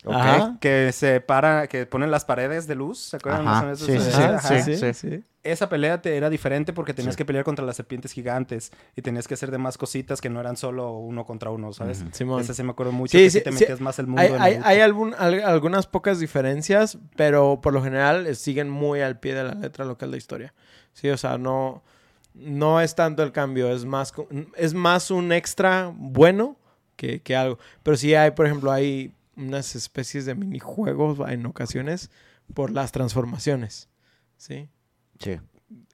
que se para, que ponen las paredes de luz, ¿se acuerdan? Ajá, más o menos de sí, sí, Ajá, sí, sí, sí. sí. Esa pelea te era diferente porque tenías Sí. que pelear contra las serpientes gigantes y tenías que hacer demás cositas que no eran solo uno contra uno, ¿sabes? Ujú. Simón. Esa sí me acuerdo mucho Sí, que sí, sí, te sí. metías más el mundo Hay, hay, hay algún- al- algunas pocas diferencias, pero por lo general eh, siguen muy al pie de la letra lo que es la historia. Sí, o sea, no, no es tanto el cambio, es más, es más un extra bueno que, que algo. Pero sí hay, por ejemplo, hay unas especies de minijuegos en ocasiones por las transformaciones. ¿Sí? Sí.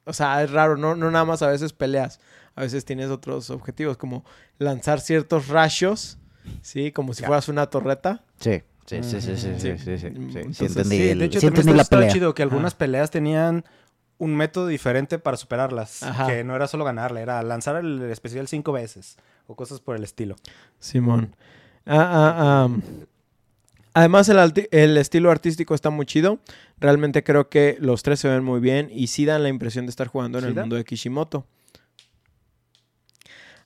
O sea, es raro, no, no nada más a veces peleas, a veces tienes otros objetivos, como lanzar ciertos rayos, ¿sí? Como si fueras una torreta. Sí, sí, sí, sí, sí, Sí. sí, sí, sí, sí, Entonces, sí, entendí, Sí, el- de hecho sí entendí la pelea. chido que algunas Ajá. peleas tenían un método diferente para superarlas. Ajá. Que no era solo ganarle, era lanzar el especial cinco veces o cosas por el estilo. Simón. Ah, ah, am. Además, el, estilo artístico está muy chido. Realmente creo que los tres se ven muy bien y sí dan la impresión de estar jugando en ¿Sí el mundo de Kishimoto.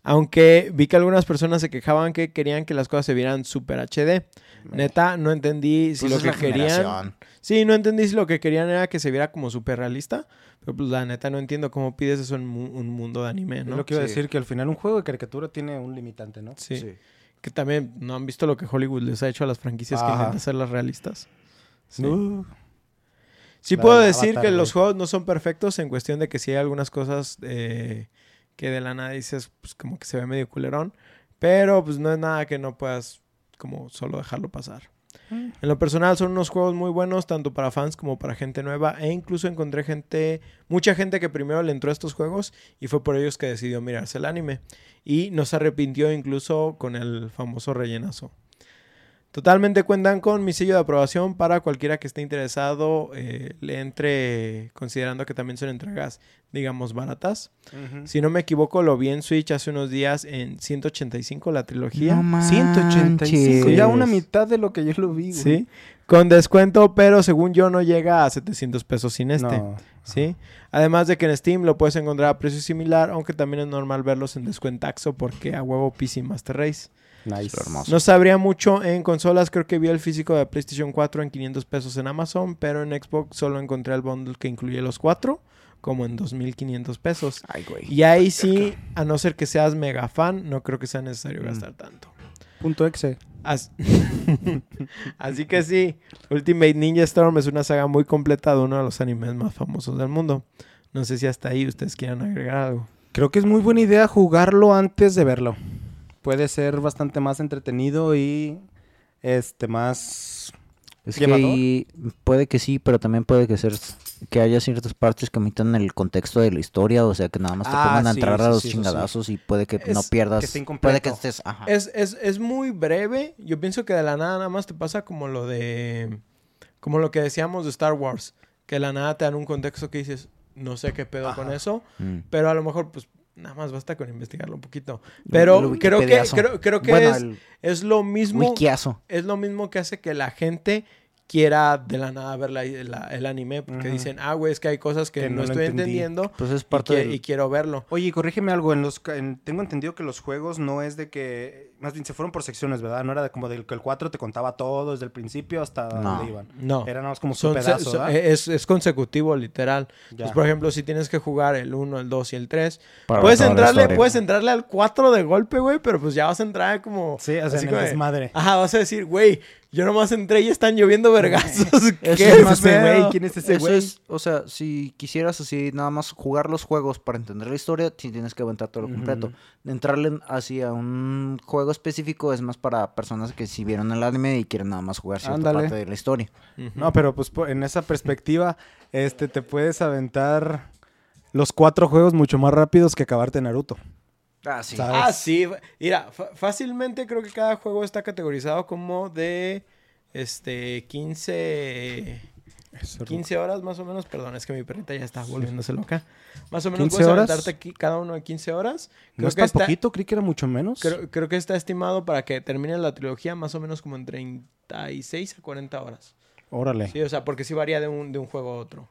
Aunque vi que algunas personas se quejaban que querían que las cosas se vieran super HD. Neta, no entendí si Pues lo es que la querían. generación. Sí, no entendí si lo que querían era que se viera como súper realista. Pero pues la neta no entiendo cómo pides eso en mu- un mundo de anime, Es ¿no? lo que iba a decir, que al final un juego de caricatura tiene un limitante, ¿no? Sí. Sí. Que también no han visto lo que Hollywood les ha hecho a las franquicias que Ajá. intentan hacerlas realistas. Sí, Uh, Sí la puedo de decir Avatar, que los juegos no son perfectos en cuestión de que sí hay algunas cosas eh, que de la nada dices, pues como que se ve medio culerón. Pero pues no es nada que no puedas como solo dejarlo pasar. Mm. En lo personal son unos juegos muy buenos tanto para fans como para gente nueva e incluso encontré gente, mucha gente que primero le entró a estos juegos y fue por ellos que decidió mirarse el anime y no se arrepintió incluso con el famoso rellenazo. Totalmente cuentan con mi sello de aprobación para cualquiera que esté interesado, eh, le entre considerando que también son entregas, digamos, baratas. Si no me equivoco, lo vi en Switch hace unos días en 185 la trilogía. No 185, manches. ya una mitad de lo que yo lo vi, güey. Sí, con descuento, pero según yo no llega a 700 pesos sin este. No. ¿sí? Además de que en Steam lo puedes encontrar a precio similar, aunque también es normal verlos en descuentaxo porque a huevo PC Master Race. Nice. Hermoso. No sabría mucho en consolas, creo que vi el físico de PlayStation 4 en 500 pesos en Amazon, pero en Xbox solo encontré el bundle que incluye los cuatro como en 2.500 pesos. Ay, güey. Y ahí sí, a no ser que seas mega fan, no creo que sea necesario Mm. gastar tanto. Punto exe. As- Así que sí, Ultimate Ninja Storm es una saga muy completa de uno de los animes más famosos del mundo. No sé si hasta ahí ustedes quieran agregar algo. Creo que es muy buena idea jugarlo antes de verlo. Puede ser bastante más entretenido y este más Es que puede que sí, pero también puede que ser que haya ciertas partes que omitan el contexto de la historia, o sea, que nada más te Ah, pongan a entrar sí, a los sí, chingadazos y puede que no pierdas, que esté puede que estés, ajá. Es, es, es muy breve. Yo pienso que de la nada nada más te pasa como lo de... Como lo que decíamos de Star Wars. Que de la nada te dan un contexto que dices, no sé qué pedo con eso. Mm. Pero a lo mejor, pues, nada más basta con investigarlo un poquito. Pero creo que, creo, creo que bueno, es, es lo mismo... wikiazo. es lo mismo que hace que la gente quiera de la nada ver la- la- el anime. Porque dicen, ah, güey, es que hay cosas que, Que no, estoy entendí. entendiendo Pues es y, parte que- del- y quiero verlo. Oye, y corrígeme algo, en los ca- en- tengo entendido que los juegos no es de que más bien se fueron por secciones, ¿verdad? No era de como del que el 4 te contaba todo desde el principio hasta No. donde iban. No. Era nada más como su Son- pedazo, es, es consecutivo, literal. Ya. Pues, por ejemplo, si tienes que jugar el 1, el 2 y el 3, para puedes entrarle, puedes entrarle al 4 de golpe, güey, pero pues ya vas a entrar como... Sí, o sea, así en el como desmadre. Ajá, vas a decir, güey, yo nomás entré y están lloviendo vergazos. ¿Qué Eso es más güey? ¿Quién es ese güey? es, o sea, si quisieras así nada más jugar los juegos para entender la historia, sí tienes que aventar todo lo completo. Ujú. Entrarle así a un juego específico es más para personas que sí vieron el anime y quieren nada más jugar cierta Ándale. parte de la historia. No, pero pues en esa perspectiva, este, te puedes aventar los cuatro juegos mucho más rápidos que acabarte Naruto. Ah, sí. ¿sabes? Ah, sí. Mira, fácilmente creo que cada juego está categorizado como de este 15 15 horas más o menos, perdón, es que mi perrita ya está volviéndose loca. Más o menos 15 puedes horas. aquí cada uno de 15 horas. ¿No es tan poquito? Creí que era mucho menos. Creo, creo que está estimado para que termine la trilogía más o menos como en 36 a 40 horas. Órale. Sí, o sea, porque sí varía de un, de un juego a otro.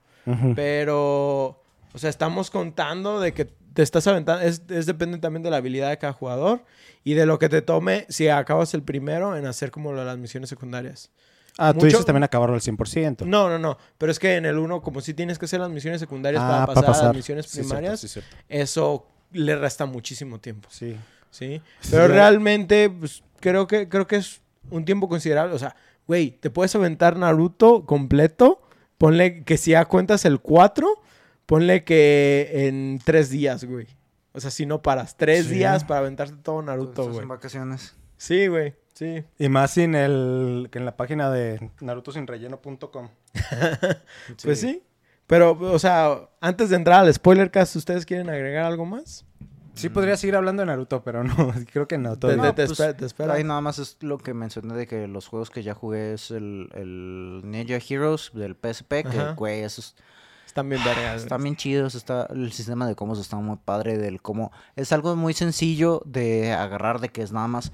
Pero, o sea, estamos contando de que te estás aventando, es, es depende también de la habilidad de cada jugador y de lo que te tome si acabas el primero en hacer como las misiones secundarias. Ah, tú mucho- dices también acabarlo al 100%. No, no, no, pero es que en el 1 como si tienes que hacer las misiones secundarias Ah, para pasar, a las misiones Sí, cierto, primarias, sí, cierto. eso le resta muchísimo tiempo, Sí. ¿sí? Pero realmente pues, creo que creo que es un tiempo considerable, o sea, güey, te puedes aventar Naruto completo, ponle que si ya cuentas el 4, ponle que en tres días, güey. O sea, si no paras, tres Sí. días para aventarte todo Naruto, estás güey. en vacaciones. Sí, güey, sí. Y más sin el... que en la página de narutosinrelleno.com. Pues sí. Pero, o sea, antes de entrar al spoiler cast, ¿ustedes quieren agregar algo más? Sí podría seguir hablando de Naruto, pero no, creo que no. Te, todavía. te- te pues, espera- te espera. Ahí nada más es lo que mencioné de que los juegos que ya jugué es el, el Ninja Heroes del PSP, que Ajá. güey, esos Están bien vergas. están bien chidos, está el sistema de combos está muy padre del cómo es algo muy sencillo de agarrar de que es nada más,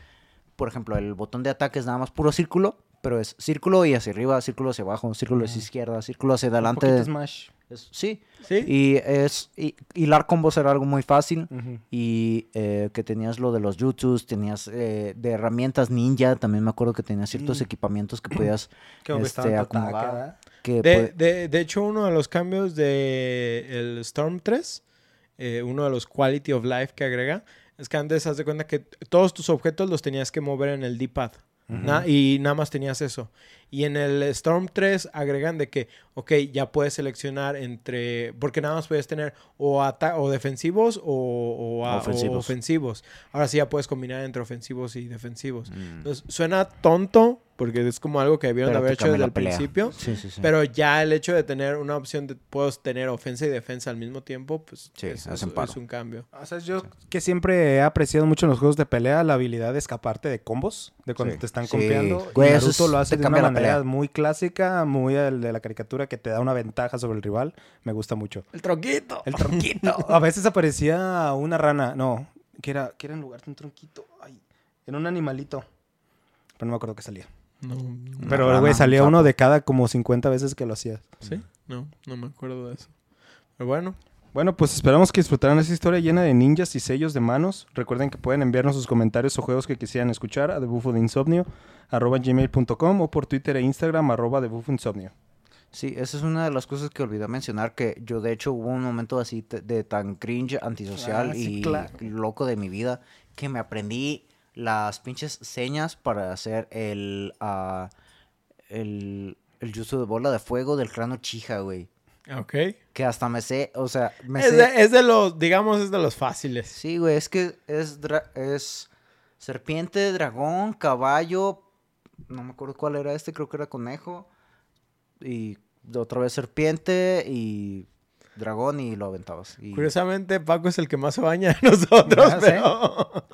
por ejemplo, el botón de ataque es nada más puro círculo, pero es círculo y hacia arriba, círculo hacia abajo, círculo hacia izquierda, círculo hacia Un adelante. poquito Smash. Es- sí, ¿Sí? y es y, hilar combos era algo muy fácil. Y eh, que tenías lo de los jutsus, tenías eh, de herramientas ninja, también me acuerdo que tenías ciertos equipamientos que podías Este, acomodar. Que De, puede- de, de hecho, uno de los cambios de el Storm 3, eh, uno de los Quality of Life que agrega, es que antes haz de cuenta que todos tus objetos los tenías que mover en el D-pad. Na- y nada más tenías eso. Y en el Storm 3 agregan de que, ok, ya puedes seleccionar entre, porque nada más puedes tener o, ata- o defensivos o, o a- o Ofensivos. ofensivos. Ahora sí ya puedes combinar entre ofensivos y defensivos. Mm. Entonces, suena tonto, porque es como algo que debieron Pero haber hecho desde el pelea. principio. Sí, sí, sí. Pero ya el hecho de tener una opción de puedo tener ofensa y defensa al mismo tiempo, pues Sí, es, hacen es- paro. es un cambio. O sea, yo que siempre he apreciado mucho en los juegos de pelea la habilidad de escaparte de combos, de cuando Sí. te están Sí. compeando. Güey, y eso Naruto es- lo hace de una manera muy clásica, muy el de la caricatura que te da una ventaja sobre el rival. Me gusta mucho. El tronquito. El tronquito. A veces aparecía una rana, no, que era, que era en lugar de un tronquito. Ay, era un animalito. Pero no me acuerdo que salía. No, Pero, güey, salía uno de cada como 50 veces que lo hacías. ¿Sí? No, no me acuerdo de eso. Pero bueno, Bueno, pues esperamos que disfrutaran esta historia llena de ninjas y sellos de manos. Recuerden que pueden enviarnos sus comentarios o juegos que quisieran escuchar a debufo de insomnio arroba gmail.com o por Twitter e Instagram arroba debufo insomnio. Sí, esa es una de las cosas que olvidé mencionar, que yo de hecho hubo un momento así de tan cringe, antisocial Ah, sí, y claro. loco de mi vida, que me aprendí las pinches señas para hacer el, ah, el, el jutsu de bola de fuego del cráneo chija, güey. Ok. Que hasta me sé, o sea, me Es sé... de, es de los, digamos, es de los fáciles. Sí, güey, es que es, es serpiente, dragón, caballo, no me acuerdo cuál era este, creo que era conejo, y de otra vez serpiente y dragón y lo aventabas. Y, Curiosamente, Paco es el que más se baña de nosotros, pero...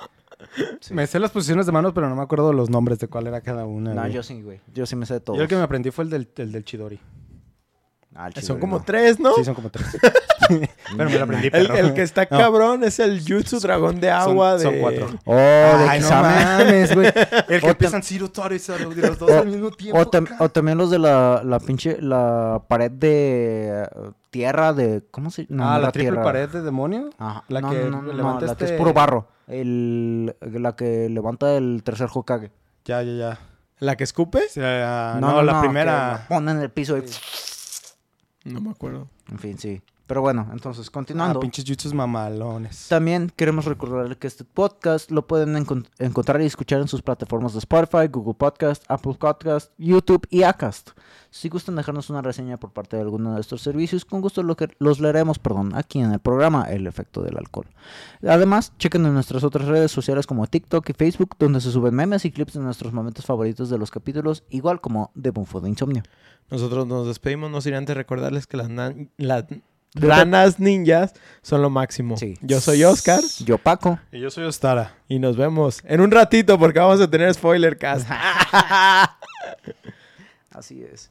sí. Me sé las posiciones de manos, pero no me acuerdo los nombres de cuál era cada una. No, güey. yo sí, güey, yo sí me sé de todo. Yo el que me aprendí fue el del, el del Chidori. Ah, el Son como no. tres, ¿no? Sí, son como tres. pero me lo aprendí, El, perro. el que está No. cabrón es el Jutsu Dragón de Agua son de... cuatro. Oh, de Ay, no mames, güey. El que O empiezan y Zaro, de los dos al mismo tiempo. O, tam- acá. o también los de la, la pinche, la pared de eh, tierra de, ¿cómo se no ah, la era triple tierra. pared de demonio. Ajá. La no, que no, no, no, levanta la que es este- puro barro. El, la que levanta el tercer Hokage. Ya, ya, ya. ¿La que escupe? O sea, no, la primera. la ponen en el piso y... No me acuerdo. En fin, sí. Pero bueno, entonces, Ah, continuando. pinches jutsus mamalones. También queremos recordarles que este podcast lo pueden encon- encontrar y escuchar en sus plataformas de Spotify, Google Podcast, Apple Podcast, YouTube y Acast. Si gustan dejarnos una reseña por parte de alguno de estos servicios, con gusto lo que- los leeremos perdón, aquí en el programa El efecto del alcohol. Además, chequen en nuestras otras redes sociales como TikTok y Facebook, donde se suben memes y clips de nuestros momentos favoritos de los capítulos, igual como de Bunfo de Insomnio. Nosotros nos despedimos, no sin antes recordarles que las ranas ninjas son lo máximo. Sí. Yo soy Oscar Yo, Paco. Y yo soy Ostara. y nos vemos en un ratito porque vamos a tener spoiler cast. Así es.